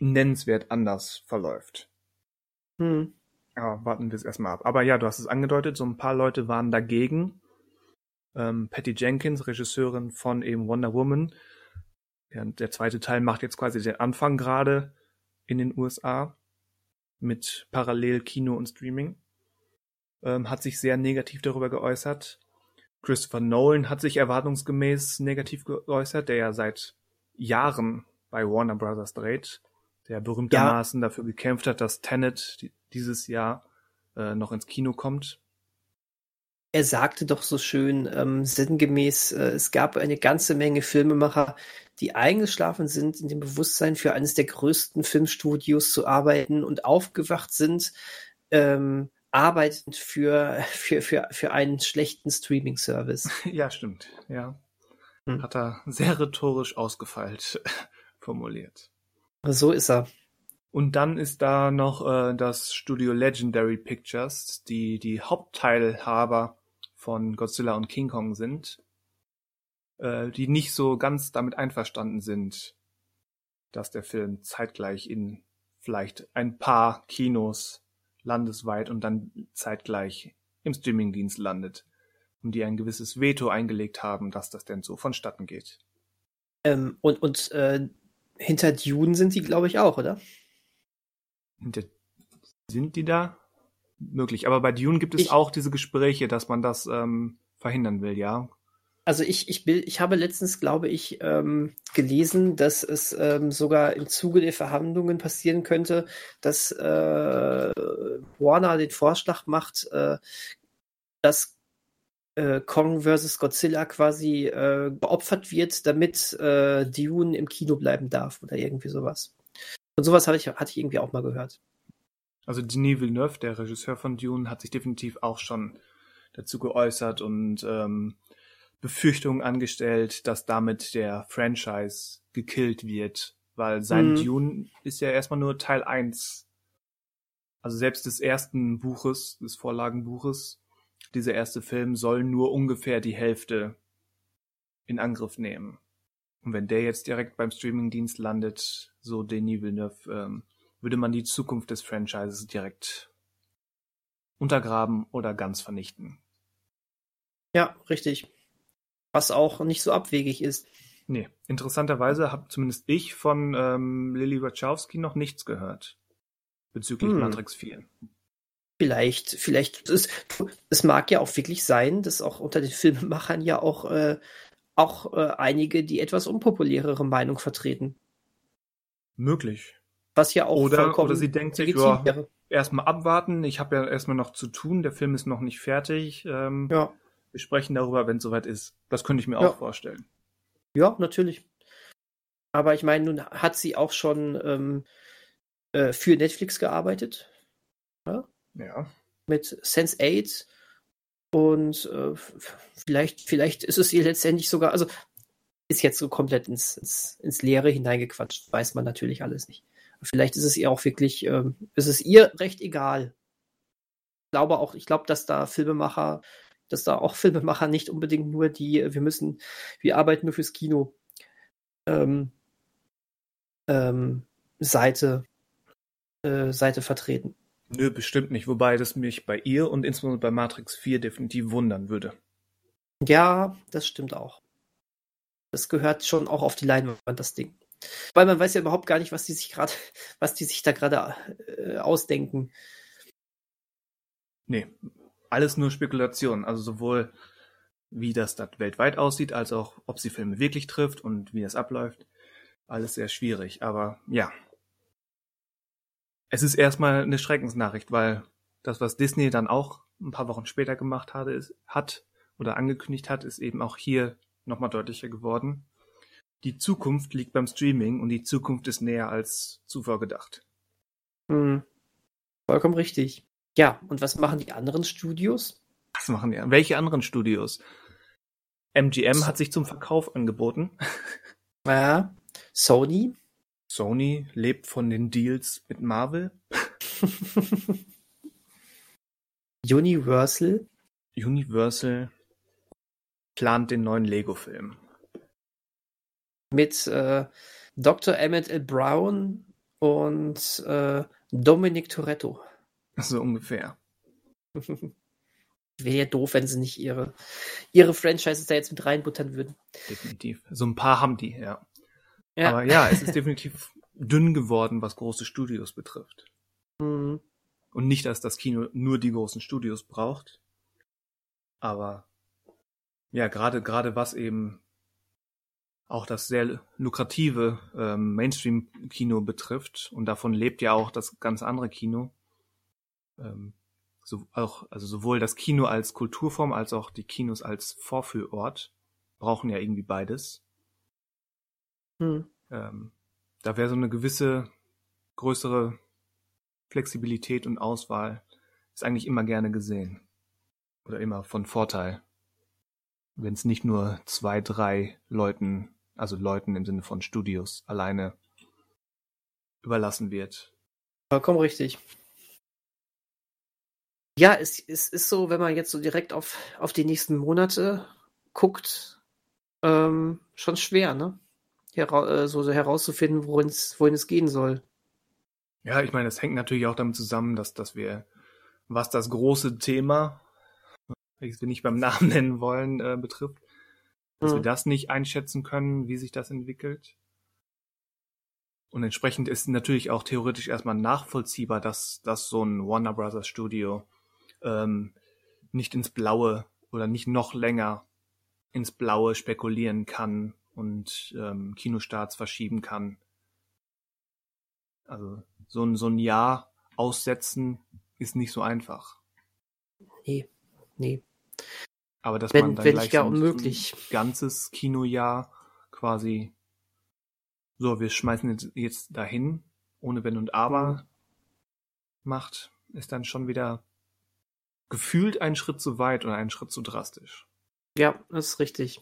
nennenswert anders verläuft. Hm. Ja, warten wir es erstmal ab. Aber ja, du hast es angedeutet, so ein paar Leute waren dagegen. Ähm, Patty Jenkins, Regisseurin von eben Wonder Woman. Ja, der zweite Teil macht jetzt quasi den Anfang gerade in den USA mit Parallel Kino und Streaming. Ähm, hat sich sehr negativ darüber geäußert. Christopher Nolan hat sich erwartungsgemäß negativ geäußert, der ja seit Jahren bei Warner Brothers dreht, der berühmtermaßen ja. dafür gekämpft hat, dass Tenet dieses Jahr äh, noch ins Kino kommt. Er sagte doch so schön ähm, sinngemäß, äh, es gab eine ganze Menge Filmemacher, die eingeschlafen sind in dem Bewusstsein, für eines der größten Filmstudios zu arbeiten und aufgewacht sind, ähm, arbeitend für, für, für, für einen schlechten Streaming-Service. Ja, stimmt. Ja. Hm. Hat er sehr rhetorisch ausgefeilt formuliert. So ist er. Und dann ist da noch äh, das Studio Legendary Pictures, die die Hauptteilhaber von Godzilla und King Kong sind, äh, die nicht so ganz damit einverstanden sind, dass der Film zeitgleich in vielleicht ein paar Kinos landesweit und dann zeitgleich im Streamingdienst landet und die ein gewisses Veto eingelegt haben, dass das denn so vonstatten geht. Ähm, und und äh, hinter Dune sind die, glaube ich, auch, oder? Hinter sind die da? Möglich. Aber bei Dune gibt es ich, auch diese Gespräche, dass man das ähm, verhindern will, ja? Also ich, ich, will, ich habe letztens, glaube ich, ähm, gelesen, dass es ähm, sogar im Zuge der Verhandlungen passieren könnte, dass äh, Warner den Vorschlag macht, äh, dass äh, Kong vs. Godzilla quasi äh, geopfert wird, damit äh, Dune im Kino bleiben darf oder irgendwie sowas. Und sowas hatte ich, hatte ich irgendwie auch mal gehört. Also Denis Villeneuve, der Regisseur von Dune, hat sich definitiv auch schon dazu geäußert und ähm, Befürchtungen angestellt, dass damit der Franchise gekillt wird, weil sein mhm. Dune ist ja erstmal nur Teil 1. Also selbst des ersten Buches, des Vorlagenbuches, dieser erste Film soll nur ungefähr die Hälfte in Angriff nehmen. Und wenn der jetzt direkt beim Streamingdienst landet, so Denis Villeneuve, ähm, würde man die Zukunft des Franchises direkt untergraben oder ganz vernichten. Ja, richtig was auch nicht so abwegig ist. Nee, interessanterweise habe zumindest ich von ähm, Lily Wachowski noch nichts gehört bezüglich hm. Matrix 4. Vielleicht, vielleicht, es, es mag ja auch wirklich sein, dass auch unter den Filmemachern ja auch, äh, auch äh, einige die etwas unpopulärere Meinung vertreten. Möglich. Was ja auch oder, oder sie denkt sich, ja, erstmal abwarten, ich habe ja erstmal noch zu tun, der Film ist noch nicht fertig. Ähm, ja. Wir sprechen darüber, wenn es soweit ist. Das könnte ich mir ja. auch vorstellen. Ja, natürlich. Aber ich meine, nun hat sie auch schon ähm, äh, für Netflix gearbeitet. Ja. ja. Mit Sense 8 und äh, vielleicht, vielleicht ist es ihr letztendlich sogar, also ist jetzt so komplett ins, ins, ins Leere hineingequatscht, weiß man natürlich alles nicht. Vielleicht ist es ihr auch wirklich, ähm, ist es ihr recht egal. Ich glaube auch, ich glaube, dass da Filmemacher, dass da auch Filmemacher nicht unbedingt nur die, wir müssen, wir arbeiten nur fürs Kino, ähm, ähm, Seite, äh, Seite vertreten. Nö, bestimmt nicht. Wobei das mich bei ihr und insbesondere bei Matrix 4 definitiv wundern würde. Ja, das stimmt auch. Das gehört schon auch auf die Leinwand, das Ding. Weil man weiß ja überhaupt gar nicht, was die sich gerade, was die sich da gerade äh, ausdenken. Nee, alles nur Spekulation. Also sowohl wie das da weltweit aussieht, als auch ob sie Filme wirklich trifft und wie das abläuft. Alles sehr schwierig. Aber ja. Es ist erstmal eine Schreckensnachricht, weil das, was Disney dann auch ein paar Wochen später gemacht hatte, ist, hat oder angekündigt hat, ist eben auch hier nochmal deutlicher geworden. Die Zukunft liegt beim Streaming und die Zukunft ist näher als zuvor gedacht. Hm. Vollkommen richtig. Ja, und was machen die anderen Studios? Was machen die? Welche anderen Studios? MGM hat sich zum Verkauf angeboten. Ja. Sony? Sony lebt von den Deals mit Marvel. Universal? Universal plant den neuen Lego-Film. Mit äh, Dr. Emmett L. Brown und äh, Dominic Toretto. So ungefähr. Wäre ja doof, wenn sie nicht ihre, ihre Franchises da jetzt mit reinbuttern würden. Definitiv. So ein paar haben die, ja. ja. Aber ja, es ist definitiv dünn geworden, was große Studios betrifft. Mhm. Und nicht, dass das Kino nur die großen Studios braucht. Aber ja, gerade gerade was eben auch das sehr lukrative ähm, Mainstream-Kino betrifft und davon lebt ja auch das ganz andere Kino. Ähm, so, auch, also sowohl das Kino als Kulturform als auch die Kinos als Vorführort brauchen ja irgendwie beides. Hm. Ähm, da wäre so eine gewisse größere Flexibilität und Auswahl ist eigentlich immer gerne gesehen. Oder immer von Vorteil wenn es nicht nur zwei, drei Leuten, also Leuten im Sinne von Studios, alleine überlassen wird. Vollkommen richtig. Ja, es, es ist so, wenn man jetzt so direkt auf, auf die nächsten Monate guckt, ähm, schon schwer, ne? Hera äh, so, so herauszufinden, wohin es gehen soll. Ja, ich meine, es hängt natürlich auch damit zusammen, dass, dass wir, was das große Thema welches wir nicht beim Namen nennen wollen, äh, betrifft, dass mhm. wir das nicht einschätzen können, wie sich das entwickelt. Und entsprechend ist natürlich auch theoretisch erstmal nachvollziehbar, dass, dass so ein Warner Brothers Studio ähm, nicht ins Blaue oder nicht noch länger ins Blaue spekulieren kann und ähm, Kinostarts verschieben kann. Also so ein, so ein Jahr aussetzen ist nicht so einfach. Nee, nee. Aber dass wenn, man dann wenn gleich so unmöglich. ein ganzes Kinojahr quasi so, wir schmeißen jetzt, jetzt dahin, ohne Wenn und Aber mhm. macht, ist dann schon wieder gefühlt ein Schritt zu weit oder ein Schritt zu drastisch. Ja, das ist richtig.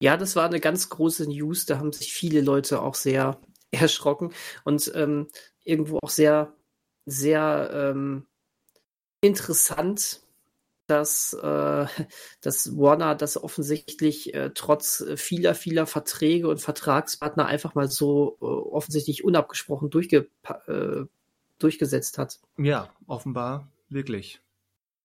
Ja, das war eine ganz große News. Da haben sich viele Leute auch sehr erschrocken und ähm, irgendwo auch sehr, sehr ähm, interessant, dass, äh, dass Warner das offensichtlich äh, trotz vieler, vieler Verträge und Vertragspartner einfach mal so äh, offensichtlich unabgesprochen durchge äh, durchgesetzt hat. Ja, offenbar wirklich.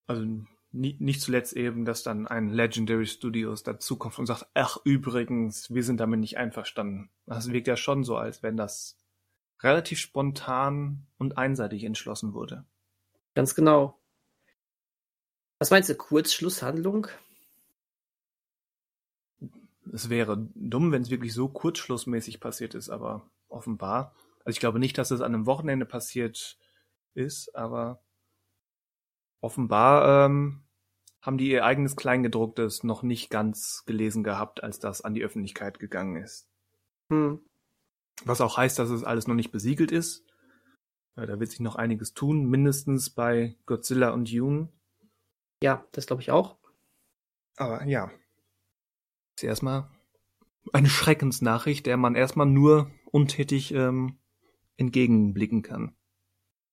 Also nie, nicht zuletzt eben, dass dann ein Legendary Studios dazukommt und sagt, ach übrigens, wir sind damit nicht einverstanden. Das wirkt ja schon so, als wenn das relativ spontan und einseitig entschlossen wurde. Ganz genau. Was meinst du, Kurzschlusshandlung? Es wäre dumm, wenn es wirklich so kurzschlussmäßig passiert ist, aber offenbar. Also ich glaube nicht, dass es an einem Wochenende passiert ist, aber offenbar ähm, haben die ihr eigenes Kleingedrucktes noch nicht ganz gelesen gehabt, als das an die Öffentlichkeit gegangen ist. Hm. Was auch heißt, dass es alles noch nicht besiegelt ist. Äh, da wird sich noch einiges tun, mindestens bei Godzilla und Dune. Ja, das glaube ich auch. Aber ja. Ist erstmal eine Schreckensnachricht, der man erstmal nur untätig ähm, entgegenblicken kann.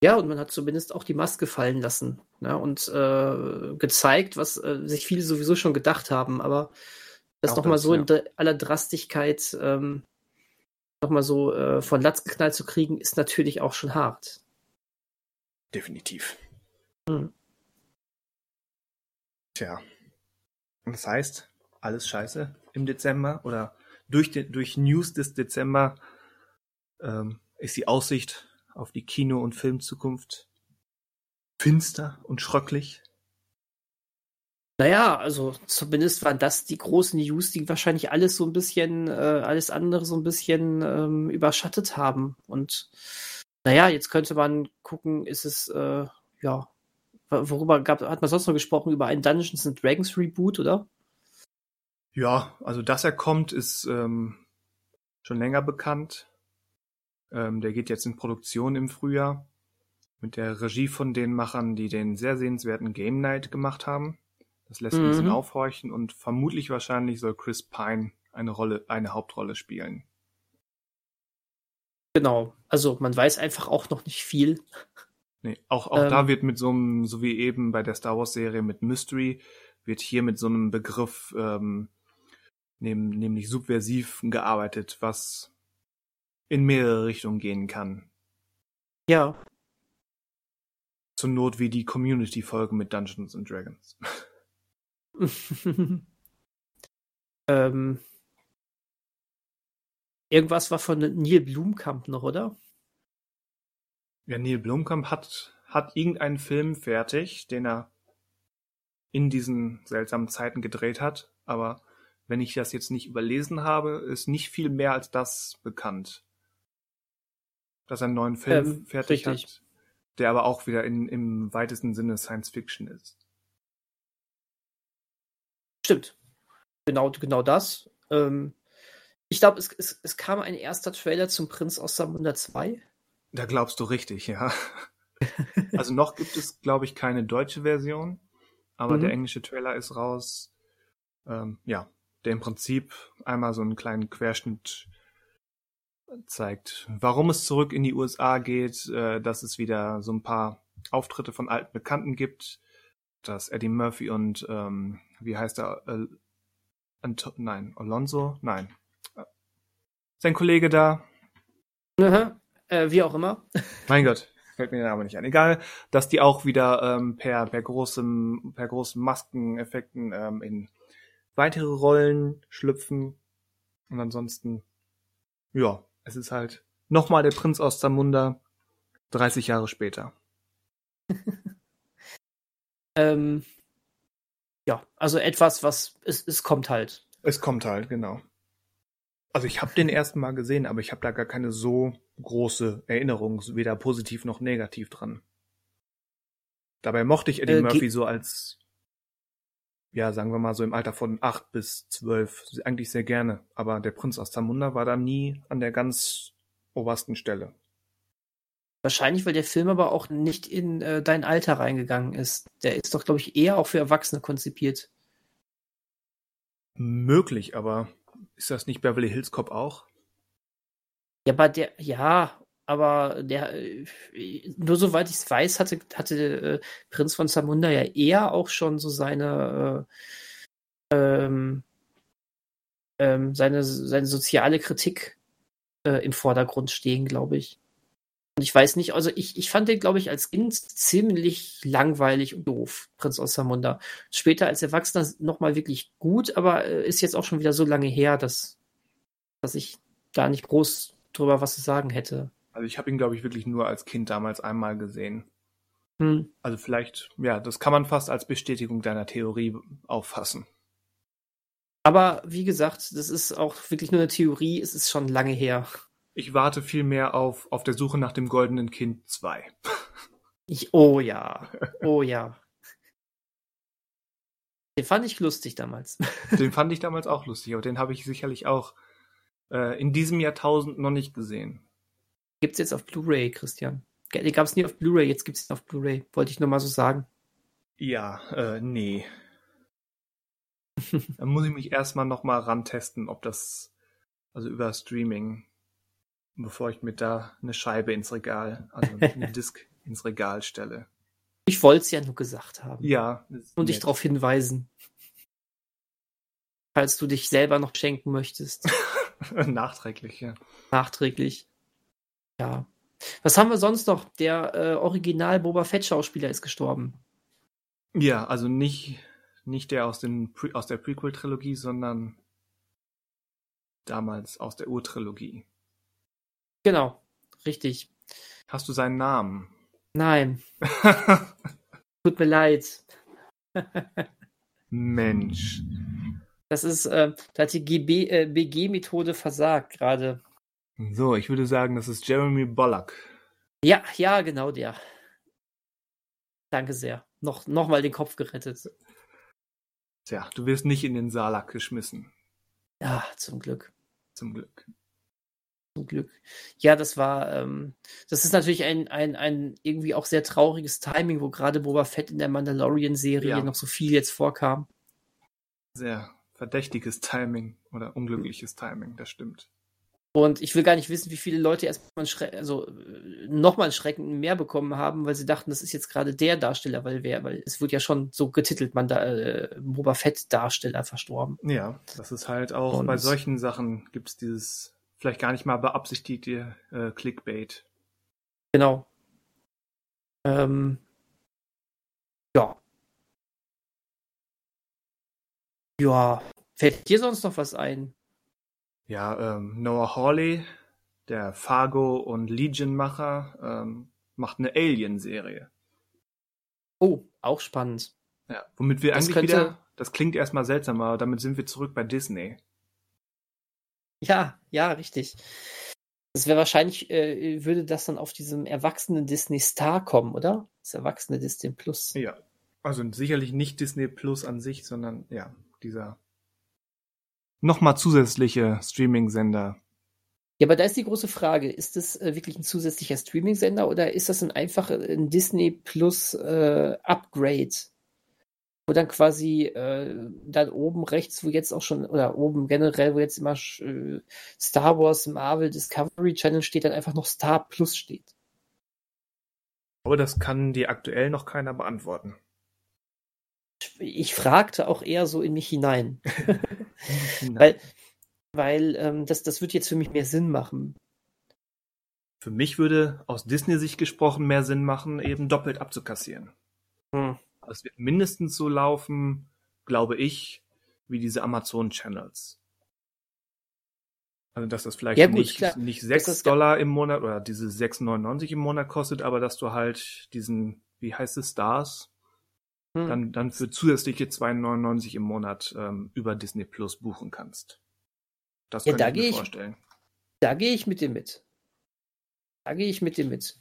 Ja, und man hat zumindest auch die Maske fallen lassen ne, und äh, gezeigt, was äh, sich viele sowieso schon gedacht haben, aber das nochmal so ja. in aller Drastigkeit ähm, nochmal so äh, von Latz geknallt zu kriegen, ist natürlich auch schon hart. Definitiv. Hm. Tja. Das heißt, alles scheiße im Dezember oder durch, den, durch News des Dezember ähm, ist die Aussicht auf die Kino- und Filmzukunft finster und schröcklich. Naja, also zumindest waren das die großen News, die wahrscheinlich alles so ein bisschen, äh, alles andere so ein bisschen ähm, überschattet haben. Und naja, jetzt könnte man gucken, ist es, äh, ja, worüber gab, hat man sonst noch gesprochen? Über ein Dungeons and Dragons Reboot, oder? Ja, also dass er kommt, ist ähm, schon länger bekannt. Ähm, der geht jetzt in Produktion im Frühjahr mit der Regie von den Machern, die den sehr sehenswerten Game Night gemacht haben. Das lässt mhm. ein bisschen mhm. aufhorchen und vermutlich wahrscheinlich soll Chris Pine eine Rolle, eine Hauptrolle spielen. Genau. Also man weiß einfach auch noch nicht viel. Nee, auch, auch ähm, da wird mit so einem, so wie eben bei der Star Wars Serie mit Mystery, wird hier mit so einem Begriff ähm, nämlich subversiv gearbeitet, was in mehrere Richtungen gehen kann. Ja. Zur Not wie die Community-Folgen mit Dungeons and Dragons. ähm, irgendwas war von Neil Blumkamp noch, oder? Ja, Neil Blumkamp hat, hat irgendeinen Film fertig, den er in diesen seltsamen Zeiten gedreht hat, aber wenn ich das jetzt nicht überlesen habe, ist nicht viel mehr als das bekannt. Dass er einen neuen Film ähm, fertig richtig. hat, der aber auch wieder in, im weitesten Sinne Science Fiction ist. Stimmt. Genau, genau das. Ähm, ich glaube, es, es, es kam ein erster Trailer zum Prinz aus Samunda 2. Da glaubst du richtig, ja. also noch gibt es, glaube ich, keine deutsche Version, aber mhm. der englische Trailer ist raus. Ähm, ja, der im Prinzip einmal so einen kleinen Querschnitt zeigt, warum es zurück in die USA geht, äh, dass es wieder so ein paar Auftritte von alten Bekannten gibt, dass Eddie Murphy und ähm, wie heißt er? Äh, Anto nein, Alonso? Nein. Sein Kollege da. Aha, äh, wie auch immer. Mein Gott, fällt mir der Name nicht ein. Egal, dass die auch wieder ähm, per, per großem, per großen Maskeneffekten ähm, in weitere Rollen schlüpfen. Und ansonsten, ja, es ist halt nochmal der Prinz aus Zamunda 30 Jahre später. ähm, ja, also etwas, was es, es kommt halt. Es kommt halt, genau. Also ich habe den ersten Mal gesehen, aber ich habe da gar keine so große Erinnerung, weder positiv noch negativ dran. Dabei mochte ich Eddie äh, Murphy so als, ja, sagen wir mal so im Alter von acht bis zwölf eigentlich sehr gerne. Aber der Prinz aus Zamunda war da nie an der ganz obersten Stelle. Wahrscheinlich, weil der Film aber auch nicht in äh, dein Alter reingegangen ist. Der ist doch, glaube ich, eher auch für Erwachsene konzipiert. Möglich, aber ist das nicht Beverly Hills Cop auch? Ja, aber der, ja, aber der, äh, nur soweit ich es weiß, hatte, hatte äh, Prinz von Zamunda ja eher auch schon so seine, äh, ähm, ähm, seine, seine soziale Kritik äh, im Vordergrund stehen, glaube ich. Und ich weiß nicht, also ich, ich fand den, glaube ich, als Kind ziemlich langweilig und doof, Prinz aus Samunda. Später als Erwachsener nochmal wirklich gut, aber äh, ist jetzt auch schon wieder so lange her, dass, dass ich gar nicht groß drüber was zu sagen hätte. Also ich habe ihn, glaube ich, wirklich nur als Kind damals einmal gesehen. Hm. Also vielleicht, ja, das kann man fast als Bestätigung deiner Theorie auffassen. Aber wie gesagt, das ist auch wirklich nur eine Theorie, es ist schon lange her. Ich warte vielmehr auf Auf der Suche nach dem goldenen Kind 2. Ich, oh ja, oh ja. Den fand ich lustig damals. Den fand ich damals auch lustig, aber den habe ich sicherlich auch Äh, in diesem Jahrtausend noch nicht gesehen. Gibt's jetzt auf Blu-ray, Christian? Den gab's nie auf Blu-ray, jetzt gibt's ihn auf Blu-ray. Wollte ich nur mal so sagen. Ja, äh, nee. Dann muss ich mich erstmal nochmal rantesten, ob das, also über Streaming, bevor ich mir da eine Scheibe ins Regal, also eine Disc ins Regal stelle. Ich wollte es ja nur gesagt haben. Ja. Und dich darauf hinweisen. Falls du dich selber noch schenken möchtest. Nachträglich, ja. Nachträglich. Ja. Was haben wir sonst noch? Der äh, Original Boba Fett Schauspieler ist gestorben. Ja, also nicht, nicht der aus, den, aus der Prequel-Trilogie, sondern damals aus der Urtrilogie. Genau, richtig. Hast du seinen Namen? Nein. Tut mir leid. Mensch. Das ist, äh, da hat die äh, BG-Methode versagt gerade. So, ich würde sagen, das ist Jeremy Bullock. Ja, ja, genau der. Danke sehr. Noch, noch mal den Kopf gerettet. Tja, du wirst nicht in den Salak geschmissen. Ja, zum Glück. Zum Glück. Zum Glück. Ja, das war, ähm, das ist natürlich ein, ein, ein irgendwie auch sehr trauriges Timing, wo gerade Boba Fett in der Mandalorian-Serie Ja. noch so viel jetzt vorkam. Sehr verdächtiges Timing oder unglückliches Timing, das stimmt. Und ich will gar nicht wissen, wie viele Leute erstmal Schre also äh, nochmal einen Schrecken mehr bekommen haben, weil sie dachten, das ist jetzt gerade der Darsteller, weil wer, weil es wird ja schon so getitelt, man da äh, Boba Fett Darsteller verstorben. Ja, das ist halt auch Und- bei solchen Sachen gibt es dieses vielleicht gar nicht mal beabsichtigte äh, Clickbait. Genau. Ähm, ja. Ja. Fällt dir sonst noch was ein? Ja, ähm, Noah Hawley, der Fargo und Legion-Macher, ähm, macht eine Alien-Serie. Oh, auch spannend. Ja, womit wir Das eigentlich könnte- wieder, das klingt erstmal seltsam, aber damit sind wir zurück bei Disney. Ja, ja, richtig. Das wäre wahrscheinlich, äh, würde das dann auf diesem erwachsenen Disney Star kommen, oder? Das erwachsene Disney Plus. Ja, also sicherlich nicht Disney Plus an sich, sondern ja, dieser nochmal zusätzliche Streaming-Sender. Ja, aber da ist die große Frage, ist das äh, wirklich ein zusätzlicher Streaming-Sender oder ist das ein einfacher ein Disney Plus äh, Upgrade? Wo dann quasi äh, dann oben rechts, wo jetzt auch schon, oder oben generell, wo jetzt immer äh, Star Wars, Marvel, Discovery Channel steht, dann einfach noch Star Plus steht. Aber das kann dir aktuell noch keiner beantworten. Ich fragte auch eher so in mich hinein. Weil, weil ähm, das, das wird jetzt für mich mehr Sinn machen. Für mich würde aus Disney-Sicht gesprochen mehr Sinn machen, eben doppelt abzukassieren. Hm. Es wird mindestens so laufen, glaube ich, wie diese Amazon-Channels. Also, dass das vielleicht Ja, gut, nicht, klar. nicht Das 6 ist- Dollar im Monat oder diese 6,99 im Monat kostet, aber dass du halt diesen, wie heißt es, Stars, Hm. dann, dann für zusätzliche 2,99 im Monat ähm, über Disney Plus buchen kannst. Das Ja, könnte da ich mir ich- vorstellen. Da gehe ich mit dir mit. Da gehe ich mit dir mit.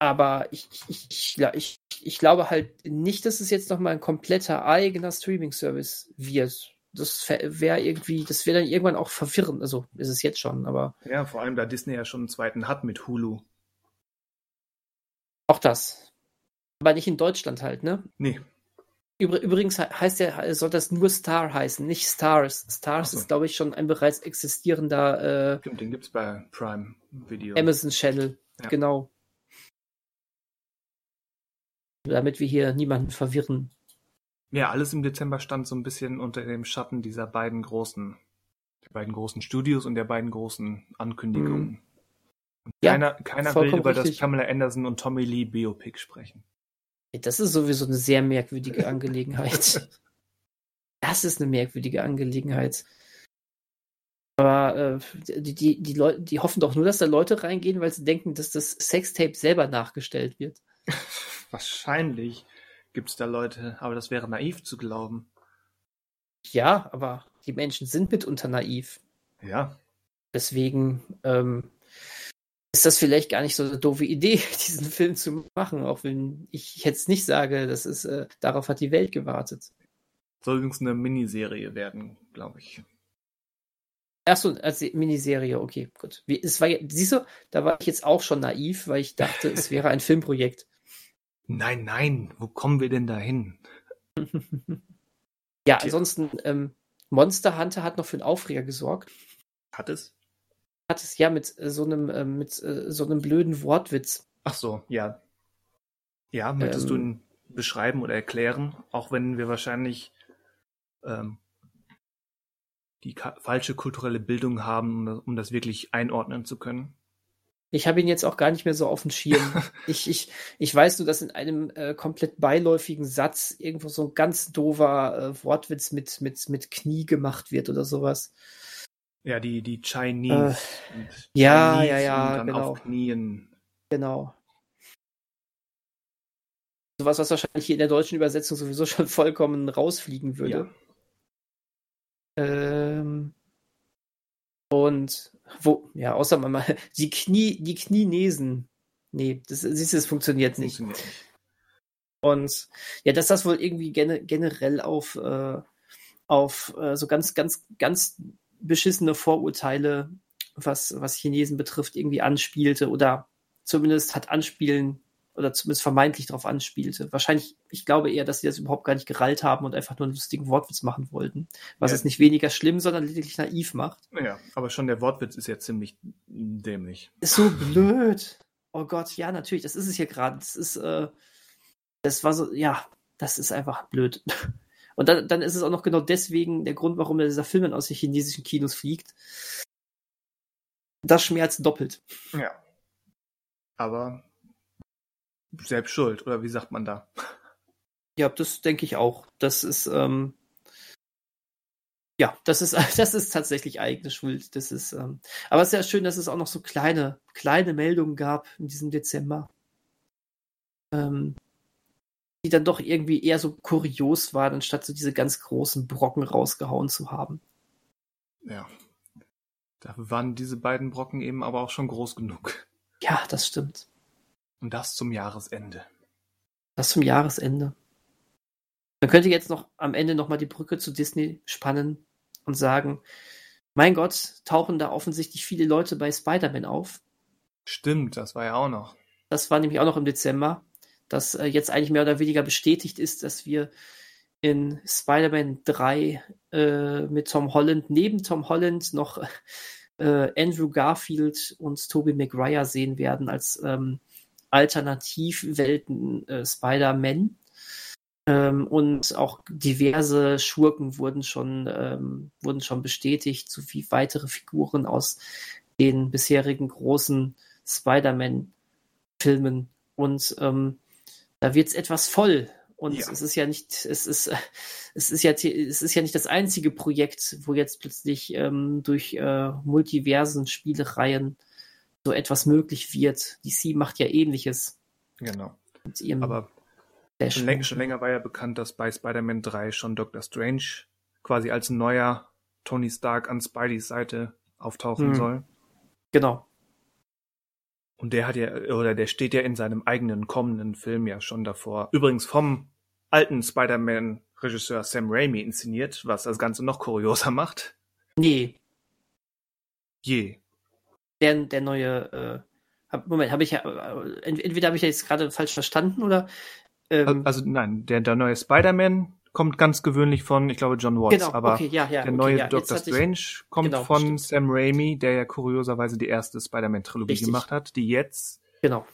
Aber ich, ich, ich, ich, ich glaube halt nicht, dass es jetzt nochmal ein kompletter eigener Streaming-Service wird. Das wäre irgendwie, das wäre dann irgendwann auch verwirrend. Also ist es jetzt schon, aber Ja, vor allem da Disney ja schon einen zweiten hat mit Hulu. auch das. Aber nicht in Deutschland halt, ne? Nee, Übr übrigens he- heißt der, soll das nur Star heißen, nicht Stars. Stars so. ist, glaube ich, schon ein bereits existierender äh, stimmt, den gibt's bei Prime Video. Amazon Channel. Ja. Genau. Damit wir hier niemanden verwirren. Ja, alles im Dezember stand so ein bisschen unter dem Schatten dieser beiden großen, der beiden großen Studios und der beiden großen Ankündigungen. Und Ja, keiner keiner will über das richtig. Pamela Anderson und Tommy Lee Biopic sprechen. Das ist sowieso eine sehr merkwürdige Angelegenheit. Das ist eine merkwürdige Angelegenheit. Aber äh, die, die, die, Leute, die hoffen doch nur, dass da Leute reingehen, weil sie denken, dass das Sextape selber nachgestellt wird. Wahrscheinlich gibt's da Leute, aber das wäre naiv zu glauben. Ja, aber die Menschen sind mitunter naiv. Ja, Deswegen ähm, ist das vielleicht gar nicht so eine doofe Idee, diesen Film zu machen, auch wenn ich jetzt nicht sage, das ist, äh, darauf hat die Welt gewartet. soll übrigens eine Miniserie werden, glaube ich. Achso, als Miniserie, okay, gut. Wie, es war, siehst du, da war ich jetzt auch schon naiv, weil ich dachte, es wäre ein Filmprojekt. Nein, nein, wo kommen wir denn dahin? ja, ansonsten, ähm, Monster Hunter hat noch für einen Aufreger gesorgt. Hat es? Hat es ja mit äh, so einem, äh, mit äh, so einem blöden Wortwitz. Ach so, ja. Ja, möchtest ähm, du ihn beschreiben oder erklären, auch wenn wir wahrscheinlich ähm, die falsche kulturelle Bildung haben, um das, um das wirklich einordnen zu können? Ich habe ihn jetzt auch gar nicht mehr so auf dem Schirm. ich, ich, ich weiß nur, dass in einem äh, komplett beiläufigen Satz irgendwo so ein ganz doofer äh, Wortwitz mit, mit, mit Knie gemacht wird oder sowas. Ja, die, die Chinese. Äh, ja, Chinese ja, ja, dann genau. Auf Knien. Genau. Sowas, was wahrscheinlich hier in der deutschen Übersetzung sowieso schon vollkommen rausfliegen würde. Ja. Ähm, und wo, ja, außer man mal, die Knie, die Knienesen. Nee, das, siehst du, das funktioniert nicht. Funktioniert nicht. Und ja, dass das wohl irgendwie gen generell auf, äh, auf äh, so ganz, ganz, ganz beschissene Vorurteile, was, was Chinesen betrifft, irgendwie anspielte oder zumindest hat anspielen oder zumindest vermeintlich darauf anspielte. Wahrscheinlich, ich glaube eher, dass sie das überhaupt gar nicht gerallt haben und einfach nur einen lustigen Wortwitz machen wollten. Was ja. es nicht weniger schlimm, sondern lediglich naiv macht. Ja, aber schon der Wortwitz ist ja ziemlich dämlich. Ist so blöd. Oh Gott, ja, natürlich, das ist es hier gerade. Das ist, äh, das war so, ja, das ist einfach blöd. Und dann, dann ist es auch noch genau deswegen der Grund, warum dieser Film dann aus den chinesischen Kinos fliegt. Das schmerzt doppelt. Ja. Aber selbst schuld, oder wie sagt man da? Ja, das denke ich auch. Das ist, ähm, ja, das ist, das ist tatsächlich eigene Schuld. Das ist, ähm, aber es ist ja schön, dass es auch noch so kleine, kleine Meldungen gab in diesem Dezember. Ähm, die dann doch irgendwie eher so kurios waren, anstatt so diese ganz großen Brocken rausgehauen zu haben. Ja. Dafür waren diese beiden Brocken eben aber auch schon groß genug. Ja, das stimmt. Und das zum Jahresende. Das zum Jahresende. Man könnte jetzt noch am Ende nochmal die Brücke zu Disney spannen und sagen, mein Gott, tauchen da offensichtlich viele Leute bei Spider-Man auf. Stimmt, das war ja auch noch. Das war nämlich auch noch im Dezember, dass äh, jetzt eigentlich mehr oder weniger bestätigt ist, dass wir in Spider-Man 3 äh, mit Tom Holland, neben Tom Holland noch äh, Andrew Garfield und Tobey Maguire sehen werden als ähm, Alternativwelten äh, Spider-Man. Ähm, und auch diverse Schurken wurden schon, ähm, wurden schon bestätigt, sowie weitere Figuren aus den bisherigen großen Spider-Man-Filmen. Und ähm, da wird es etwas voll. Und ja. es ist ja nicht, es ist, es ist ja, es ist ja nicht das einzige Projekt, wo jetzt plötzlich ähm, durch äh, Multiversen, Spielereien so etwas möglich wird. DC macht ja ähnliches. Genau. Aber schon, läng schon, länger war ja bekannt, dass bei Spider-Man 3 schon Doctor Strange quasi als neuer Tony Stark an Spideys Seite auftauchen hm. soll. Genau. Und der hat ja, oder der steht ja in seinem eigenen kommenden Film ja schon davor. Übrigens vom alten Spider-Man-Regisseur Sam Raimi inszeniert, was das Ganze noch kurioser macht. Nee. Je der, der neue, äh, hab, Moment, habe ich ja, äh, entweder habe ich ja jetzt gerade falsch verstanden oder. Ähm, also nein, der, der neue Spider-Man kommt ganz gewöhnlich von, ich glaube, John Watts. Genau, aber okay, ja, ja, der okay, neue ja, Doctor Strange ich, kommt genau, von stimmt. Sam Raimi, der ja kurioserweise die erste Spider-Man-Trilogie gemacht hat, die jetzt genau.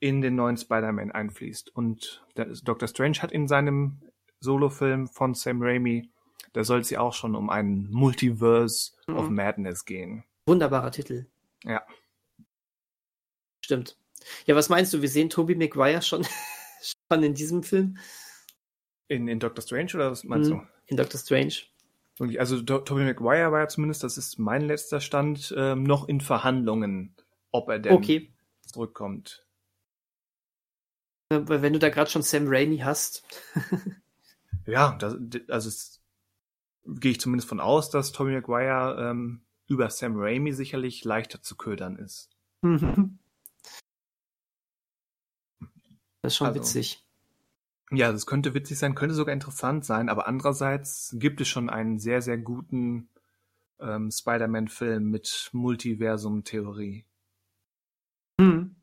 in den neuen Spider-Man einfließt. Und Doctor Strange hat in seinem Solo-Film von Sam Raimi, da soll es ja auch schon um einen Multiverse mhm. of Madness gehen. Wunderbarer Titel. Ja. Stimmt. Ja, was meinst du? Wir sehen Tobey Maguire schon, schon in diesem Film? In, in Doctor Strange oder was meinst mhm, du? In Doctor Strange. Also Tobey Maguire war ja zumindest, das ist mein letzter Stand, ähm, noch in Verhandlungen, ob er denn okay. zurückkommt. Weil wenn du da gerade schon Sam Raimi hast. ja, das, also gehe ich zumindest von aus, dass Tobey Maguire ähm, über Sam Raimi sicherlich leichter zu ködern ist. Mhm. Das ist schon also, witzig. Ja, das könnte witzig sein, könnte sogar interessant sein, aber andererseits gibt es schon einen sehr, sehr guten ähm, Spider-Man-Film mit Multiversum-Theorie. Hm.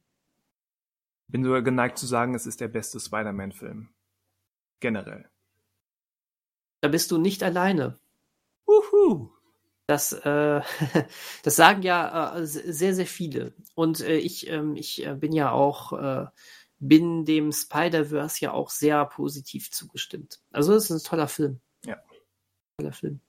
Bin sogar geneigt zu sagen, es ist der beste Spider-Man-Film. Generell. Da bist du nicht alleine. Uhu. Das, äh, das sagen ja äh, sehr, sehr viele. Und äh, ich, ähm, ich äh, bin ja auch, äh, bin dem Spider-Verse ja auch sehr positiv zugestimmt. Also es ist ein toller Film. Ja. Toller Film.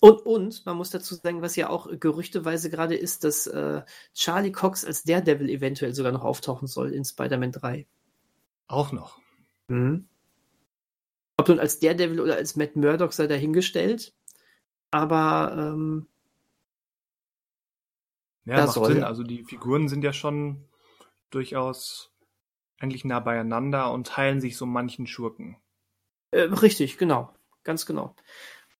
Und, und man muss dazu sagen, was ja auch gerüchteweise gerade ist, dass äh, Charlie Cox als Daredevil eventuell sogar noch auftauchen soll in Spider-Man 3. Auch noch. Mhm. Ob nun als Daredevil oder als Matt Murdock sei dahingestellt. Aber ähm, ja, macht soll Sinn. Also die Figuren sind ja schon durchaus eigentlich nah beieinander und teilen sich so manchen Schurken. Äh, richtig, genau. Ganz genau.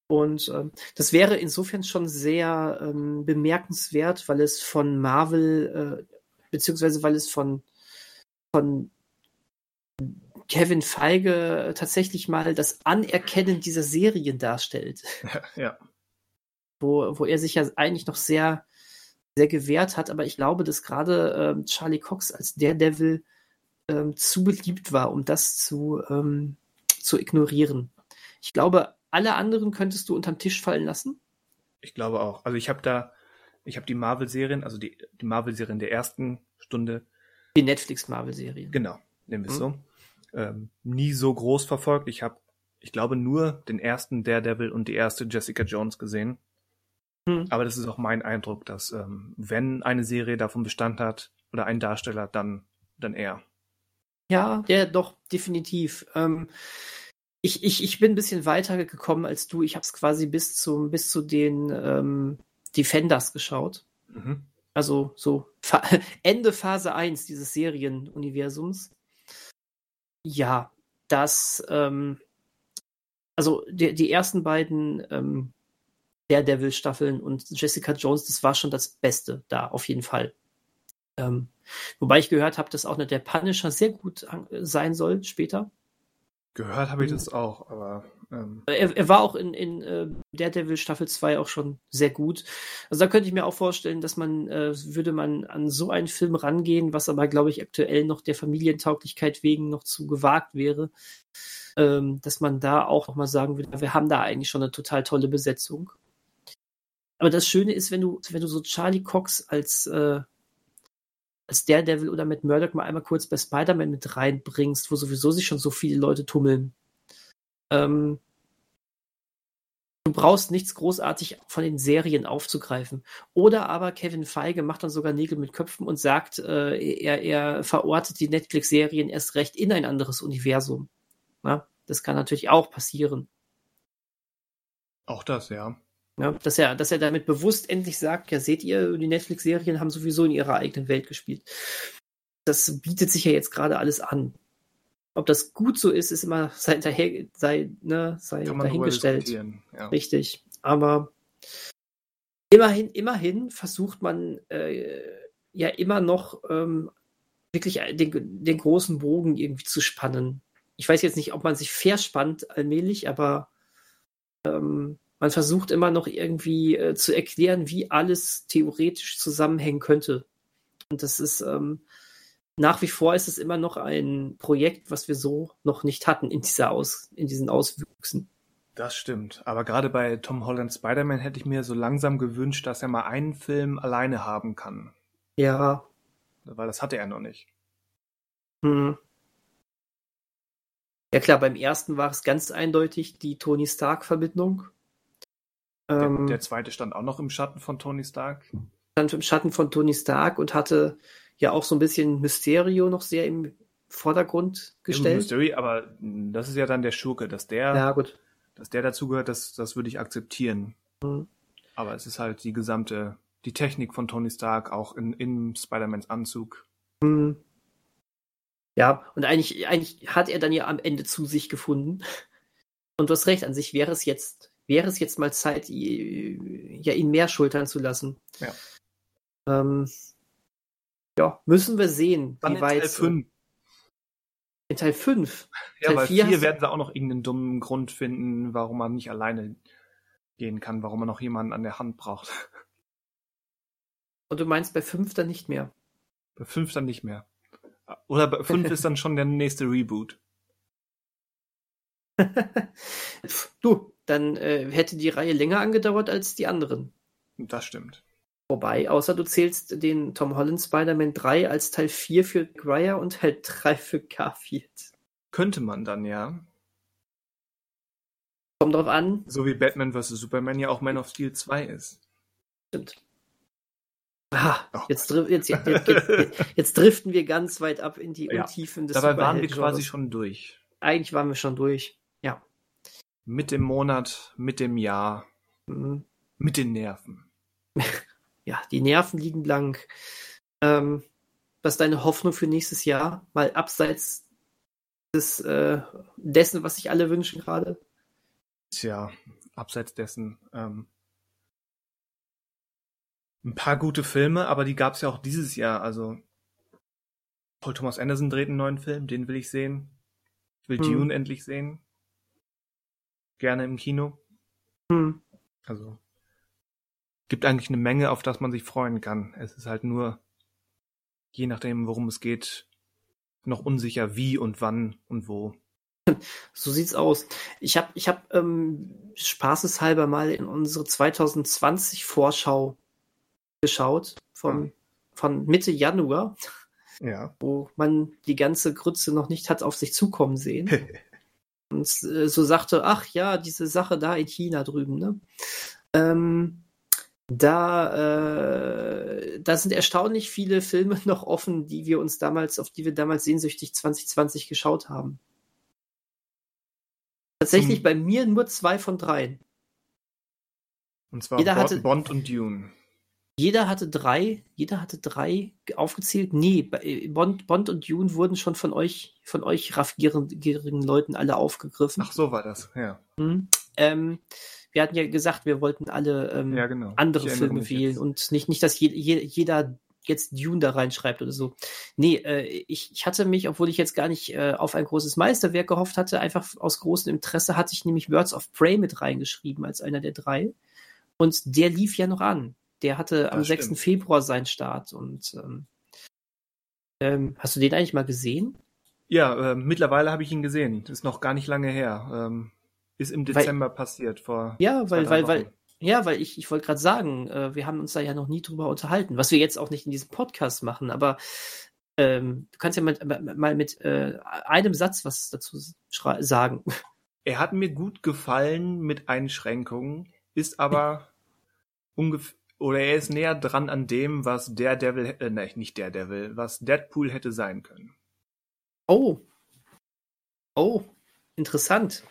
Und ähm, das wäre insofern schon sehr ähm, bemerkenswert, weil es von Marvel, äh, beziehungsweise weil es von, von Kevin Feige tatsächlich mal das Anerkennen dieser Serien darstellt, ja. wo, wo er sich ja eigentlich noch sehr, sehr gewehrt hat. Aber ich glaube, dass gerade ähm, Charlie Cox als Daredevil ähm, zu beliebt war, um das zu, ähm, zu ignorieren. Ich glaube, alle anderen könntest du unterm Tisch fallen lassen. Ich glaube auch. Also ich habe da, ich habe die Marvel-Serien, also die, die Marvel-Serien der ersten Stunde, Die Netflix-Marvel-Serien. genau, nehmen wir es Mhm. so, ähm, nie so groß verfolgt. Ich habe, ich glaube, nur den ersten Daredevil und die erste Jessica Jones gesehen. Hm. Aber das ist auch mein Eindruck, dass ähm, wenn eine Serie davon Bestand hat oder ein Darsteller, dann, dann er. Ja, ja, doch, definitiv. Ähm, ich, ich, ich bin ein bisschen weiter gekommen als du. Ich habe es quasi bis, zum, bis zu den ähm, Defenders geschaut. Mhm. Also so Fa Ende Phase 1 dieses Serienuniversums. Ja, das, ähm, also die, die ersten beiden ähm, Daredevil-Staffeln und Jessica Jones, das war schon das Beste da, auf jeden Fall. Ähm, wobei ich gehört habe, dass auch der Punisher sehr gut an, sein soll später. Gehört habe ich Mhm. das auch, aber ähm, Er, er war auch in, in äh, Daredevil Staffel 2 auch schon sehr gut. Also da könnte ich mir auch vorstellen, dass man, äh, würde man an so einen Film rangehen, was aber, glaube ich, aktuell noch der Familientauglichkeit wegen noch zu gewagt wäre, ähm, dass man da auch nochmal sagen würde, wir haben da eigentlich schon eine total tolle Besetzung. Aber das Schöne ist, wenn du, wenn du so Charlie Cox als, äh, als Daredevil oder mit Murdoch mal einmal kurz bei Spider-Man mit reinbringst, wo sowieso sich schon so viele Leute tummeln. Ähm, du brauchst nichts großartig von den Serien aufzugreifen. Oder aber Kevin Feige macht dann sogar Nägel mit Köpfen und sagt, äh, er, er verortet die Netflix-Serien erst recht in ein anderes Universum. Na, das kann natürlich auch passieren. auch das, ja. Ja, dass er, dass er damit bewusst endlich sagt, ja, seht ihr, die Netflix-Serien haben sowieso in ihrer eigenen Welt gespielt. Das bietet sich ja jetzt gerade alles an. Ob das gut so ist, ist immer sei, daher, sei, ne, sei dahingestellt. Ja. Richtig. Aber immerhin, immerhin versucht man äh, ja immer noch ähm, wirklich den, den großen Bogen irgendwie zu spannen. Ich weiß jetzt nicht, ob man sich verspannt allmählich, aber ähm, man versucht immer noch irgendwie äh, zu erklären, wie alles theoretisch zusammenhängen könnte. Und das ist ähm, nach wie vor ist es immer noch ein Projekt, was wir so noch nicht hatten in dieser Aus, in diesen Auswüchsen. Das stimmt. Aber gerade bei Tom Holland Spider-Man hätte ich mir so langsam gewünscht, dass er mal einen Film alleine haben kann. Ja, Weil das hatte er noch nicht. Hm. Ja klar, beim ersten war es ganz eindeutig die Tony Stark-Verbindung. Der, Ähm, der zweite stand auch noch im Schatten von Tony Stark. stand im Schatten von Tony Stark und hatte ja auch so ein bisschen Mysterio noch sehr im Vordergrund gestellt. Mystery, aber mh, das ist ja dann der Schurke, dass der, Ja, gut. dass der dazugehört, das, das würde ich akzeptieren. Hm. Aber es ist halt die gesamte, die Technik von Tony Stark auch in, in Spider-Mans Anzug. Hm. Ja, und eigentlich, eigentlich hat er dann ja am Ende zu sich gefunden. Und du hast recht, an sich wäre es jetzt, wäre es jetzt mal Zeit, ja, ihn mehr schultern zu lassen. Ja. Ähm, ja, müssen wir sehen, Dann wie in weit. Teil 5. In Teil 5. Ja, Teil weil vier 4 hast- werden sie auch noch irgendeinen dummen Grund finden, warum man nicht alleine gehen kann, warum man noch jemanden an der Hand braucht. Und du meinst bei 5 dann nicht mehr? Bei 5 dann nicht mehr. Oder bei 5 ist dann schon der nächste Reboot. du, dann äh, hätte die Reihe länger angedauert als die anderen. Das stimmt. Wobei, außer du zählst den Tom Holland Spider-Man 3 als Teil 4 für Gryer und Teil 3 für Garfield. Könnte man dann, ja. Kommt drauf an. So wie Batman vs. Superman ja auch Man of Steel 2 ist. Stimmt. Ah, oh. jetzt, jetzt, jetzt, jetzt, driften wir ganz weit ab in die ja. Untiefen des Dabei waren wir quasi schon durch. Eigentlich waren wir schon durch. Mit dem Monat, mit dem Jahr, mhm. mit den Nerven. ja, die Nerven liegen blank. Ähm, was ist deine Hoffnung für nächstes Jahr? Mal abseits des, äh, dessen, was sich alle wünschen gerade? Tja, abseits dessen. Ähm, ein paar gute Filme, aber die gab es ja auch dieses Jahr. Also Paul Thomas Anderson dreht einen neuen Film, den will ich sehen. Ich will hm. Dune endlich sehen. Gerne im Kino. Hm. Also gibt eigentlich eine Menge, auf das man sich freuen kann. Es ist halt nur, je nachdem, worum es geht, noch unsicher, wie und wann und wo. So sieht's aus. Ich habe ich hab, ähm, spaßeshalber mal in unsere 2020 Vorschau geschaut, vom, von Mitte Januar, ja. wo man die ganze Grütze noch nicht hat auf sich zukommen sehen. Und äh, so sagte, ach ja, diese Sache da in China drüben, ne? Ähm, da, äh, da sind erstaunlich viele Filme noch offen, die wir uns damals, auf die wir damals sehnsüchtig 2020 geschaut haben. Tatsächlich hm. bei mir nur zwei von dreien. Und zwar jeder Bond, hatte, Bond und Dune. Jeder hatte drei, jeder hatte drei aufgezählt. Nee, äh, Bond, Bond und Dune wurden schon von euch, von euch raffgierigen Leuten alle aufgegriffen. Ach, so war das, ja. Mhm. Ähm, wir hatten ja gesagt, wir wollten alle ähm, ja, genau. andere Filme wählen jetzt. und nicht, nicht, dass je, je, jeder jetzt Dune da reinschreibt oder so. Nee, äh, ich, ich hatte mich, obwohl ich jetzt gar nicht äh, auf ein großes Meisterwerk gehofft hatte, einfach aus großem Interesse hatte ich nämlich Words of Prey mit reingeschrieben als einer der drei. Und der lief ja noch an. Der hatte am stimmt. 6. Februar seinen Start. Und ähm, ähm, hast du den eigentlich mal gesehen? Ja, äh, mittlerweile habe ich ihn gesehen. Das ist noch gar nicht lange her. Ähm, ist im Dezember weil, passiert, vor. Ja, weil, weil, weil, ja, weil ich, ich wollte gerade sagen, äh, wir haben uns da ja noch nie drüber unterhalten, was wir jetzt auch nicht in diesem Podcast machen, aber ähm, du kannst ja mal, mal mit äh, einem Satz was dazu sagen. Er hat mir gut gefallen mit Einschränkungen, ist aber ungefähr oder er ist näher dran an dem, was der Devil, äh, nein, nicht der Devil, was Deadpool hätte sein können. Oh. Oh, interessant.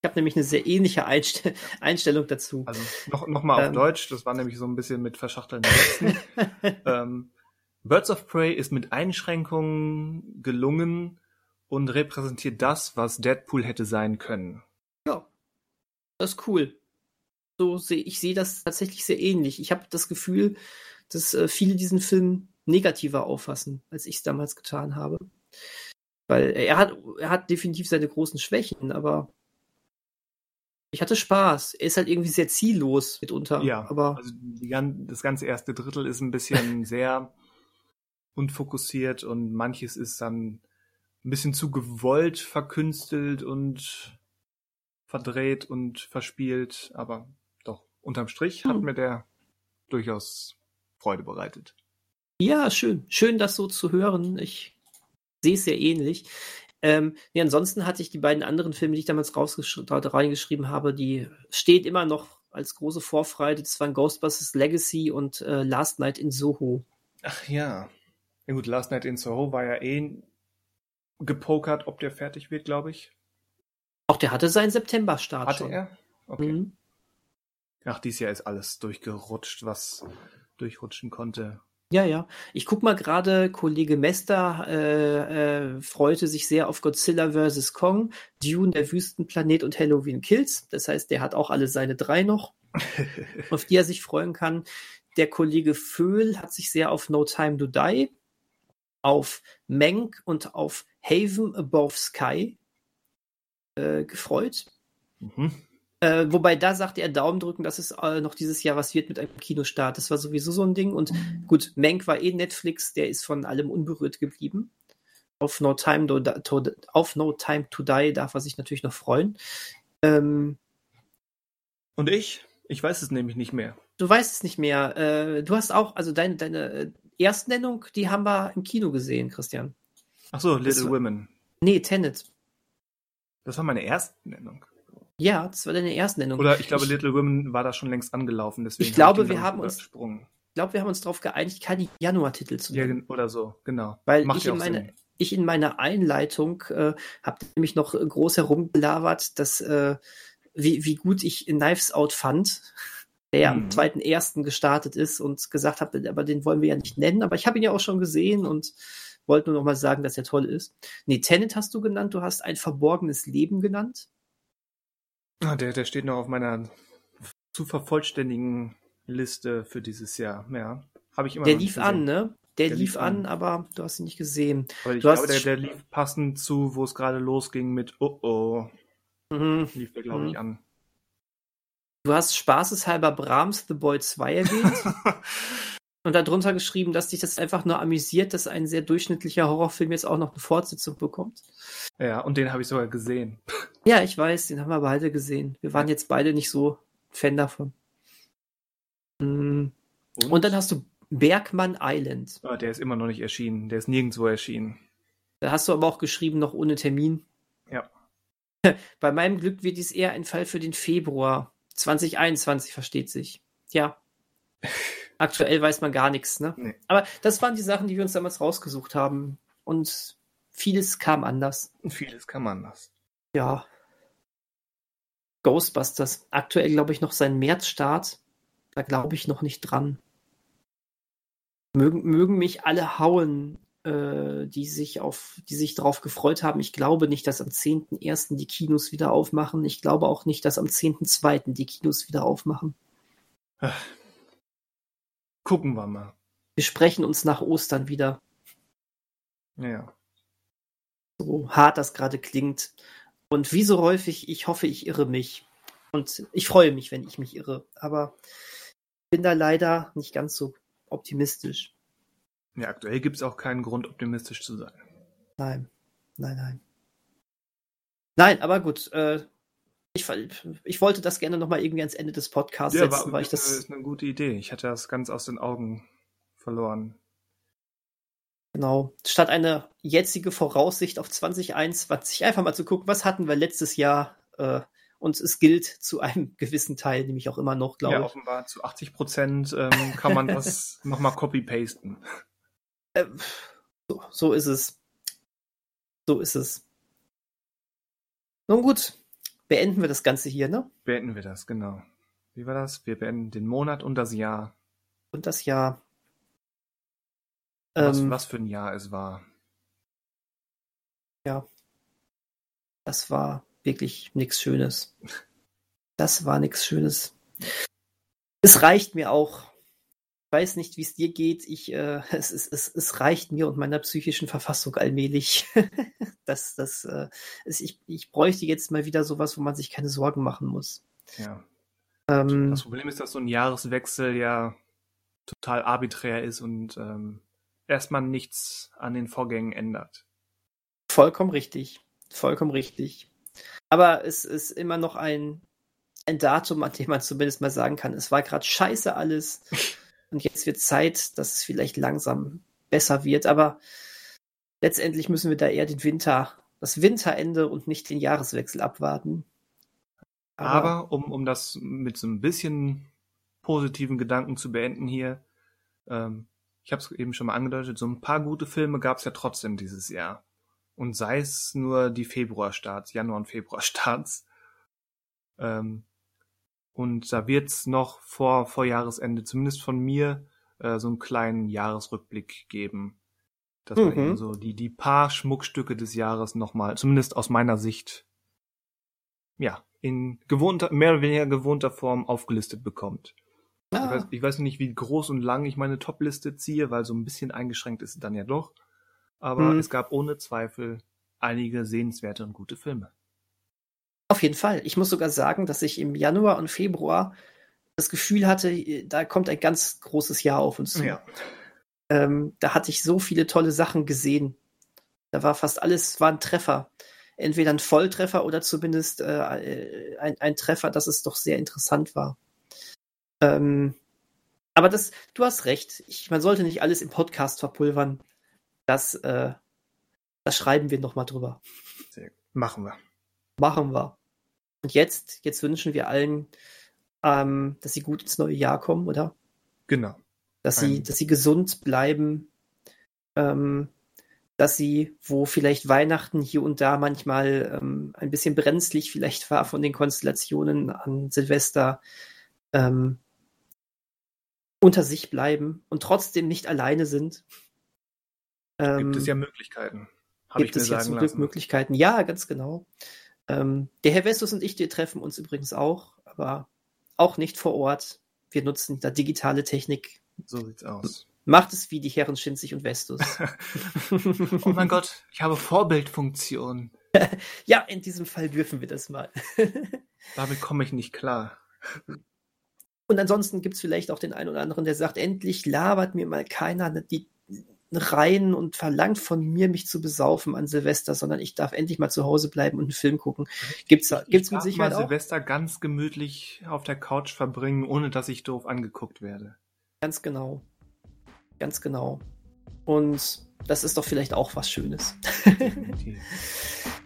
Ich habe nämlich eine sehr ähnliche Einstell Einstellung dazu. Also noch, noch mal auf ähm, Deutsch, das war nämlich so ein bisschen mit verschachtelten Sätzen. ähm, Birds of Prey ist mit Einschränkungen gelungen und repräsentiert das, was Deadpool hätte sein können. Ja, das ist cool. So sehe ich sehe das tatsächlich sehr ähnlich. Ich habe das Gefühl, dass äh, viele diesen Film negativer auffassen, als ich es damals getan habe. Weil er hat, er hat definitiv seine großen Schwächen, aber ich hatte Spaß. Er ist halt irgendwie sehr ziellos mitunter. Ja, aber also die, das ganze erste Drittel ist ein bisschen sehr unfokussiert und manches ist dann ein bisschen zu gewollt verkünstelt und verdreht und verspielt. Aber unterm Strich hm. hat mir der durchaus Freude bereitet. Ja, schön. Schön, das so zu hören. Ich sehe es sehr ähnlich. Ähm, nee, ansonsten hatte ich die beiden anderen Filme, die ich damals reingeschrieben habe, die steht immer noch als große Vorfreude. Das waren Ghostbusters Legacy und äh, Last Night in Soho. Ach ja. Ja gut, Last Night in Soho war ja eh gepokert, ob der fertig wird, glaube ich. Auch der hatte seinen September-Start Hatte schon. er? Okay. Mhm. Ach, dieses Jahr ist alles durchgerutscht, was durchrutschen konnte. Ja, ja. Ich guck mal gerade, Kollege Mester äh, äh, freute sich sehr auf Godzilla vs. Kong, Dune, der Wüstenplanet und Halloween Kills. Das heißt, der hat auch alle seine drei noch, auf die er sich freuen kann. Der Kollege Föhl hat sich sehr auf No Time to Die, auf Menk und auf Haven Above Sky äh, gefreut. Mhm. Äh, wobei da sagte er Daumen drücken, dass es äh, noch dieses Jahr was wird mit einem Kinostart. Das war sowieso so ein Ding. Und gut, Mank war eh Netflix, der ist von allem unberührt geblieben. Auf No Time to, to, auf no Time to Die darf er sich natürlich noch freuen. Ähm, Und ich? Ich weiß es nämlich nicht mehr. Du weißt es nicht mehr. Äh, du hast auch, also deine, deine Erstnennung, die haben wir im Kino gesehen, Christian. Ach so, Little Das- Women. Nee, Tenet. Das war meine Erstnennung. Ja, das war deine Erstnennung. Oder ich glaube, ich, Little Women war da schon längst angelaufen. Deswegen Ich glaube, hab den, wir haben uns- übersprungen. glaube, wir haben uns darauf geeinigt, keine Januartitel zu Ja, nennen. gen- oder so, genau. Weil Macht ich ja in meine- ich in meiner Einleitung äh, habe nämlich noch groß herumgelabert, dass äh, wie, wie gut ich Knives Out fand, der ja am Mhm. zweiten ersten gestartet ist und gesagt habe, aber den wollen wir ja nicht nennen, aber ich habe ihn ja auch schon gesehen und wollte nur noch mal sagen, dass er toll ist. Nee, Tenet hast du genannt, du hast ein verborgenes Leben genannt. Ah, der, der steht noch auf meiner zu vervollständigen Liste für dieses Jahr. Ja, habe ich immer Der lief an, gesehen. ne? Der, Der lief lief an, an. aber du hast ihn nicht gesehen. Aber ich Du hast glaube, der, der lief passend zu, wo es gerade losging mit Oh oh, Mhm. lief der, glaube ich, Mhm. an. Du hast spaßeshalber Brahms The Boy 2 erwähnt. Und darunter geschrieben, dass dich das einfach nur amüsiert, dass ein sehr durchschnittlicher Horrorfilm jetzt auch noch eine Fortsetzung bekommt. ja, und den habe ich sogar gesehen. Ja, ich weiß, den haben wir beide gesehen. Wir waren jetzt beide nicht so Fan davon. Mm. Und dann hast du Bergmann Island. Ah, der ist immer noch nicht erschienen. Der ist nirgendwo erschienen. Da hast du aber auch geschrieben, noch ohne Termin. Ja. Bei meinem Glück wird dies eher ein Fall für den Februar 2021, versteht sich. Ja. Aktuell weiß man gar nichts, ne? Nee. Aber das waren die Sachen, die wir uns damals rausgesucht haben. Und vieles kam anders. Und vieles kann man das. Ja. Ghostbusters. Aktuell glaube ich noch sein Märzstart. Da glaube ich noch nicht dran. Mögen, mögen mich alle hauen, äh, die sich auf, die sich darauf gefreut haben. Ich glaube nicht, dass am 10.01. die Kinos wieder aufmachen. Ich glaube auch nicht, dass am 10.02. die Kinos wieder aufmachen. Gucken wir mal. Wir sprechen uns nach Ostern wieder. Ja. so hart das gerade klingt. Und wie so häufig, ich hoffe, ich irre mich. Und ich freue mich, wenn ich mich irre. Aber ich bin da leider nicht ganz so optimistisch. Ja, aktuell gibt es auch keinen Grund, optimistisch zu sein. Nein, nein, nein. Nein, aber gut. Äh, ich, ich wollte das gerne nochmal irgendwie ans Ende des Podcasts Ja, setzen, war, weil ich das ist eine gute Idee. Ich hatte das ganz aus den Augen verloren. Genau. Statt eine jetzige Voraussicht auf 2021 einfach mal zu gucken, was hatten wir letztes Jahr äh, und es gilt zu einem gewissen Teil, nämlich auch immer noch, glaube Ja, ich. offenbar zu 80 Prozent ähm, kann man das nochmal copy-pasten. Äh, so, so ist es. So ist es. Nun gut, beenden wir das Ganze hier, ne? Beenden wir das, genau. Wie war das? Wir beenden den Monat und das Jahr. Und das Jahr. Was, Ähm, was für ein Jahr es war. Das war wirklich nichts Schönes. Das war nichts Schönes. Es reicht mir auch. Ich weiß nicht, wie es dir geht. Ich, äh, es, es, es, es reicht mir und meiner psychischen Verfassung allmählich. das, das, äh, es, ich, ich bräuchte jetzt mal wieder sowas, wo man sich keine Sorgen machen muss. Ja. Ähm, Das Problem ist, dass so ein Jahreswechsel ja total arbiträr ist und ähm, erstmal nichts an den Vorgängen ändert. Vollkommen richtig. Vollkommen richtig. Aber es ist immer noch ein, ein Datum, an dem man zumindest mal sagen kann, es war gerade scheiße alles. Und jetzt wird Zeit, dass es vielleicht langsam besser wird. Aber letztendlich müssen wir da eher den Winter, das Winterende und nicht den Jahreswechsel abwarten. Aber um, um das mit so ein bisschen positiven Gedanken zu beenden hier, ähm, ich habe es eben schon mal angedeutet, so ein paar gute Filme gab es ja trotzdem dieses Jahr. Und sei es nur die Februarstarts, Januar- und Februarstarts. Ähm, und da wird's noch vor, vor Jahresende, zumindest von mir, äh, so einen kleinen Jahresrückblick geben. Dass man Mhm. eben so die, die paar Schmuckstücke des Jahres nochmal, zumindest aus meiner Sicht, ja, in gewohnter, mehr oder weniger gewohnter Form aufgelistet bekommt. Ich, weiß, Ah, ich weiß nicht, wie groß und lang ich meine Top-Liste ziehe, weil so ein bisschen eingeschränkt ist dann ja doch. Aber Hm. es gab ohne Zweifel einige sehenswerte und gute Filme. Auf jeden Fall. Ich muss sogar sagen, dass ich im Januar und Februar das Gefühl hatte, da kommt ein ganz großes Jahr auf uns zu. Ja. Ähm, da hatte ich so viele tolle Sachen gesehen. Da war fast alles, war ein Treffer. Entweder ein Volltreffer oder zumindest äh, ein, ein Treffer, dass es doch sehr interessant war. Ähm, aber das, du hast recht. Ich, man sollte nicht alles im Podcast verpulvern. Das, äh, das schreiben wir nochmal drüber. Machen wir. Machen wir. Und jetzt, jetzt wünschen wir allen, ähm, dass sie gut ins neue Jahr kommen, oder? Genau. Dass sie, dass sie gesund bleiben, ähm, dass sie, wo vielleicht Weihnachten hier und da manchmal ähm, ein bisschen brenzlig vielleicht war von den Konstellationen an Silvester, ähm, unter sich bleiben und trotzdem nicht alleine sind. gibt es ja Möglichkeiten. Gibt ich mir es ja zum Glück Möglichkeiten. Ja, ganz genau. Ähm, der Herr Vestus und ich, wir treffen uns übrigens auch, aber auch nicht vor Ort. Wir nutzen da digitale Technik. So sieht's aus. Macht es wie die Herren Schinzig und Vestus. oh mein Gott, ich habe Vorbildfunktion. ja, in diesem Fall dürfen wir das mal. Damit komme ich nicht klar. Und ansonsten gibt es vielleicht auch den einen oder anderen, der sagt, endlich labert mir mal keiner die rein und verlangt von mir, mich zu besaufen an Silvester, sondern ich darf endlich mal zu Hause bleiben und einen Film gucken. Gibt's, ich, gibt's ich mit Sicherheit mal auch? Silvester ganz gemütlich auf der Couch verbringen, ohne dass ich doof angeguckt werde. Ganz genau. Ganz genau. Und das ist doch vielleicht auch was Schönes.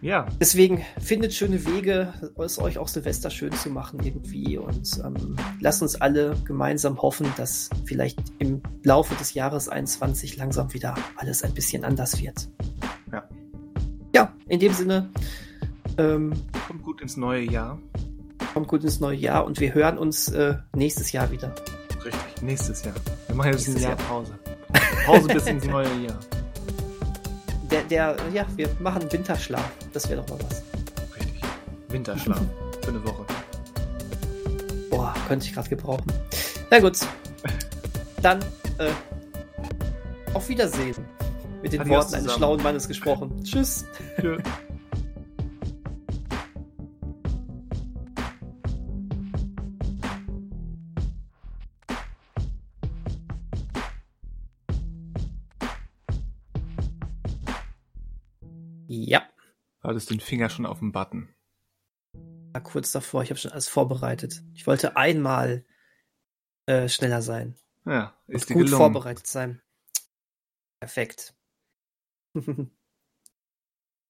ja. Deswegen findet schöne Wege, es euch auch Silvester schön zu machen irgendwie und ähm, lasst uns alle gemeinsam hoffen, dass vielleicht im Laufe des Jahres 21 langsam wieder alles ein bisschen anders wird. Ja. Ja, in dem Sinne. Ähm, kommt gut ins neue Jahr. Kommt gut ins neue Jahr und wir hören uns äh, nächstes Jahr wieder. Richtig, nächstes Jahr. Wir machen jetzt ein Jahr Pause. Pause bis ins neue Jahr. Der, der, ja, wir machen Winterschlaf. Das wäre doch mal was. Richtig. Winterschlaf. Für eine Woche. Boah, könnte ich gerade gebrauchen. Na gut. Dann, äh, auf Wiedersehen. Mit den Adios Worten zusammen. eines schlauen Mannes gesprochen. Tschüss. Tschüss. Du hattest den Finger schon auf dem Button. Ja, kurz davor, ich habe schon alles vorbereitet. Ich wollte einmal äh, schneller sein. Ja, ist gut gelungen. vorbereitet sein. Perfekt.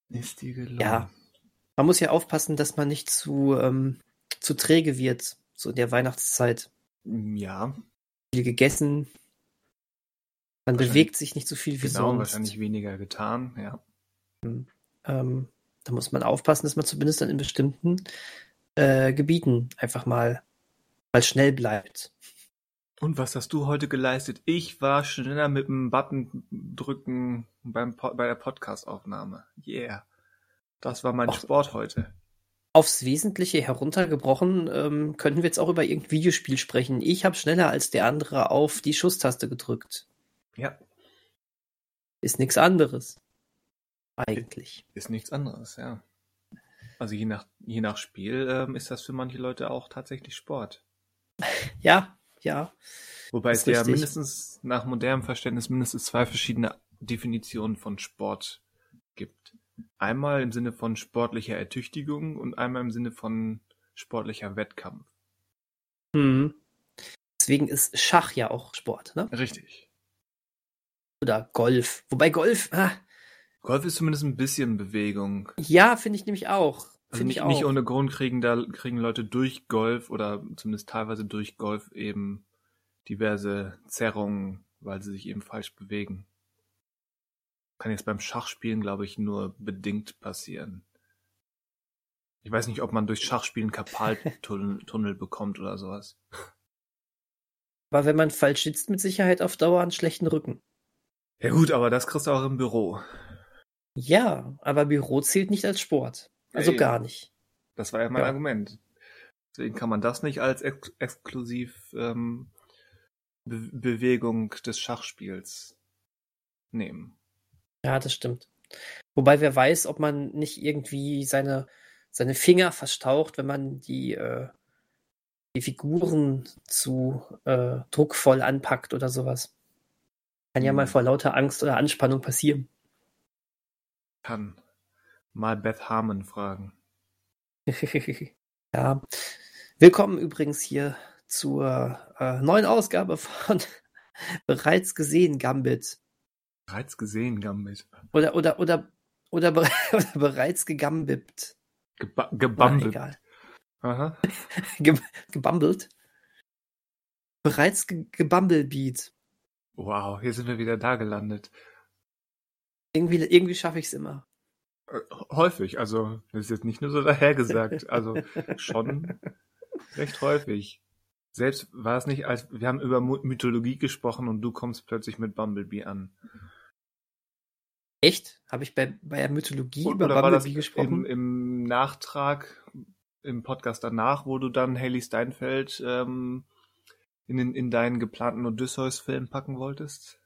ist die gelungen. Ja. Man muss ja aufpassen, dass man nicht zu, ähm, zu träge wird, so in der Weihnachtszeit. Ja. Viel gegessen. Man bewegt sich nicht so viel wie genau, sonst. wahrscheinlich weniger getan, ja. Ähm, da muss man aufpassen, dass man zumindest dann in bestimmten äh, Gebieten einfach mal, mal schnell bleibt. Und was hast du heute geleistet? Ich war schneller mit dem Button drücken beim bei der Podcast-Aufnahme. Yeah. Das war mein Och, Sport heute. Aufs Wesentliche heruntergebrochen ähm, könnten wir jetzt auch über irgendein Videospiel sprechen. Ich habe schneller als der andere auf die Schusstaste gedrückt. Ja. Ist nichts anderes. Eigentlich. Ist nichts anderes, ja. Also je nach, je nach Spiel ähm, ist das für manche Leute auch tatsächlich Sport. Ja, ja. Wobei es ja mindestens nach modernem Verständnis mindestens zwei verschiedene Definitionen von Sport gibt. Einmal im Sinne von sportlicher Ertüchtigung und einmal im Sinne von sportlicher Wettkampf. Hm. Deswegen ist Schach ja auch Sport, ne? Richtig. Oder Golf. Wobei Golf, ah, Golf ist zumindest ein bisschen Bewegung. Ja, finde ich nämlich auch. Also nicht, nicht ohne Grund kriegen da kriegen Leute durch Golf oder zumindest teilweise durch Golf eben diverse Zerrungen, weil sie sich eben falsch bewegen. Kann jetzt beim Schachspielen, glaube ich, nur bedingt passieren. Ich weiß nicht, ob man durch Schachspielen Karpaltunnel bekommt oder sowas. Aber wenn man falsch sitzt, mit Sicherheit auf Dauer einen schlechten Rücken. Ja gut, aber das kriegst du auch im Büro. Ja, aber Büro zählt nicht als Sport. Also ja, gar nicht. Das war ja mein ja. Argument. Deswegen kann man das nicht als ex exklusiv ähm, Be Bewegung des Schachspiels nehmen. Ja, das stimmt. Wobei wer weiß, ob man nicht irgendwie seine, seine Finger verstaucht, wenn man die, äh, die Figuren zu äh, druckvoll anpackt oder sowas. Kann ja mal Hm. vor lauter Angst oder Anspannung passieren. Kann mal Beth Harmon fragen. ja. Willkommen übrigens hier zur äh, neuen Ausgabe von Bereits gesehen Gambit. Bereits gesehen, Gambit. Oder, oder, oder, oder, bere oder bereits gegambit. Geba Na, gebummelt. egal. Aha. Ge gebumbelt. Bereits ge gebumblbeat. Wow, hier sind wir wieder da gelandet. Irgendwie, irgendwie schaffe ich es immer. Äh, Häufig, also das ist jetzt nicht nur so dahergesagt, also schon recht häufig. Selbst war es nicht, als wir haben über Mythologie gesprochen und du kommst plötzlich mit Bumblebee an. Echt? Habe ich bei, bei der Mythologie Und- über Oder war das Bumblebee gesprochen? im, im Nachtrag, im Podcast danach, wo du dann Haley Steinfeld ähm, in, den, in deinen geplanten Odysseus-Film packen wolltest?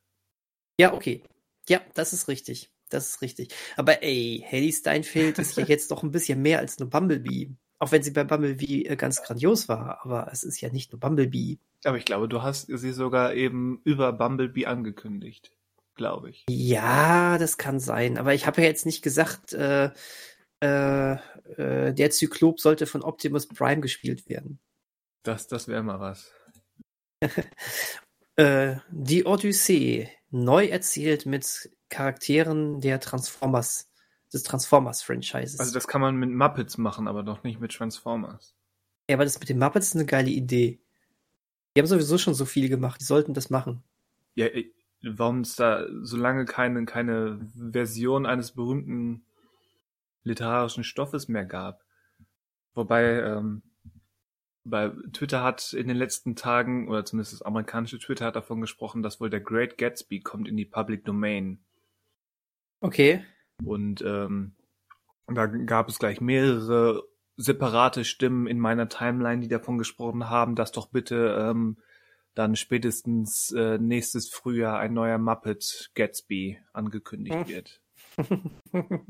Ja, okay. Ja, das ist richtig. Das ist richtig. Aber ey, Haley Steinfeld ist ja jetzt doch ein bisschen mehr als nur Bumblebee. Auch wenn sie bei Bumblebee äh, ganz grandios war. Aber es ist ja nicht nur Bumblebee. Aber ich glaube, du hast sie sogar eben über Bumblebee angekündigt. Glaube ich. Ja, das kann sein. Aber ich habe ja jetzt nicht gesagt, äh, äh, äh, der Zyklop sollte von Optimus Prime gespielt werden. Das, das wäre mal was. Äh, die Odyssee, neu erzählt mit Charakteren der Transformers, des Transformers-Franchises. Also das kann man mit Muppets machen, aber doch nicht mit Transformers. ja, aber das mit den Muppets ist eine geile Idee. Die haben sowieso schon so viel gemacht, die sollten das machen. Ja, äh, warum es da so lange keine, keine Version eines berühmten literarischen Stoffes mehr gab. Wobei ähm, bei Twitter hat in den letzten Tagen, oder zumindest das amerikanische Twitter hat davon gesprochen, dass wohl der Great Gatsby kommt in die Public Domain. Okay. Und ähm, da gab es gleich mehrere separate Stimmen in meiner Timeline, die davon gesprochen haben, dass doch bitte ähm, dann spätestens äh, nächstes Frühjahr ein neuer Muppet Gatsby angekündigt Hm. wird.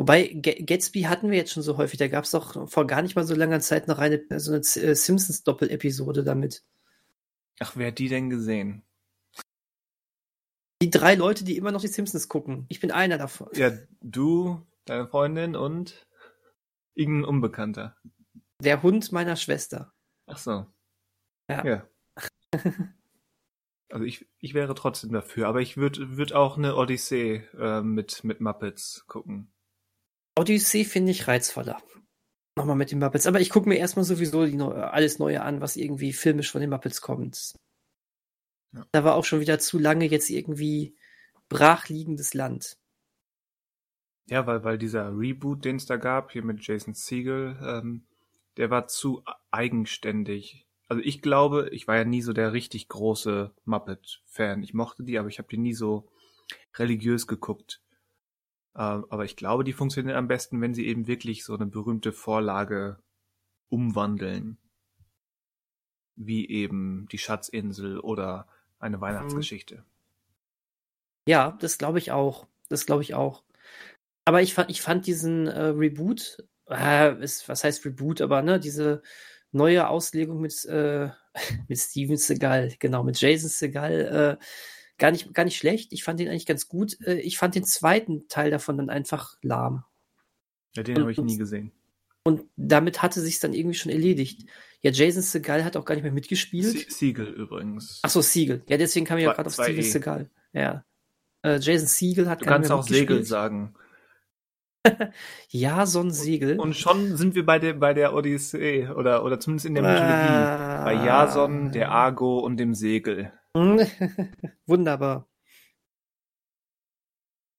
Wobei, Ga- Gatsby hatten wir jetzt schon so häufig. Da gab es doch vor gar nicht mal so langer Zeit noch eine, so eine äh, Simpsons-Doppel-Episode damit. Ach, wer hat die denn gesehen? Die drei Leute, die immer noch die Simpsons gucken. Ich bin einer davon. Ja, du, deine Freundin und irgendein Unbekannter. Der Hund meiner Schwester. Ach so. Ja. ja. Also ich, ich wäre trotzdem dafür, aber ich würde würd auch eine Odyssee äh, mit, mit Muppets gucken. Odyssey finde ich reizvoller. Nochmal mit den Muppets. Aber ich gucke mir erstmal sowieso die neu, alles Neue an, was irgendwie filmisch von den Muppets kommt. Ja. Da war auch schon wieder zu lange jetzt irgendwie brachliegendes Land. Ja, weil, weil dieser Reboot, den es da gab, hier mit Jason Segel, ähm, der war zu eigenständig. Also ich glaube, ich war ja nie so der richtig große Muppet-Fan. Ich mochte die, aber ich habe die nie so religiös geguckt. Ähm, aber ich glaube, die funktionieren am besten, wenn sie eben wirklich so eine berühmte Vorlage umwandeln. Wie eben die Schatzinsel oder eine Weihnachtsgeschichte. Ja, das glaube ich auch. Das glaube ich auch. Aber ich fand, ich fand diesen äh, Reboot, äh, ist, was heißt Reboot, aber ne, diese neue Auslegung mit, äh, mit Steven Seagal, genau, mit Jason Seagal, äh, gar nicht, gar nicht schlecht. Ich fand den eigentlich ganz gut. Äh, ich fand den zweiten Teil davon dann einfach lahm. Ja, den habe ich nie gesehen. Und damit hatte sich dann irgendwie schon erledigt. Ja, Jason Seagal hat auch gar nicht mehr mitgespielt. Sie Siegel übrigens. Ach so, Siegel. Ja, deswegen kam ich auch gerade auf Steven E. Seagal. Ja. Äh, Jason Siegel hat Du gar kannst nicht mehr auch Segel mitgespielt. sagen. Ja, so ein Segel. Und schon sind wir bei der, bei der Odyssee oder, oder zumindest in der Mythologie. Ah. Bei Jason, der Argo und dem Segel. Wunderbar.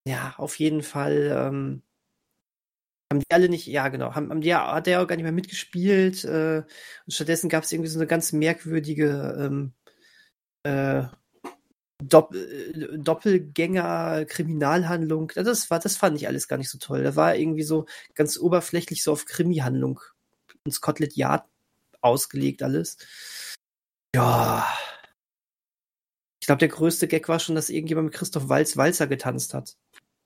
Ja, auf jeden Fall. Ähm, haben die alle nicht, ja genau, haben, haben die, hat der auch gar nicht mehr mitgespielt. Äh, und stattdessen gab es irgendwie so eine ganz merkwürdige ähm, äh, Dopp äh, Doppelgänger-Kriminalhandlung. Das war, das fand ich alles gar nicht so toll. Da war irgendwie so ganz oberflächlich so auf Krimi-Handlung und Scotland Yard ausgelegt alles. Ja. Ich glaube, der größte Gag war schon, dass irgendjemand mit Christoph Walz Walzer getanzt hat.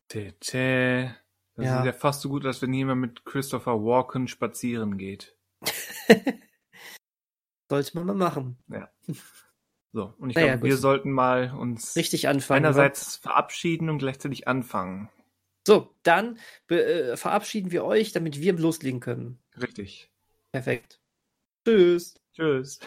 Tete. Das Ja. ist ja fast so gut, als wenn jemand mit Christopher Walken spazieren geht. Sollte man mal machen. So, und ich Naja, glaube, wir sollten mal uns Richtig anfangen. einerseits verabschieden und gleichzeitig anfangen. So, dann äh, verabschieden wir euch, damit wir loslegen können. Richtig. Perfekt. Tschüss. Tschüss.